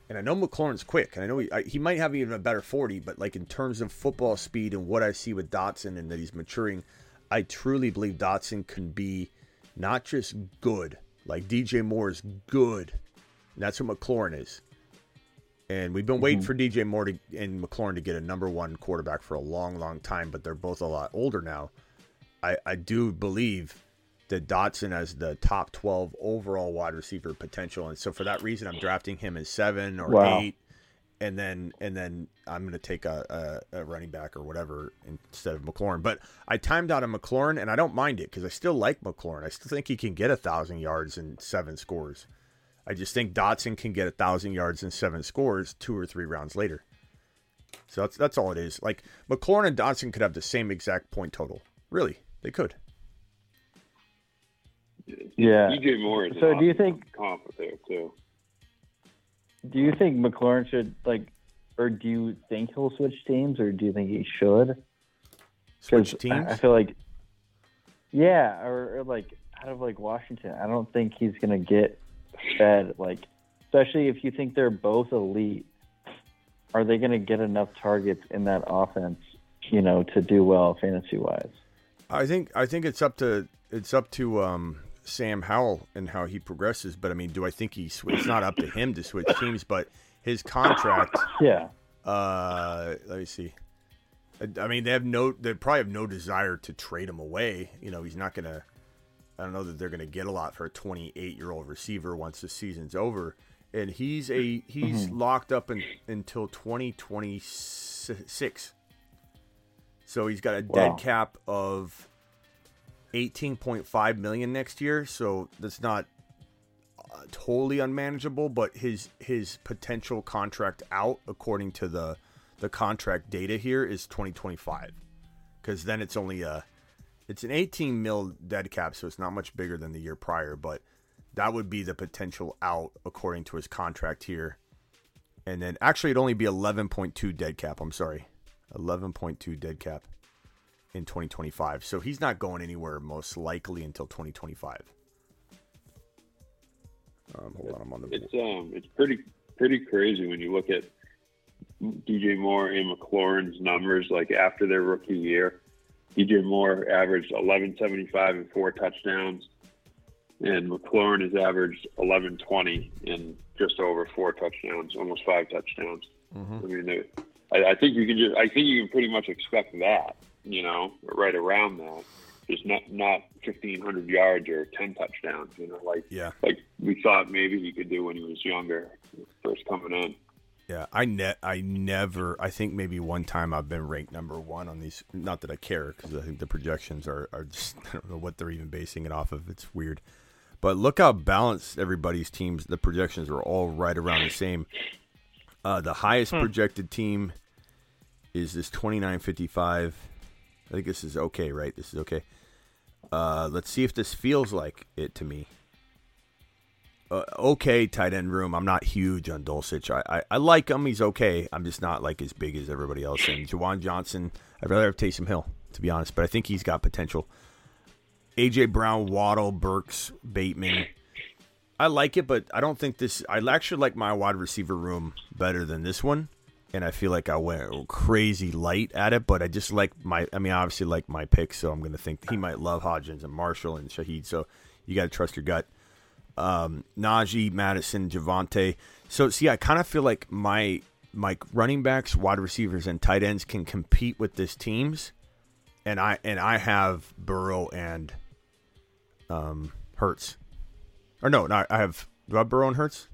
and i know mclaurin's quick and i know he, I, he might have even a better 40 but like in terms of football speed and what i see with dotson and that he's maturing i truly believe dotson can be not just good like dj moore is good and that's what mclaurin is and we've been waiting Mhm. for DJ Moore to, and McLaurin to get a number one quarterback for a long, long time, but they're both a lot older now. I, I do believe that Dotson has the top 12 overall wide receiver potential. And so for that reason, I'm drafting him as seven or Wow. eight. And then and then I'm going to take a, a, a running back or whatever instead of McLaurin. But I timed out a McLaurin, and I don't mind it because I still like McLaurin. I still think he can get a thousand yards and seven scores. I just think Dotson can get a thousand yards and seven scores two or three rounds later. So that's that's all it is. Like McLaurin and Dotson could have the same exact point total. Really, they could. Yeah. DJ Moore is So an do you think- comp there too? Do you think McLaurin should like, or do you think he'll switch teams, or do you think he should? Switch 'Cause I- teams? I feel like, yeah, or, or like out of like Washington, I don't think he's gonna get fed. Like, especially if you think they're both elite, are they gonna get enough targets in that offense, you know, to do well fantasy wise? I think I think it's up to it's up to um, Sam Howell and how he progresses. But I mean, do I think he? Sw- it's not up to him to switch teams, but his contract. Yeah. Uh, let me see. I- I mean, they have no. They probably have no desire to trade him away. You know, he's not gonna. I don't know that they're gonna get a lot for a 28 year old receiver once the season's over. And he's a he's Mhm. locked up in, until 2026. So he's got a dead Wow. cap of 18.5 million next year. So that's not uh, totally unmanageable, but his his potential contract out, according to the the contract data here, is 2025. Because then it's only a it's an 18 mil dead cap, so it's not much bigger than the year prior, but that would be the potential out according to his contract here. And then actually, it'd only be 11.2 dead cap. I'm sorry, 11.2 dead cap in 2025. So he's not going anywhere most likely until 2025. Um, hold on, I'm on the. It's um, it's pretty pretty crazy when you look at DJ Moore and McLaurin's numbers. Like after their rookie year, DJ Moore averaged 1175 and four touchdowns, and McLaurin has averaged 1120 and just over four touchdowns, almost five touchdowns. Mhm. I mean, I, I think you can just I think you can pretty much expect that, you know, right around that. just not not fifteen hundred yards or ten touchdowns. You know, like Yeah. like we thought maybe he could do when he was younger, first coming in. Yeah, I ne- I never. I think maybe one time I've been ranked number one on these. Not that I care because I think the projections are are just I don't know what they're even basing it off of. It's weird, but look how balanced everybody's teams. The projections are all right around the same. Uh, the highest Hmm. projected team is this twenty nine fifty five. I think this is okay, right? This is okay. Uh, let's see if this feels like it to me uh, okay tight end room. I'm not huge on Dulcich. I, I, I like him. He's okay. I'm just not like as big as everybody else. And Juwan Johnson, I'd rather have Taysom Hill, to be honest, but I think he's got potential. AJ Brown, Waddle, Burks, Bateman. I like it, but I don't think this. I actually like my wide receiver room better than this one, and I feel like I went crazy light at it. But I just like my. I mean, I obviously like my picks, so I'm going to think he might love Hodgins and Marshall and Shaheed. So you got to trust your gut um, Najee, Madison, Javonte. So see, I kind of feel like my my running backs, wide receivers, and tight ends can compete with this teams, and I and I have Burrow and um, Hurts, or no, no, I have do I have Burrow and Hurts?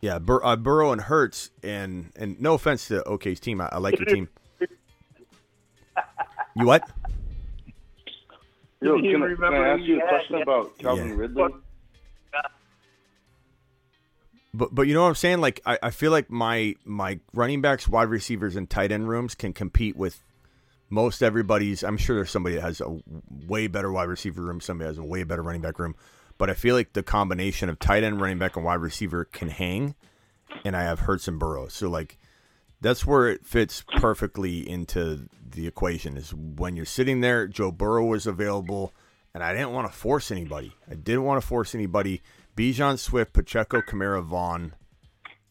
Yeah, Bur- uh, Burrow and Hurts, and and no offense to OK's team, I, I like your team. You what? Yo, You can, I, can remember I ask you you a question yeah. about Calvin Yeah. Ridley? But but you know what I'm saying? Like I, I feel like my my running backs, wide receivers, and tight end rooms can compete with most everybody's. I'm sure there's somebody that has a way better wide receiver room, somebody has a way better running back room. But I feel like the combination of tight end, running back, and wide receiver can hang. And I have Hurts and Burrow, so like that's where it fits perfectly into the equation. Is when you're sitting there, Joe Burrow was available, and I didn't want to force anybody. I didn't want to force anybody. Bijan Swift, Pacheco, Kamara, Vaughn,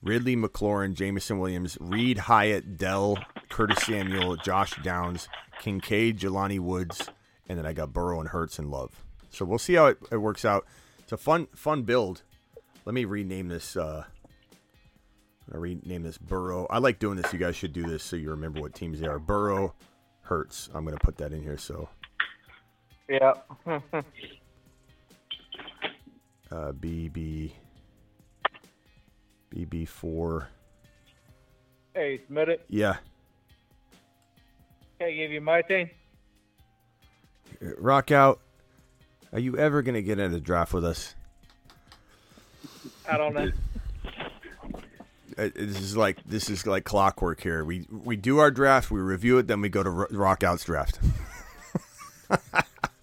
Ridley, McLaurin, Jameson Williams, Reed, Hyatt, Dell, Curtis Samuel, Josh Downs, Kincaid, Jelani Woods, and then I got Burrow and Hurts and Love. So we'll see how it, it works out. It's a fun fun build. Let me rename this. Uh, I'm rename this Burrow. I like doing this. You guys should do this so you remember what teams they are. Burrow, Hurts. I'm gonna put that in here. So Yeah. uh, BB BB four. hey, submit it. Yeah, Okay, give you my thing? rock out. Are you ever gonna get in a draft with us? I don't know. Uh, This is like this is like clockwork here. We we do our draft, we review it, then we go to Ro- rock out's draft.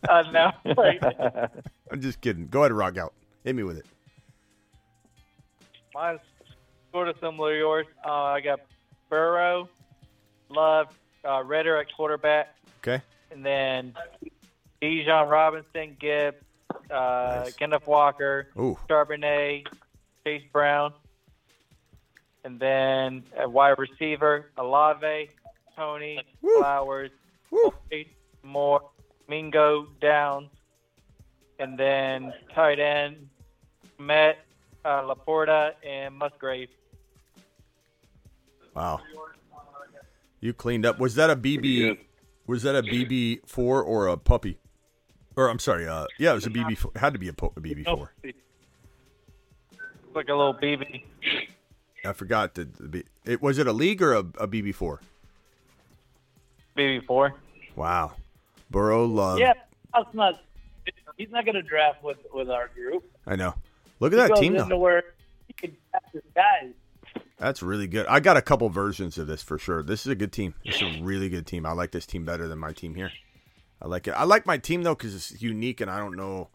Uh, no. I'm just kidding. Go ahead, rock out. Hit me with it. mine's sort of similar to yours. Uh, I got Burrow, Love, uh, Ridder at quarterback, Okay. and then Bijan Robinson, Gibbs, uh, Nice. Kenneth Walker, Ooh. Charbonnet, Chase Brown, and then a wide receiver, Olave, Toney, Flowers, Boyd, Moore, Mingo, Downs, and then tight end, Kmet, uh, LaPorta, and Musgrave. Wow. You cleaned up. Was that a BB? Was that a BB four or a puppy? Or I'm sorry. Uh, yeah, it was a BB. four. It had to be a, po- a BB four. Like a little BB. I forgot the, the B- it was it a league or a, a BB four? BB4. Wow. Burrow love. yeah, that's not. He's not going to draft with with our group. I know. Look at He that team into though. where he can draft his guys. That's really good. I got a couple versions of this for sure. This is a good team. This is a really good team. I like this team better than my team here. I like it. I like my team though because it's unique, and I don't know.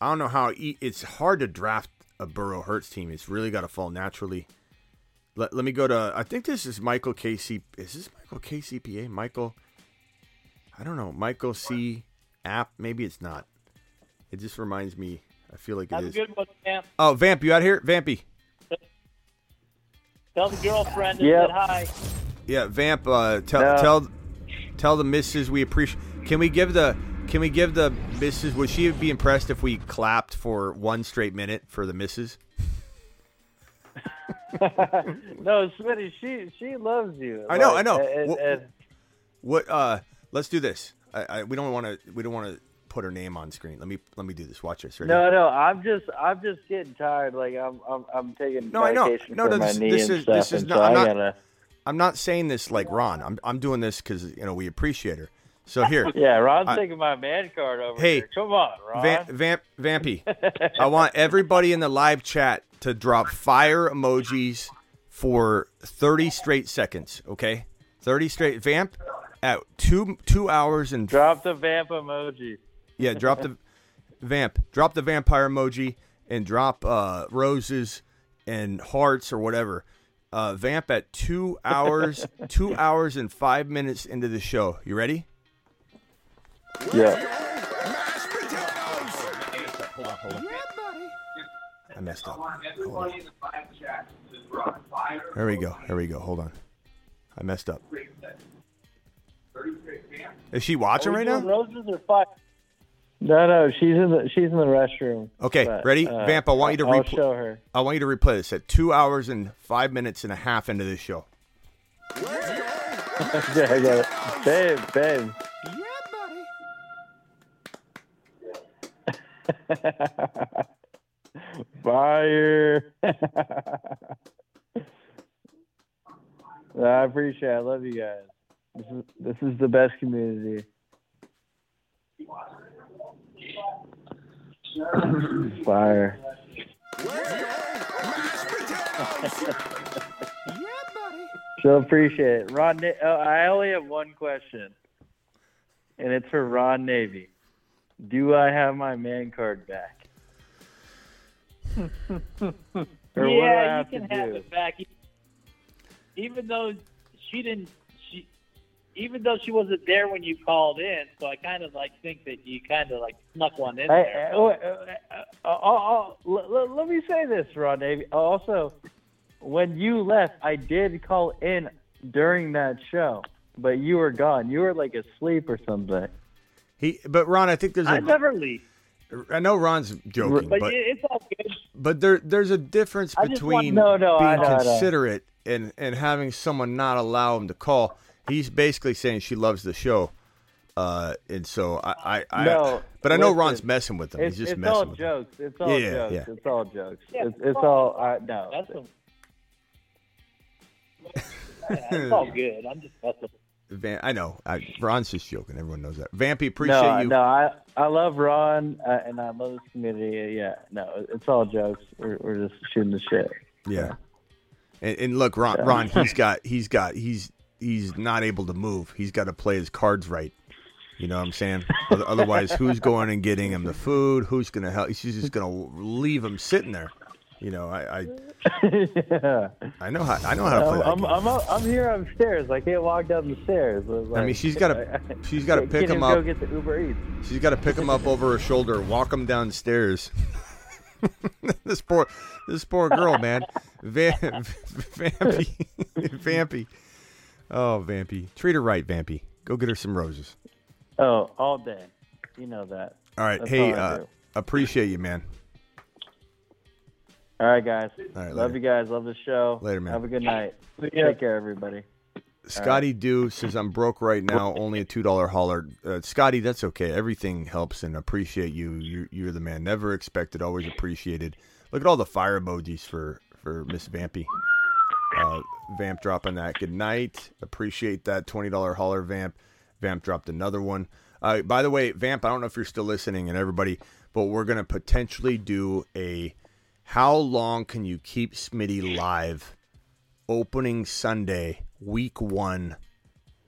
I don't know how e- it's hard to draft a Burrow Hurts team. It's really got to fall naturally. Let, let me go to. I think this is Michael KC. Is this Michael KCPA? Michael. I don't know. Michael C. App. Maybe it's not. It just reminds me. I feel like it Have a is. good one, Camp. Oh, Vamp, you out here? Vampy. Tell the girlfriend that Yep. said hi. Yeah, Vamp. Uh, tell No. tell tell the missus we appreciate. Can we give the Can we give the missus? Would she be impressed if we clapped for one straight minute for the missus? no, Smitty, she she loves you. I know, Like, I know. and- What- and- What? Uh, let's do this. I, I we don't want to we don't want to put her name on screen. Let me let me do this. Watch this. Ready? No, no, I'm just, I'm just getting tired. Like I'm, I'm, I'm taking No, I know. No, for no, this, this is stuff, this is not. so I'm not, gotta. I'm not saying this like Ron. I'm I'm doing this because you know we appreciate her. So here, Yeah, Ron's I- taking my man card over Hey, here. Come on, Ron. Vamp, Vamp, Vampy. I want everybody in the live chat to drop fire emojis for 30 straight seconds. Okay, 30 straight. Vamp at two two hours and Drop the vamp emoji. yeah. Drop the vamp. Drop the vampire emoji and drop uh, roses and hearts or whatever. Uh, vamp at two hours, two hours and five minutes into the show. You ready? Yeah. Hold on, hold on. I messed up. Hold on. There we go. There we go. Hold on. I messed up. Is she watching right now? Roses or fire? No, no, she's in the she's in the restroom. Okay, But, ready? uh, Vamp, I want you to I'll repl- show her. I want you to replay this at two hours and five minutes and a half into this show. yeah, I got it. Babe, babe. Fire. I appreciate it. I love you guys. This is this is the best community. Fire. She'll appreciate it. Ron, Na- oh, I only have one question, and it's for Ron Navy. Do I have my man card back? Or what do I yeah, you can have do? it back. Even though she didn't, she, even though she wasn't there when you called in, so I kind of like think that you kind of like snuck one in Hey, there. uh, uh, uh, uh, let, let- let me say this, Ron Navy. Also, when you left, I did call in during that show, but you were gone. You were like asleep or something. He, but Ron, I think there's a. I never leave. I know Ron's joking, But, but it's all good. but there there's a difference I just want- between No, no, I being know, I considerate and and having someone not allow him to call. He's basically saying she loves the show, uh, and so I I, I No, but I know listen, Ron's messing with him. It's, He's just it's messing all with jokes. It's all Yeah, jokes. yeah. It's all jokes. Yeah, it's, it's it's all- all. I no. That's a, it's all good. I'm just messing. Van, I know. I, Ron's just joking. Everyone knows that. Vampy, appreciate no, you. no, I I love Ron uh, and I love this community. Yeah, no, it's all jokes. We're, we're just shooting the shit. Yeah. And, and look, Ron, Yeah. Ron, he's got, he's got, he's, he's not able to move. He's got to play his cards right. You know what I'm saying? Otherwise, who's going and getting him the food? Who's going to help? She's just going to leave him sitting there. You know, I, I, yeah. I know how, I know how to play that I'm, game. I'm, I'm, I'm here upstairs. I can't walk down the stairs. I, was I mean, she's gotta- she's gotta Can't pick him Go up. get the Uber Eats. She's got to pick him up over her shoulder, walk him downstairs. this poor, this poor girl, man. Van, Vampy, Vampy. Oh, Vampy. Treat her right, Vampy. Go get her some roses. Oh, all day. You know that. All right. That's hey, all uh, appreciate you, man. All right, guys. All right, love later. you guys. Love the show. Later, man. Have a good night. ya. Take care, everybody. Scotty Do says I'm broke right now. Only a two dollar holler. Uh, Scotty, that's okay. Everything helps and appreciate you. You you're the man. Never expected, always appreciated. Look at all the fire emojis for for Miss Vampy. Uh, Vamp dropping that. Good night. Appreciate that twenty dollar holler. Vamp. Vamp dropped another one. Uh, by the way, Vamp. I don't know if you're still listening and everybody, but we're gonna potentially do a. How long can you keep Smitty live? opening Sunday, week one,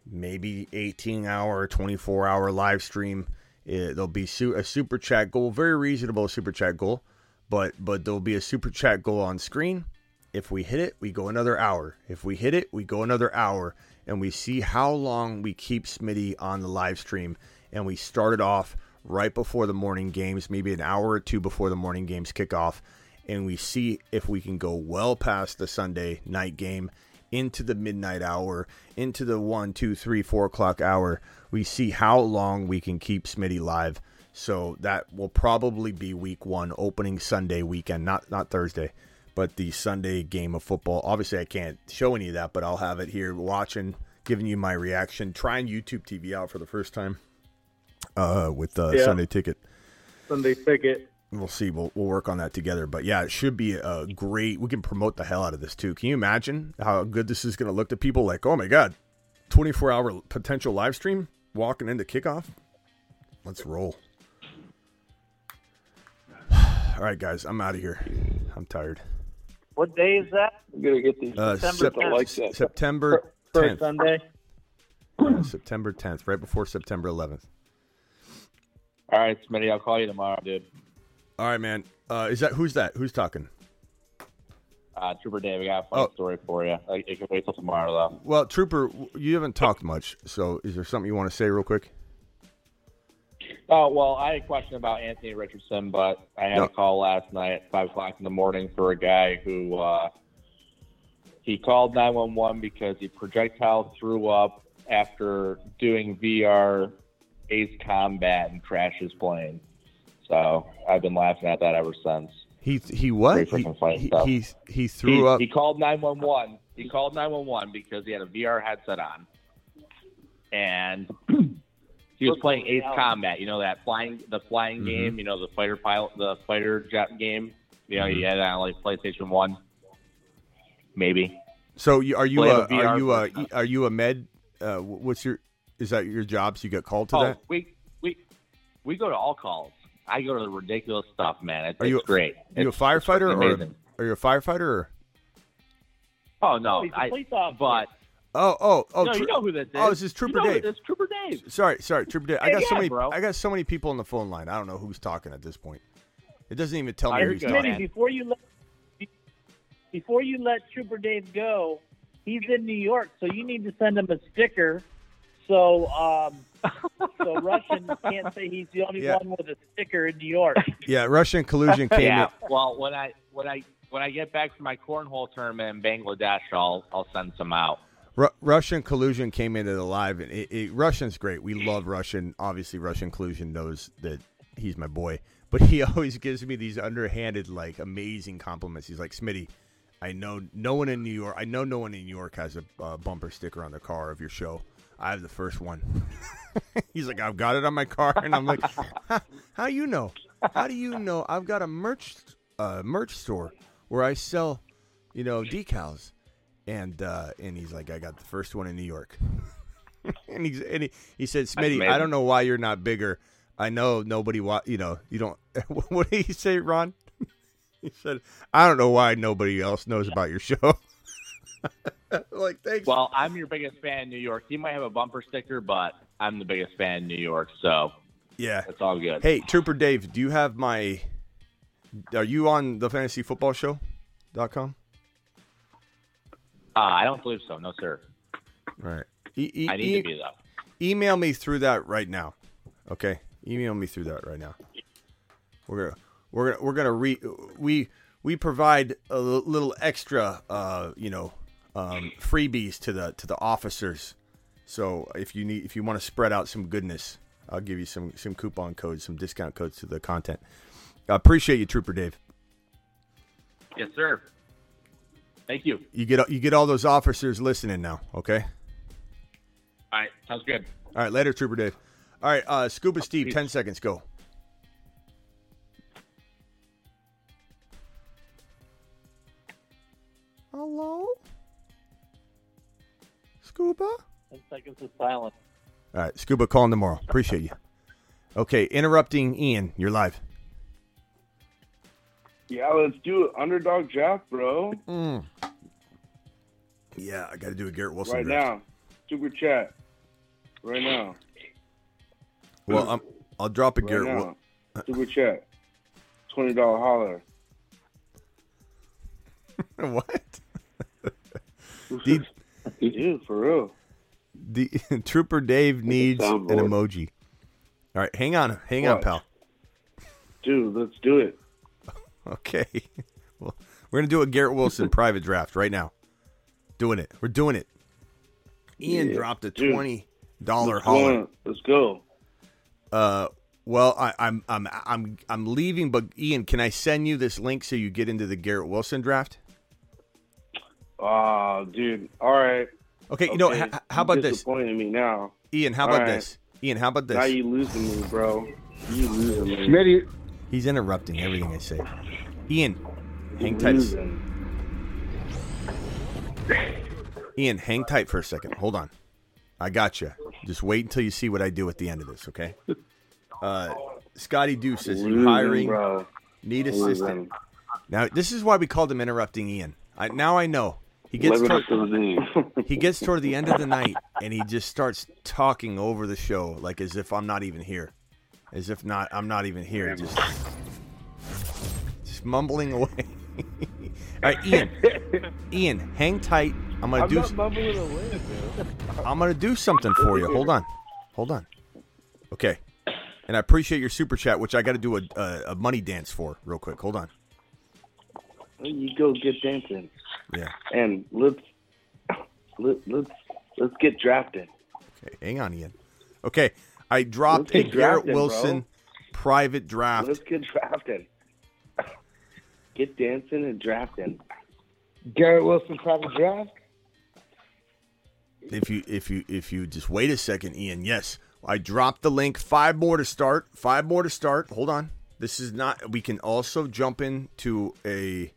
maybe 18 hour, 24 hour live stream. Eh, there'll be su- a super chat goal, very reasonable super chat goal, but but there'll be a super chat goal on screen. If we hit it, we go another hour. If we hit it, we go another hour, and we see how long we keep Smitty on the live stream. And we start it off right before the morning games, maybe an hour or two before the morning games kick off and we see if we can go well past the Sunday night game into the midnight hour, into the one, two, three, four o'clock hour. We see how long we can keep Smitty live. So that will probably be week one, opening Sunday weekend, not not Thursday, but the Sunday game of football. Obviously, I can't show any of that, but I'll have it here watching, giving you my reaction, trying YouTube TV out for the first time. uh, with uh, Yeah. Sunday Ticket. Sunday ticket. We'll see. We'll we'll work on that together. But yeah, it should be a great. We can promote the hell out of this too. Can you imagine how good this is going to look to people? Like, oh my god, twenty four hour potential live stream walking into kickoff. Let's roll. All right, guys, I'm out of here. I'm tired. What day is that? I'm gonna get these. Uh, September Sep- like that. September For 10th. Sunday. Yeah, September 10th, right before September 11th. All right, Smitty, I'll call you tomorrow, dude. All right, man. Uh, is that who's that? Who's talking? Uh, Trooper Dave, I got a funny Oh. story for you. You can wait till tomorrow, though. Well, Trooper, you haven't talked much. So, is there something you want to say real quick? Oh well, I had a question about Anthony Richardson, but I had No. a call last night at five o'clock in the morning for a guy who uh, he called nine one one because he projectile threw up after doing VR Ace Combat and crashed his plane. So I've been laughing at that ever since. He he what? He, freaking funny he, stuff. he he threw he, up. He called nine one one. He called nine one one because he had a VR headset on, and he was playing Ace Combat. You know that flying, the flying Mhm. game. You know the fighter pilot, the fighter jet game. You know, Mhm. he had it on like PlayStation One, maybe. So, are you Play a, are you a, are you a med? Uh, what's your is that your job? So you get called to oh, that? we we we go to all calls. I go to the ridiculous stuff, man. It's, Are you it's great. Are you a firefighter or amazing. are you a firefighter or? Oh no, he's a I, police officer. but Oh oh oh! no, you know who this oh, is. Oh, this is You Trooper know who Dave. this is Trooper Dave. Sorry, sorry, Trooper Dave. I Yeah, got so many. bro. I got so many people on the phone line. I don't know who's talking at this point. It doesn't even tell me You're who's good, talking. man. before you let before you let Trooper Dave go, he's in New York, so you need to send him a sticker. So, um, so Russian can't say he's the only Yeah. one with a sticker in New York. Yeah, Russian collusion came yeah. in. Well, when I when I when I get back from my cornhole tournament in Bangladesh, I'll I'll send some out. Ru- Russian collusion came into the live, and it, it, Russian's great. We love Russian. Obviously, Russian collusion knows that he's my boy, but he always gives me these underhanded, like amazing compliments. He's like, "Smitty, I know no one in New York. I know no one in New York has a uh, bumper sticker on the car of your show. I have the first one." he's like, "I've got it on my car," and I'm like, "How, how you know? How do you know? I've got a merch uh, merch store where I sell, you know, decals." and uh, and he's like, I got the first one in New York, and he's and he, he said, Smitty, I don't know why you're not bigger. I know nobody wa- you know you don't. what did he say, Ron? he said, I don't know why nobody else knows about your show. like, thanks. Well, I'm your biggest fan in New York. You might have a bumper sticker, but I'm the biggest fan in New York, so yeah. it's all good. Hey, Trooper Dave, do you have my? Are you on the fantasy football show? dot com? Uh, I don't believe so. No, sir. All right. E- e- I need e- to be though. email me through that right now. Okay, email me through that right now. We're gonna we're gonna we're gonna re we we provide a little extra uh you know um, freebies to the to the officers. So if you need if you want to spread out some goodness, I'll give you some some coupon codes, some discount codes to the content. I appreciate you, Trooper Dave. Yes, sir. Thank you. You get you get all those officers listening now. Okay. All right, sounds good. All right, later, Trooper Dave. All right, uh, Scuba Steve, ten seconds, go. Hello, Scuba. Ten seconds of silence. All right, Scuba, calling tomorrow. Appreciate you. Okay, interrupting Ian. You're live. Yeah, let's do it. Underdog draft, bro. Mm. Yeah, I got to do a Garrett Wilson right draft. now. Super chat. Right now. Well, I'm, I'll drop a Right Garrett. now. Wil- Super chat. Twenty dollar holler. what? D- Dude, for real. the Trooper Dave needs an emoji. All right, hang on, hang on, pal. Dude, let's do it. Okay. Well, we're gonna do a Garrett Wilson private draft right now. Doing it. We're doing it. Ian Yeah, dropped a dude. twenty dollar Let's go. Let's go. Uh, well, I, I'm I'm I'm I'm leaving, but Ian, can I send you this link so you get into the Garrett Wilson draft? Oh, dude. All right. Okay, you know, h- how about this? Disappointing me now. Ian, how All about right. this? Ian, how about this? Now you losing me, bro. You losing me. Smitty, He's interrupting everything I say. Ian, hang tight. Ian, hang tight for a second. Hold on. I got you. Just wait until you see what I do at the end of this, okay? Uh, Scotty Deuce is hiring? bro. Need Losing. assistant." Now, this is why we called him interrupting Ian. I, now I know. He gets toward, to he gets toward the end of the night and he just starts talking over the show like as if I'm not even here. As if not I'm not even here. Just just mumbling away. All right, Ian. Ian, hang tight. I'm gonna I'm do not mumbling away, dude. I'm gonna do something for you. Hold on, hold on. Okay, and I appreciate your super chat, which I got to do a, a a money dance for real quick. Hold on. You go get dancing, Yeah. and let's let, let's let's get drafted. Okay, hang on, Ian. Okay, I dropped a Garrett drafted, Wilson bro. private draft. Let's get drafted. Get dancing and drafting. Garrett Wilson private draft. If you if you if you just wait a second, Ian. Yes, I dropped the link. Five more to start. Five more to start. Hold on. This is not. We can also jump into a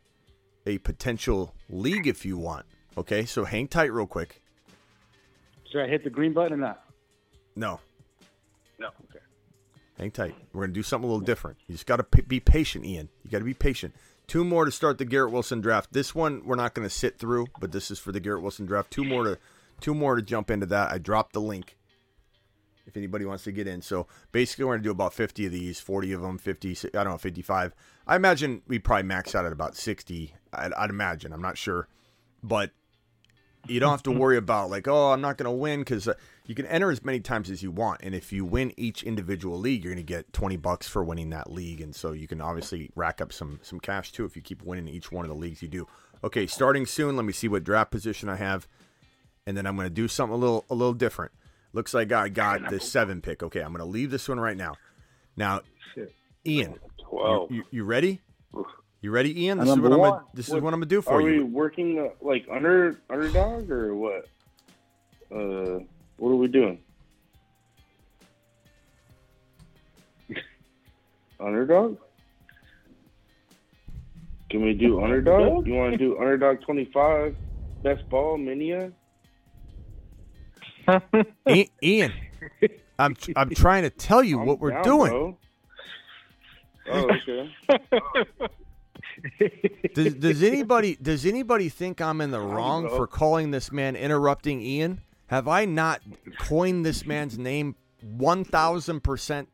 a potential league if you want. Okay, so hang tight real quick. Should I hit the green button or not? No, No. Okay. hang tight. We're gonna do something a little different. You just got to p- be patient, Ian. You got to be patient. Two more to start the Garrett Wilson draft. This one we're not gonna sit through, but this is for the Garrett Wilson draft. Two more to two more to jump into that. I dropped the link. If anybody wants to get in. So basically, we're going to do about 50 of these, 40 of them, 50, I don't know, 55. I imagine we probably max out at about 60. I'd, I'd imagine. I'm not sure. But you don't have to worry about, like, oh, I'm not going to win because uh, you can enter as many times as you want. And if you win each individual league, you're going to get 20 bucks for winning that league. And so you can obviously rack up some, some cash too if you keep winning each one of the leagues you do. Okay, starting soon. Let me see what draft position I have and then I'm going to do something a little a little different. Looks like I got the seven pick. Okay, I'm going to leave this one right now. Now, Ian, Twelve. You, you, you ready? You ready, Ian? This is what I'm gonna, this is what I'm gonna do for Are you. Are we working uh, like under underdog or what? Uh, what are we doing? underdog? Can we do underdog? You want to do underdog twenty five? Best ball, Minia? I- Ian, I'm I'm trying to tell you what we're down, doing. bro. Oh, okay. Does, does anybody does anybody think I'm in the wrong for calling this man interrupting Ian? Have I not coined this man's name one thousand percent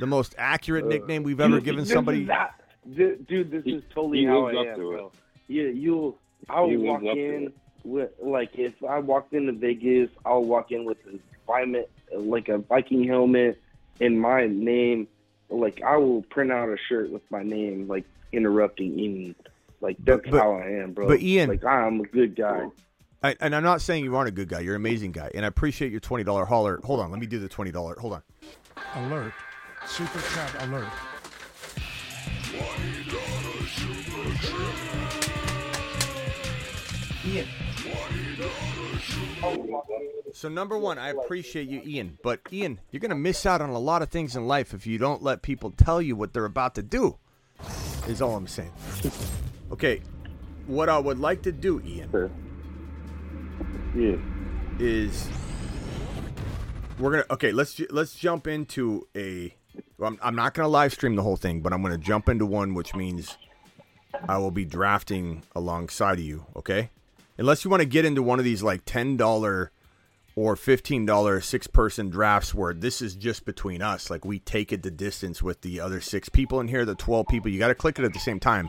the most accurate uh, nickname we've ever given somebody? not- dude, this is totally he how I lives up am, to it. Yeah, you'll. I'll walk up to in it. with like if I walked into Vegas, I'll walk in with a Viking, like a Viking helmet and my name. Like I will print out a shirt with my name, like interrupting Ian. Like that's but- how I am, bro. but Ian- like I'm a good guy. I, and I'm not saying you aren't a good guy. You're an amazing guy, and I appreciate your twenty dollar holler. Hold on, let me do the twenty dollar. Hold on. Alert. Super chat alert. Ian. So number one, I appreciate you, Ian. But Ian, you're gonna miss out on a lot of things in life if you don't let people tell you what they're about to do. Is all I'm saying. Okay, what I would like to do, Ian, Yeah. is we're gonna okay. Let's let's jump into a. well, I'm not gonna live stream the whole thing, but I'm gonna jump into one, which means I will be drafting alongside of you. Okay, unless you want to get into one of these like ten dollar or fifteen dollar six person drafts where this is just between us. Like we take it the distance with the other six people in here, the twelve people. You got to click it at the same time.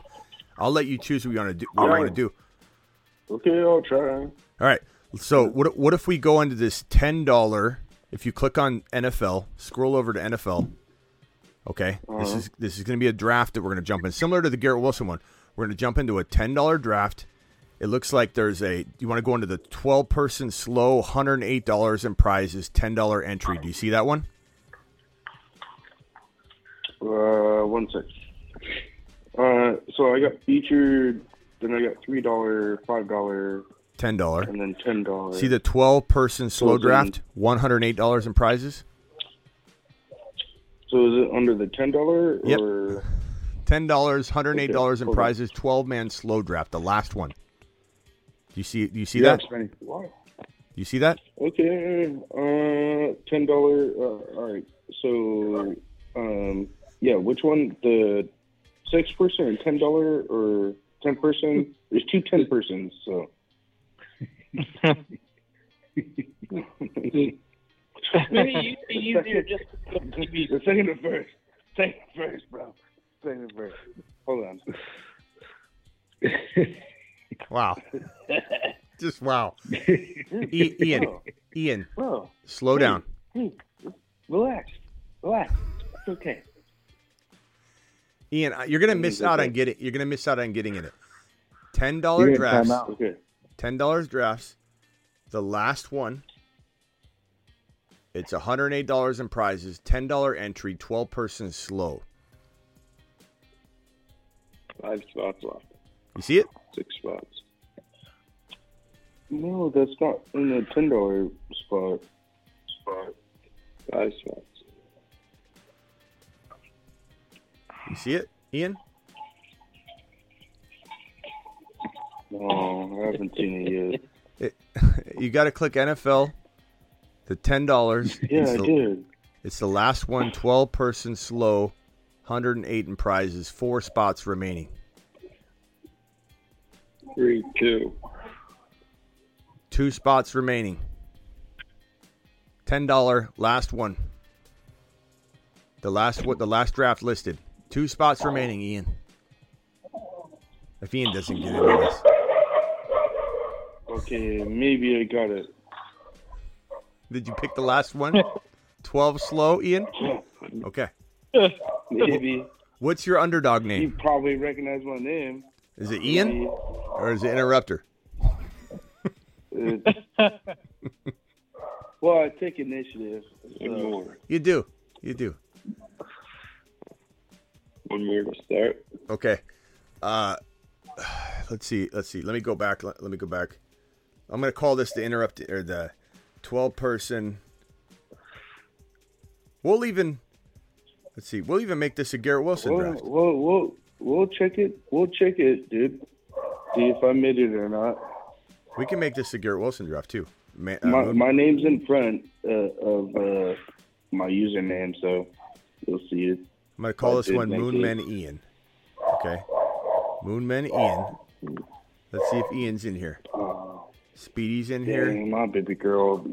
I'll let you choose what you want to do. What you want to do. Okay, I'll try. All right. So what what if we go into this ten dollar? If you click on NFL, scroll over to NFL. Okay, this Uh-huh. is this is going to be a draft that we're going to jump in, similar to the Garrett Wilson one. We're going to jump into a ten dollar draft. It looks like there's a. Do you want to go into the twelve person slow, hundred and eight dollars in prizes, ten dollar entry. Do you see that one? Uh, one sec. Uh, so I got featured. Then I got three dollar, five dollar, Ten dollar. and then ten dollars. See the twelve person slow in- draft, one hundred and eight dollars in prizes. So is it under the ten dollar Yep. or? Ten dollars, hundred eight dollars in prizes. Twelve man slow draft, the last one. You see? You see Yeah, that? Spanish- wow. You see that? Okay, uh, ten dollar. Uh, all right. So, um, yeah, which one? The six person or ten dollar or ten person? There's two ten persons. So. Maybe it used be easier just to. The second to first. Second to first, bro. Second to first. Hold on. Wow. Just wow. E- Ian, Ian, Bro, slow down. hey, relax, relax. It's okay. Ian, you're gonna miss out on getting. You're gonna miss out on getting in it. Ten dollar You're gonna time drafts. Ten dollars drafts. The last one. It's hundred eight dollars in prizes. Ten dollar entry. Twelve person slow. Five spots left. You see it? Six spots. No, that's not in the ten dollar spot. Spot. Five spots. You see it, Ian? No, I haven't seen it yet. It, you got to click NFL. The ten dollars. Yeah, it's I the, did. It's the last one. Twelve person slow. Hundred and eight in prizes. Four spots remaining. Three, two. Two spots remaining. Ten dollar last one. The last what the last draft listed. Two spots remaining, Ian. If Ian doesn't get into this. Okay, maybe I got it. Did you pick the last one? Twelve slow, Ian? Okay. Maybe. What's your underdog name? You probably recognize my name. Is it Ian? Or is it Interrupter? Well, I take initiative. One so- more. You do. You do. One more to start. Okay. Uh let's see. Let's see. Let me go back. Let, let me go back. I'm going to call this the interrupt or the 12 person. We'll even Let's see. We'll even make this a Garrett Wilson We'll, draft. we'll, we'll, we'll check it. We'll check it, dude. See if I made it or not. We can make this a Garrett Wilson draft too. Man, uh, My, my name's in front uh, of uh, my username, so you'll see it. I'm going to call I this one make Moonman it. Ian. Okay. Moonman Ian. Let's see if Ian's in here. Speedy's in here. My baby girl.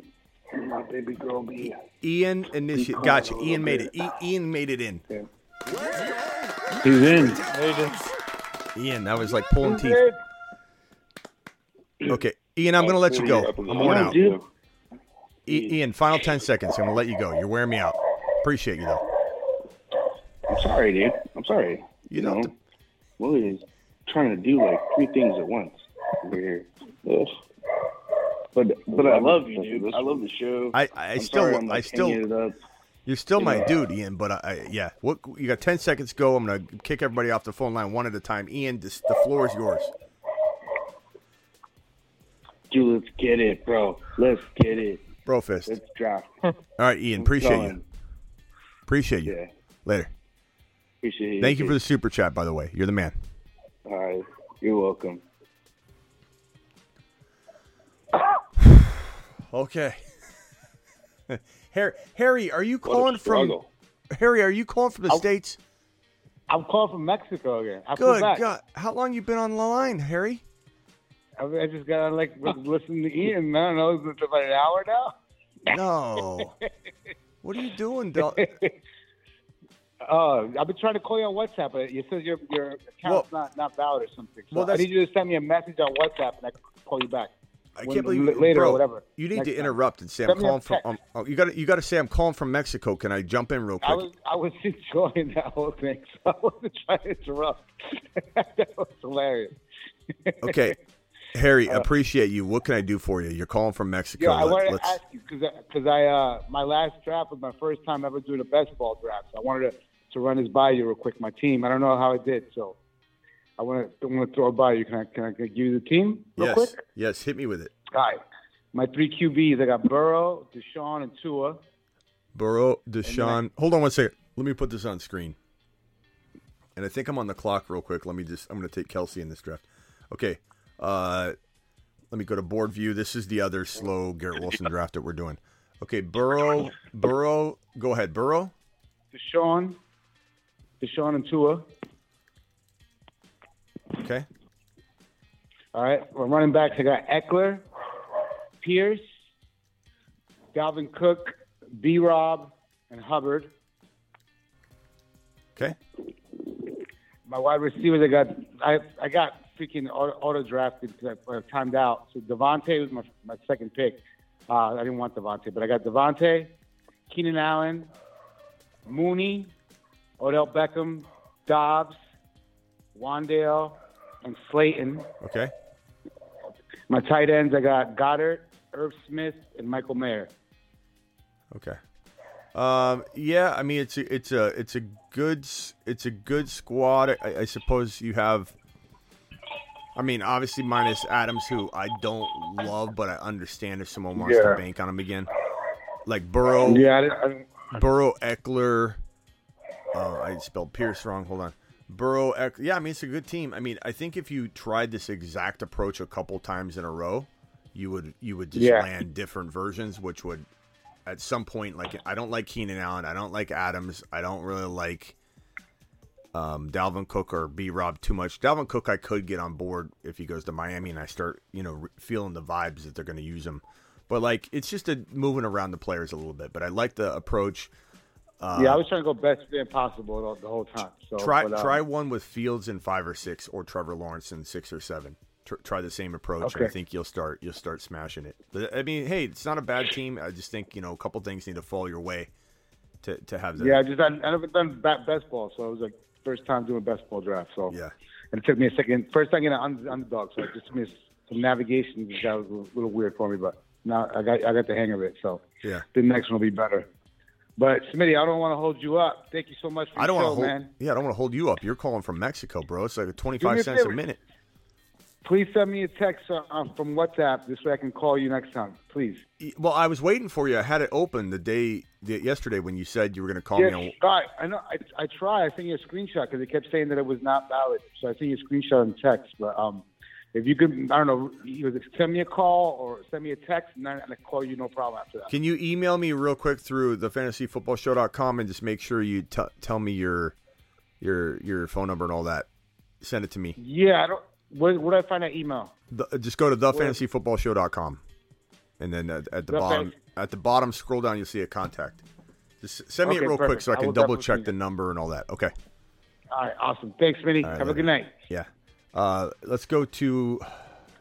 My baby girl be. Ian initiate. Gotcha. Ian made it. E- Ian made it in. He's in. Ian, that was like pulling teeth. Okay, Ian, I'm going to let you go. I'm worn out. Ian, final 10 seconds. I'm going to let you go. You're wearing me out. Appreciate you, though. I'm sorry, dude. I'm sorry. You, know, Willie is trying to do like three things at once over here. Ugh. But but I love you, dude. I love the show. I, I I'm still, sorry I'm, I still, it up. You're still my Yeah. dude, Ian. But I, I, yeah, what you got? 10 seconds to go. I'm going to kick everybody off the phone line one at a time. Ian, this, the floor is yours. Dude, let's get it, bro. Let's get it. Bro fist. Let's draft. All right, Ian, appreciate you. Appreciate you. Yeah. Later. Appreciate it. Thank you for the super chat, by the way. You're the man. All right. You're welcome. Okay. Harry, Harry, are you calling from? Harry, are you calling from the states? I'm calling from Mexico again. I Good. God! How long you been on the line, Harry? I, I just got to like listen to Ian. I don't know. It's about an hour now. No. what are you doing, dog? Uh, I've been trying to call you on WhatsApp, but you said your your account's not not valid or something. So well, I need you to send me a message on WhatsApp, and I can call you back. I can't believe l- later bro, or whatever. You need to time. interrupt and say I'm Send me a calling from. Um, oh, you got to you got to say I'm calling from Mexico. Can I jump in real quick? I was I was enjoying that whole thing, so I wasn't trying to interrupt. that was hilarious. okay, Harry, Uh, appreciate you. What can I do for you? You're calling from Mexico. Yeah, I Let- wanted to let's- ask you because because I uh, my last draft was my first time ever doing a best ball draft. So I wanted to, to run this by you real quick. My team. I don't know how I did, so I want to want to throw it by you. Can I can I give you the team real yes, quick? yes, hit me with it. All right. My three QBs. I got Burrow, Deshaun, and Tua. Burrow, Deshaun. Hold on one second. Let me put this on screen. And I think I'm on the clock real quick. Let me just I'm gonna take Kelce in this draft. Okay. Uh let me go to board view. This is the other slow Garrett Wilson draft that we're doing. Okay, Burrow Burrow, go ahead. Burrow. Deshaun, Deshaun and Tua. Okay. All right, we're running backs. I got Ekeler, Pierce, Dalvin Cook, B. Rob, and Hubbard. Okay. My wide receivers, I got I I got freaking auto, drafted because I, I timed out. So DeVonta was my my second pick. Uh, I didn't want DeVonta, but I got DeVonta, Keenan Allen, Mooney, Odell Beckham, Dobbs, Wan'Dale, and Slayton. Okay. My tight ends, I got Goedert, Irv Smith, and Michael Mayer. Okay. Um, yeah, I mean it's a, it's a it's a good it's a good squad. I, I suppose you have. I mean, obviously minus Adams, who I don't love, but I understand if someone wants Yeah. to bank on him again. Like Burrow, Yeah, I I Burrow Ekeler. Oh, I spelled Pierce wrong. Hold on. Burrow, yeah, I mean it's a good team. I mean, I think if you tried this exact approach a couple times in a row, you would you would just Yeah. land different versions, which would at some point like I don't like Keenan Allen, I don't like Adams, I don't really like um, Dalvin Cook or B Rob too much. Dalvin Cook, I could get on board if he goes to Miami and I start you know feeling the vibes that they're going to use him. But like it's just a moving around the players a little bit. But I like the approach. Uh, yeah, I was trying to go best fit possible the, the whole time. So try but, um, try one with Fields in five or six, or Trevor Lawrence in six or seven. Tr- try the same approach, and I think you'll start you'll start smashing it. But, I mean, hey, it's not a bad team. I just think you know a couple things need to fall your way to to have that. Yeah, I just I, I never done ba- best ball, so it was like first time doing best ball draft. So yeah, and it took me a second. First time getting an under- underdog, so it just took me some navigation. That was a little weird for me, but now I got I got the hang of it. So yeah. the next one will be better. But Smitty, I don't want to hold you up. Thank you so much for I don't show, hold. man. Yeah, I don't want to hold you up. You're calling from Mexico, bro. It's like twenty Do a cents a minute. Please send me a text uh, from WhatsApp this way I can call you next time. Please. Well, I was waiting for you. I had it open the day the, yesterday when you said you were going to call yes, me. on I know. I, I tried. I sent you a screenshot because it kept saying that it was not valid. So I sent you a screenshot and text. But um, if you could, I don't know, either send me a call or send me a text, and then I call you no problem after that. Can you email me real quick through the fantasyfootballshow.com and just make sure you t- tell me your your your phone number and all that? Send it to me. Yeah, I don't. Where, where do I find that email? The, just go to thefantasyfootballshow.com and then at, at the The bottom fan- at the bottom scroll down you'll see a contact. Just send me Okay, it real quick so I I can will double check the number and all that. Okay. All right, awesome. Thanks, Minnie. Right, Have a good night. Yeah. Uh, let's go to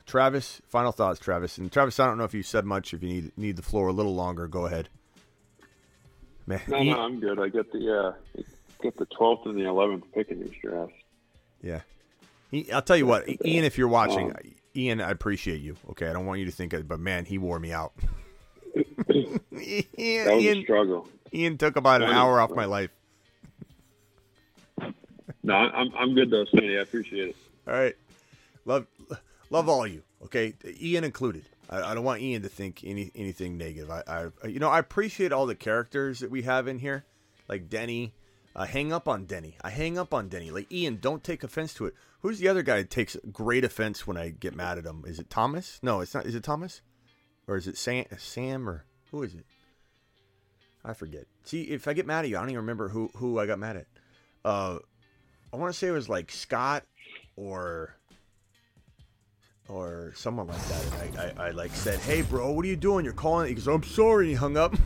Travis. Final thoughts, Travis. And Travis, I don't know if you said much. If you need need the floor a little longer, go ahead. Man, No, no, I'm good. I get the uh, get the twelfth and the eleventh pick in these drafts. Yeah. I'll tell you what, Ian, if you're watching, Um, Ian, I appreciate you. Okay, I don't want you to think it, but man, he wore me out. Ian, That was a struggle. Ian took about an That was a hour off my life. No, I'm I'm good though, Smitty. I appreciate it. All right, love love all you. Okay, Ian included. I, I don't want Ian to think any anything negative. I, I you know I appreciate all the characters that we have in here, like Denny. I hang up on Denny. I hang up on Denny. Like Ian, don't take offense to it. Who's the other guy that takes great offense when I get mad at him? Is it Thomas? No, it's not. Is it Thomas? Or is it Sam? Sam or who is it? I forget. See, if I get mad at you, I don't even remember who who I got mad at. Uh, I want to say it was like Scott or or someone like that. And I, I, I like said, "Hey, bro, what are you doing? You're calling." He goes, "I'm sorry." He hung up.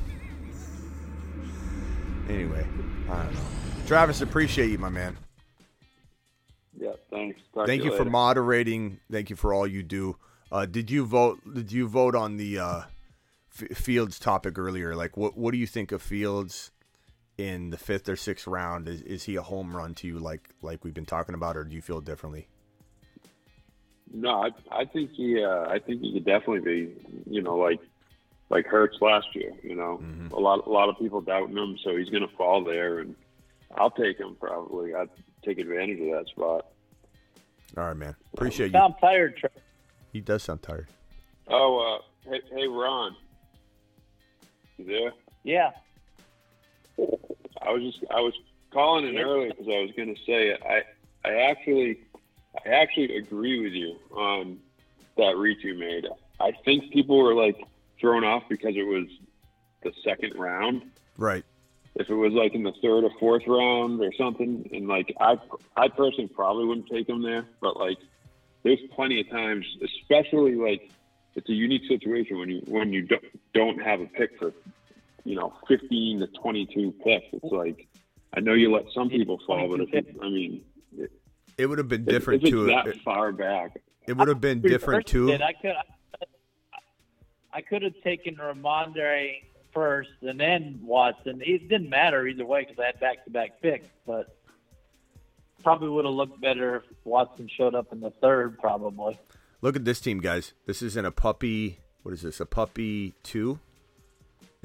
anyway, I don't know. Travis, appreciate you, my man. Yeah, thanks. Talk Thank to you for moderating. Thank you for all you do. Uh, did you vote? Did you vote on the uh, F- Fields topic earlier? Like, what what do you think of Fields in the fifth or sixth round? Is is he a home run to you, like like we've been talking about, or do you feel differently? No, I, I think he. Uh, I think he could definitely be. You know, like like Hurts last year. You know, Mm-hmm. a lot a lot of people doubting him, so he's going to fall there, and I'll take him probably. I'd take advantage of that spot. All right, man. Appreciate you. I'm tired, Trevor. He does sound tired. Oh, uh, hey, hey, Ron, you there? Yeah. I was just I was calling in earlier because I was going to say I I actually I actually agree with you on that reach you made. I think people were like thrown off because it was the second round. Right. If it was like in the third or fourth round or something, and like I I personally probably wouldn't take him there, but like there's plenty of times, especially like it's a unique situation when you when you don't don't have a pick for you know 15 to 22 picks. It's like I know you let some people fall, but if you, I mean it, It would have been different if too. it's that It, far back. it would have been different too. Did I could I could have taken Rhamondre first and then Watson. It didn't matter either way because I had back to back picks, but probably would have looked better if Watson showed up in the third. Probably. Look at this team, guys. This isn't a puppy. What is this? A puppy two?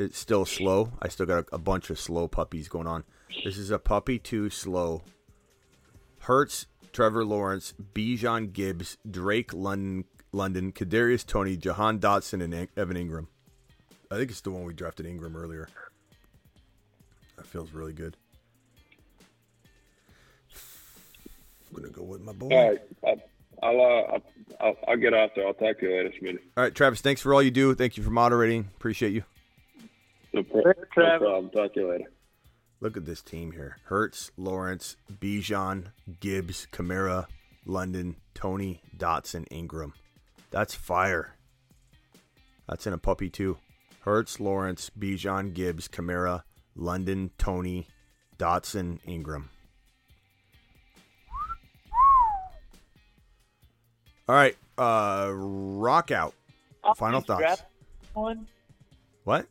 It's still slow. I still got a, a bunch of slow puppies going on. This is a puppy too slow. Hurts, Trevor Lawrence, Bijan Gibbs, Drake London, London, Kadarius Toney, Jahan Dotson, and Evan Engram. I think it's the one we drafted Engram earlier. That feels really good. I'm gonna go with my boy. All right, I'll, uh, I'll I'll I'll get out there. I'll talk to you later, Smitty. All right, Travis. Thanks for all you do. Thank you for moderating. Appreciate you. No, pro- no problem. Talk to you later. Look at this team here: Hurts, Lawrence, Bijan, Gibbs, Kamara, London, Toney, Dotson, Engram. That's fire. That's in a puppy too. Hurts, Lawrence, Bijan, Gibbs, Kamara, London, Toney, Dotson, Engram. All right, uh, rock out. Final These thoughts. One, What?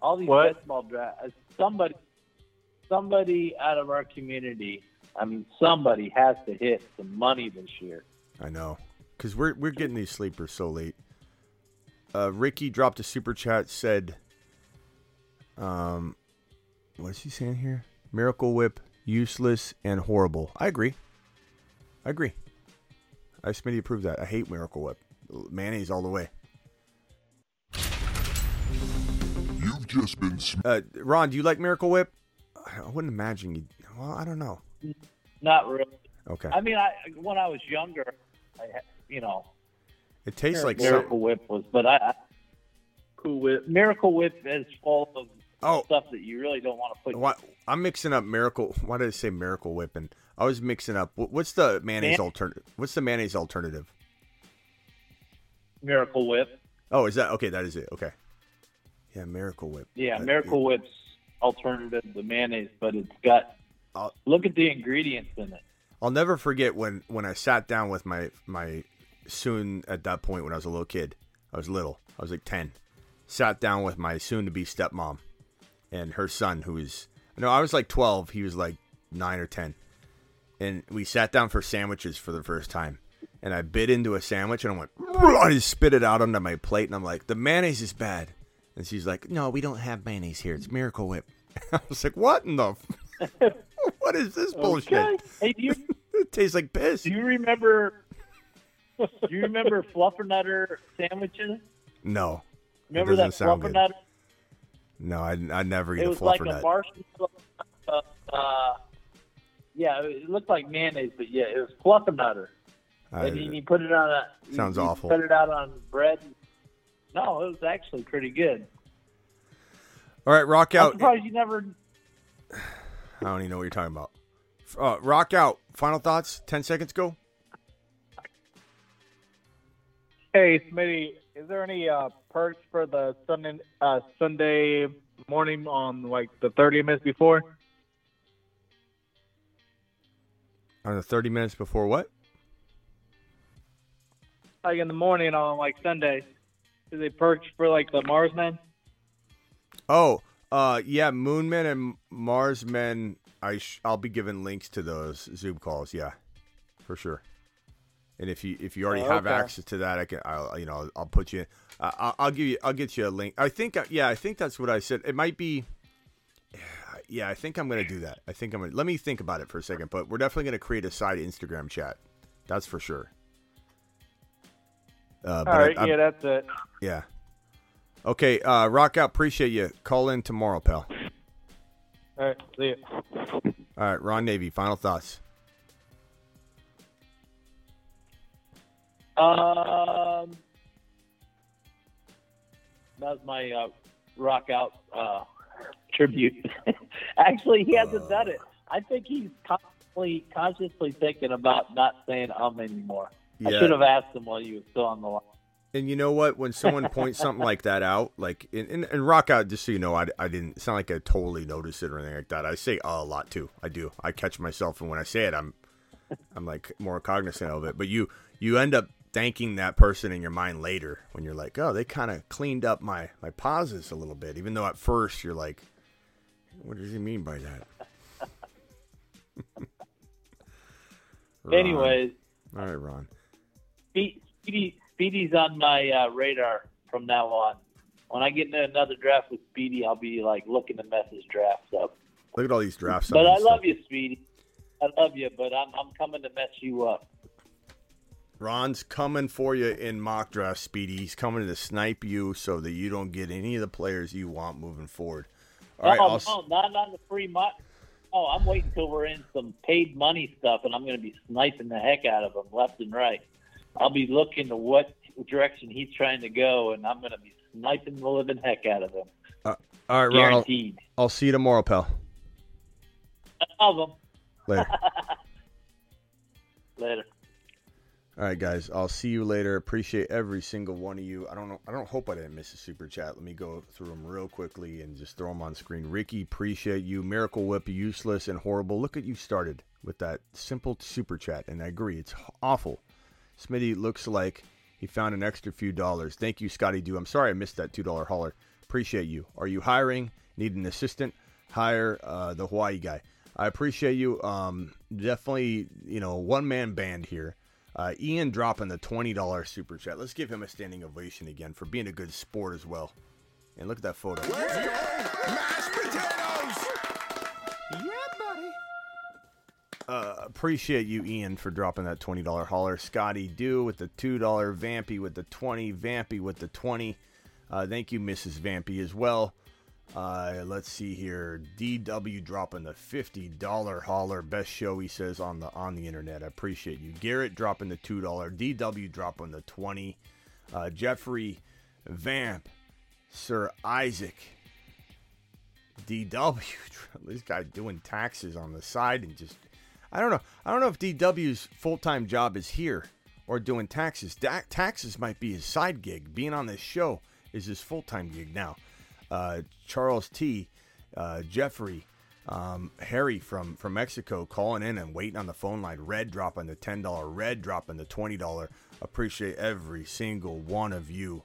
All these What? best ball draft. uh, Somebody, somebody out of our community. I mean, somebody has to hit some money this year. I know, because we're we're getting these sleepers so late. Uh, Ricky dropped a super chat. Said, um, what is he saying here? Miracle Whip, useless and horrible. I agree. I agree. I Smitty approved that. I hate Miracle Whip. Mayonnaise all the way. Just been. Sm- Uh, Ron, do you like Miracle Whip? I wouldn't imagine you. Well, I don't know. Not really. Okay. I mean, I when I was younger, I had, you know, It tastes like Miracle some- Whip was, but I, I Cool Whip. Miracle Whip is full of Oh. stuff that you really don't want to put. Why, I'm mixing up Miracle. Why did I say Miracle Whip? And I was mixing up. What's the mayonnaise Man- alternative? What's the mayonnaise alternative? Miracle Whip. Oh, is that okay? That is it. Okay. Yeah, Miracle Whip. Yeah, That- Miracle Whip's alternative to mayonnaise, but it's got. look at the ingredients in it. I'll never forget when when I sat down with my my soon at that point when I was a little kid. I was little. I was like ten. Sat down with my soon to be stepmom and her son, who was no, I was like twelve. He was like nine or ten, and we sat down for sandwiches for the first time. And I bit into a sandwich and I went, I just spit it out onto my plate, and I'm like, the mayonnaise is bad. And she's like, No, we don't have mayonnaise here. It's Miracle Whip. I was like, What in the? f- what is this bullshit? Okay. Hey, do you it tastes like piss. do you remember? do you remember Fluffernutter sandwiches? No. Remember it that doesn't good. Fluffernutter? No, I, I never eat It a was like a marshmallow. Uh, yeah, it looked like mayonnaise, but yeah, it was Fluffernutter. I- and then you put it on a. Sounds you awful. Put it out on bread. No, it was actually pretty good. All right, rock I'm out. surprised you never. I don't even know what you're talking about. Uh, rock out. Final thoughts. Ten seconds. Go. Hey, Smitty, is there any uh, perks for the Sunday uh, Sunday morning on like the 30 minutes before? On the 30 minutes before what? Like in the morning on like Sunday, is they perks for like the Marsmen? Oh, uh, yeah, Moonmen and Marsmen. I sh- I'll be giving links to those Zoom calls. Yeah, for sure. And if you if you already Oh, have okay. access to that, I can I'll you know I'll put you. Uh, I'll, I'll give you I'll get you a link. I think uh, yeah I think that's what I said. It might be. Yeah, I think I'm gonna do that. I think I'm gonna let me think about it for a second. But we're definitely gonna create a side Instagram chat. That's for sure. Uh, All right, yeah, that's it. yeah. Okay, uh, rock out. Appreciate you. Call in tomorrow, pal. All right, see you. All right, Ron Navy, final thoughts. Um, that was my uh, rock out uh, tribute. Actually, he hasn't done it. I think he's consciously, consciously thinking about not saying um anymore. I should have asked him while you were still on the line. And you know what? When someone points something like that out, like and, and, rock out, just so you know, I, I didn't. It's not like I totally noticed it or anything like that. I say uh, a lot too. I do. I catch myself, and when I say it, I'm I'm like more cognizant of it. But you you end up thanking that person in your mind later when you're like, oh, they kind of cleaned up my my pauses a little bit, even though at first you're like, what does he mean by that? Anyways, all right, Ron. Speedy, Speedy, Speedy's on my uh, radar from now on. When I get into another draft with Speedy, I'll be like looking to mess his drafts up. Look at all these drafts. But I love you, Speedy. I love you, but I'm I'm coming to mess you up. Ron's coming for you in mock draft, Speedy. He's coming to snipe you so that you don't get any of the players you want moving forward. All right, no, not on the free money. Oh, I'm waiting till we're in some paid money stuff, and I'm going to be sniping the heck out of them left and right. I'll be looking to what direction he's trying to go, and I'm going to be sniping the living heck out of him. uh, all right, Ron. I'll, Guaranteed. I'll see you tomorrow, pal. Him. Later. Later. All right, guys. I'll see you later. Appreciate every single one of you. I don't know. I don't hope I didn't miss a super chat. Let me go through them real quickly and just throw them on screen. Ricky, appreciate you. Miracle Whip, useless and horrible. Look at you started with that simple super chat, and I agree. It's awful. Smitty looks like he found an extra few dollars. Thank you, Scotty Do. I'm sorry I missed that two dollar hauler. Appreciate you. Are you hiring? Need an assistant? Hire uh, the Hawaii guy. I appreciate you. Um, definitely, you know, one man band here. Uh, Ian dropping the twenty dollar super chat. Let's give him a standing ovation again for being a good sport as well. And look at that photo. Uh, appreciate you, Ian, for dropping that twenty dollar hauler. Scotty Do with the two dollar. Vampy with the twenty. Vampy with the twenty. Uh, thank you, Mrs. Vampy, as well. Uh, let's see here. DW dropping the fifty dollar hauler. Best show he says on the on the internet. I appreciate you. Garrett dropping the two dollar. DW dropping the twenty. Uh, Jeffrey Vamp. Sir Isaac. DW. This guy doing taxes on the side and just I don't know. I don't know if DW's full-time job is here or doing taxes. Da- taxes might be his side gig. Being on this show is his full-time gig now. Uh, Charles T, uh, Jeffrey, um, Harry from from Mexico calling in and waiting on the phone line. Red dropping the ten dollar. Red dropping the twenty dollar. Appreciate every single one of you.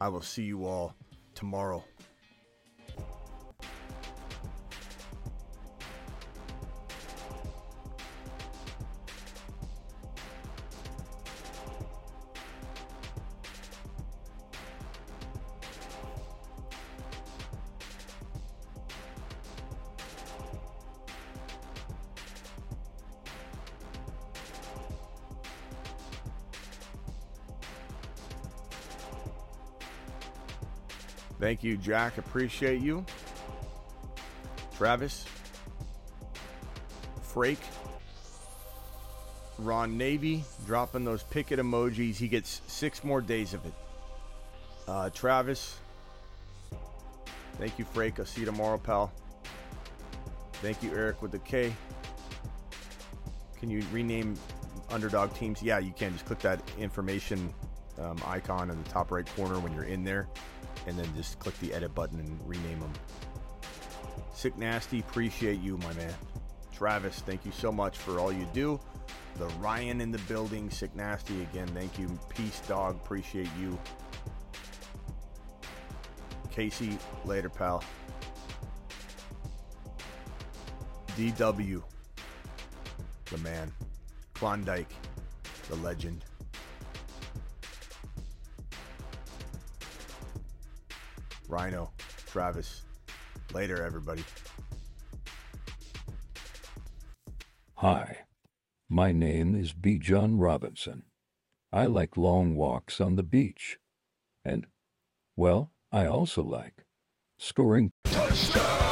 I will see you all tomorrow. Thank you, Jack. Appreciate you. Travis. Frake. Ron Navy dropping those picket emojis. He gets six more days of it. Uh, Travis. Thank you, Frake. I'll see you tomorrow, pal. Thank you, Eric, with the K. Can you rename underdog teams? Yeah, you can. Just click that information um, icon in the top right corner when you're in there, and then just click the edit button and rename them. Sick Nasty, appreciate you, my man. Travis, thank you so much for all you do. The Ryan in the building, Sick Nasty again, thank you. Peace, dog, appreciate you. Casey, later, pal. DW, the man. Klondike, the legend. Rhino, Travis. Later, everybody. Hi, my name is Bijan Robinson. I like long walks on the beach. And, well, I also like scoring. Touchdown!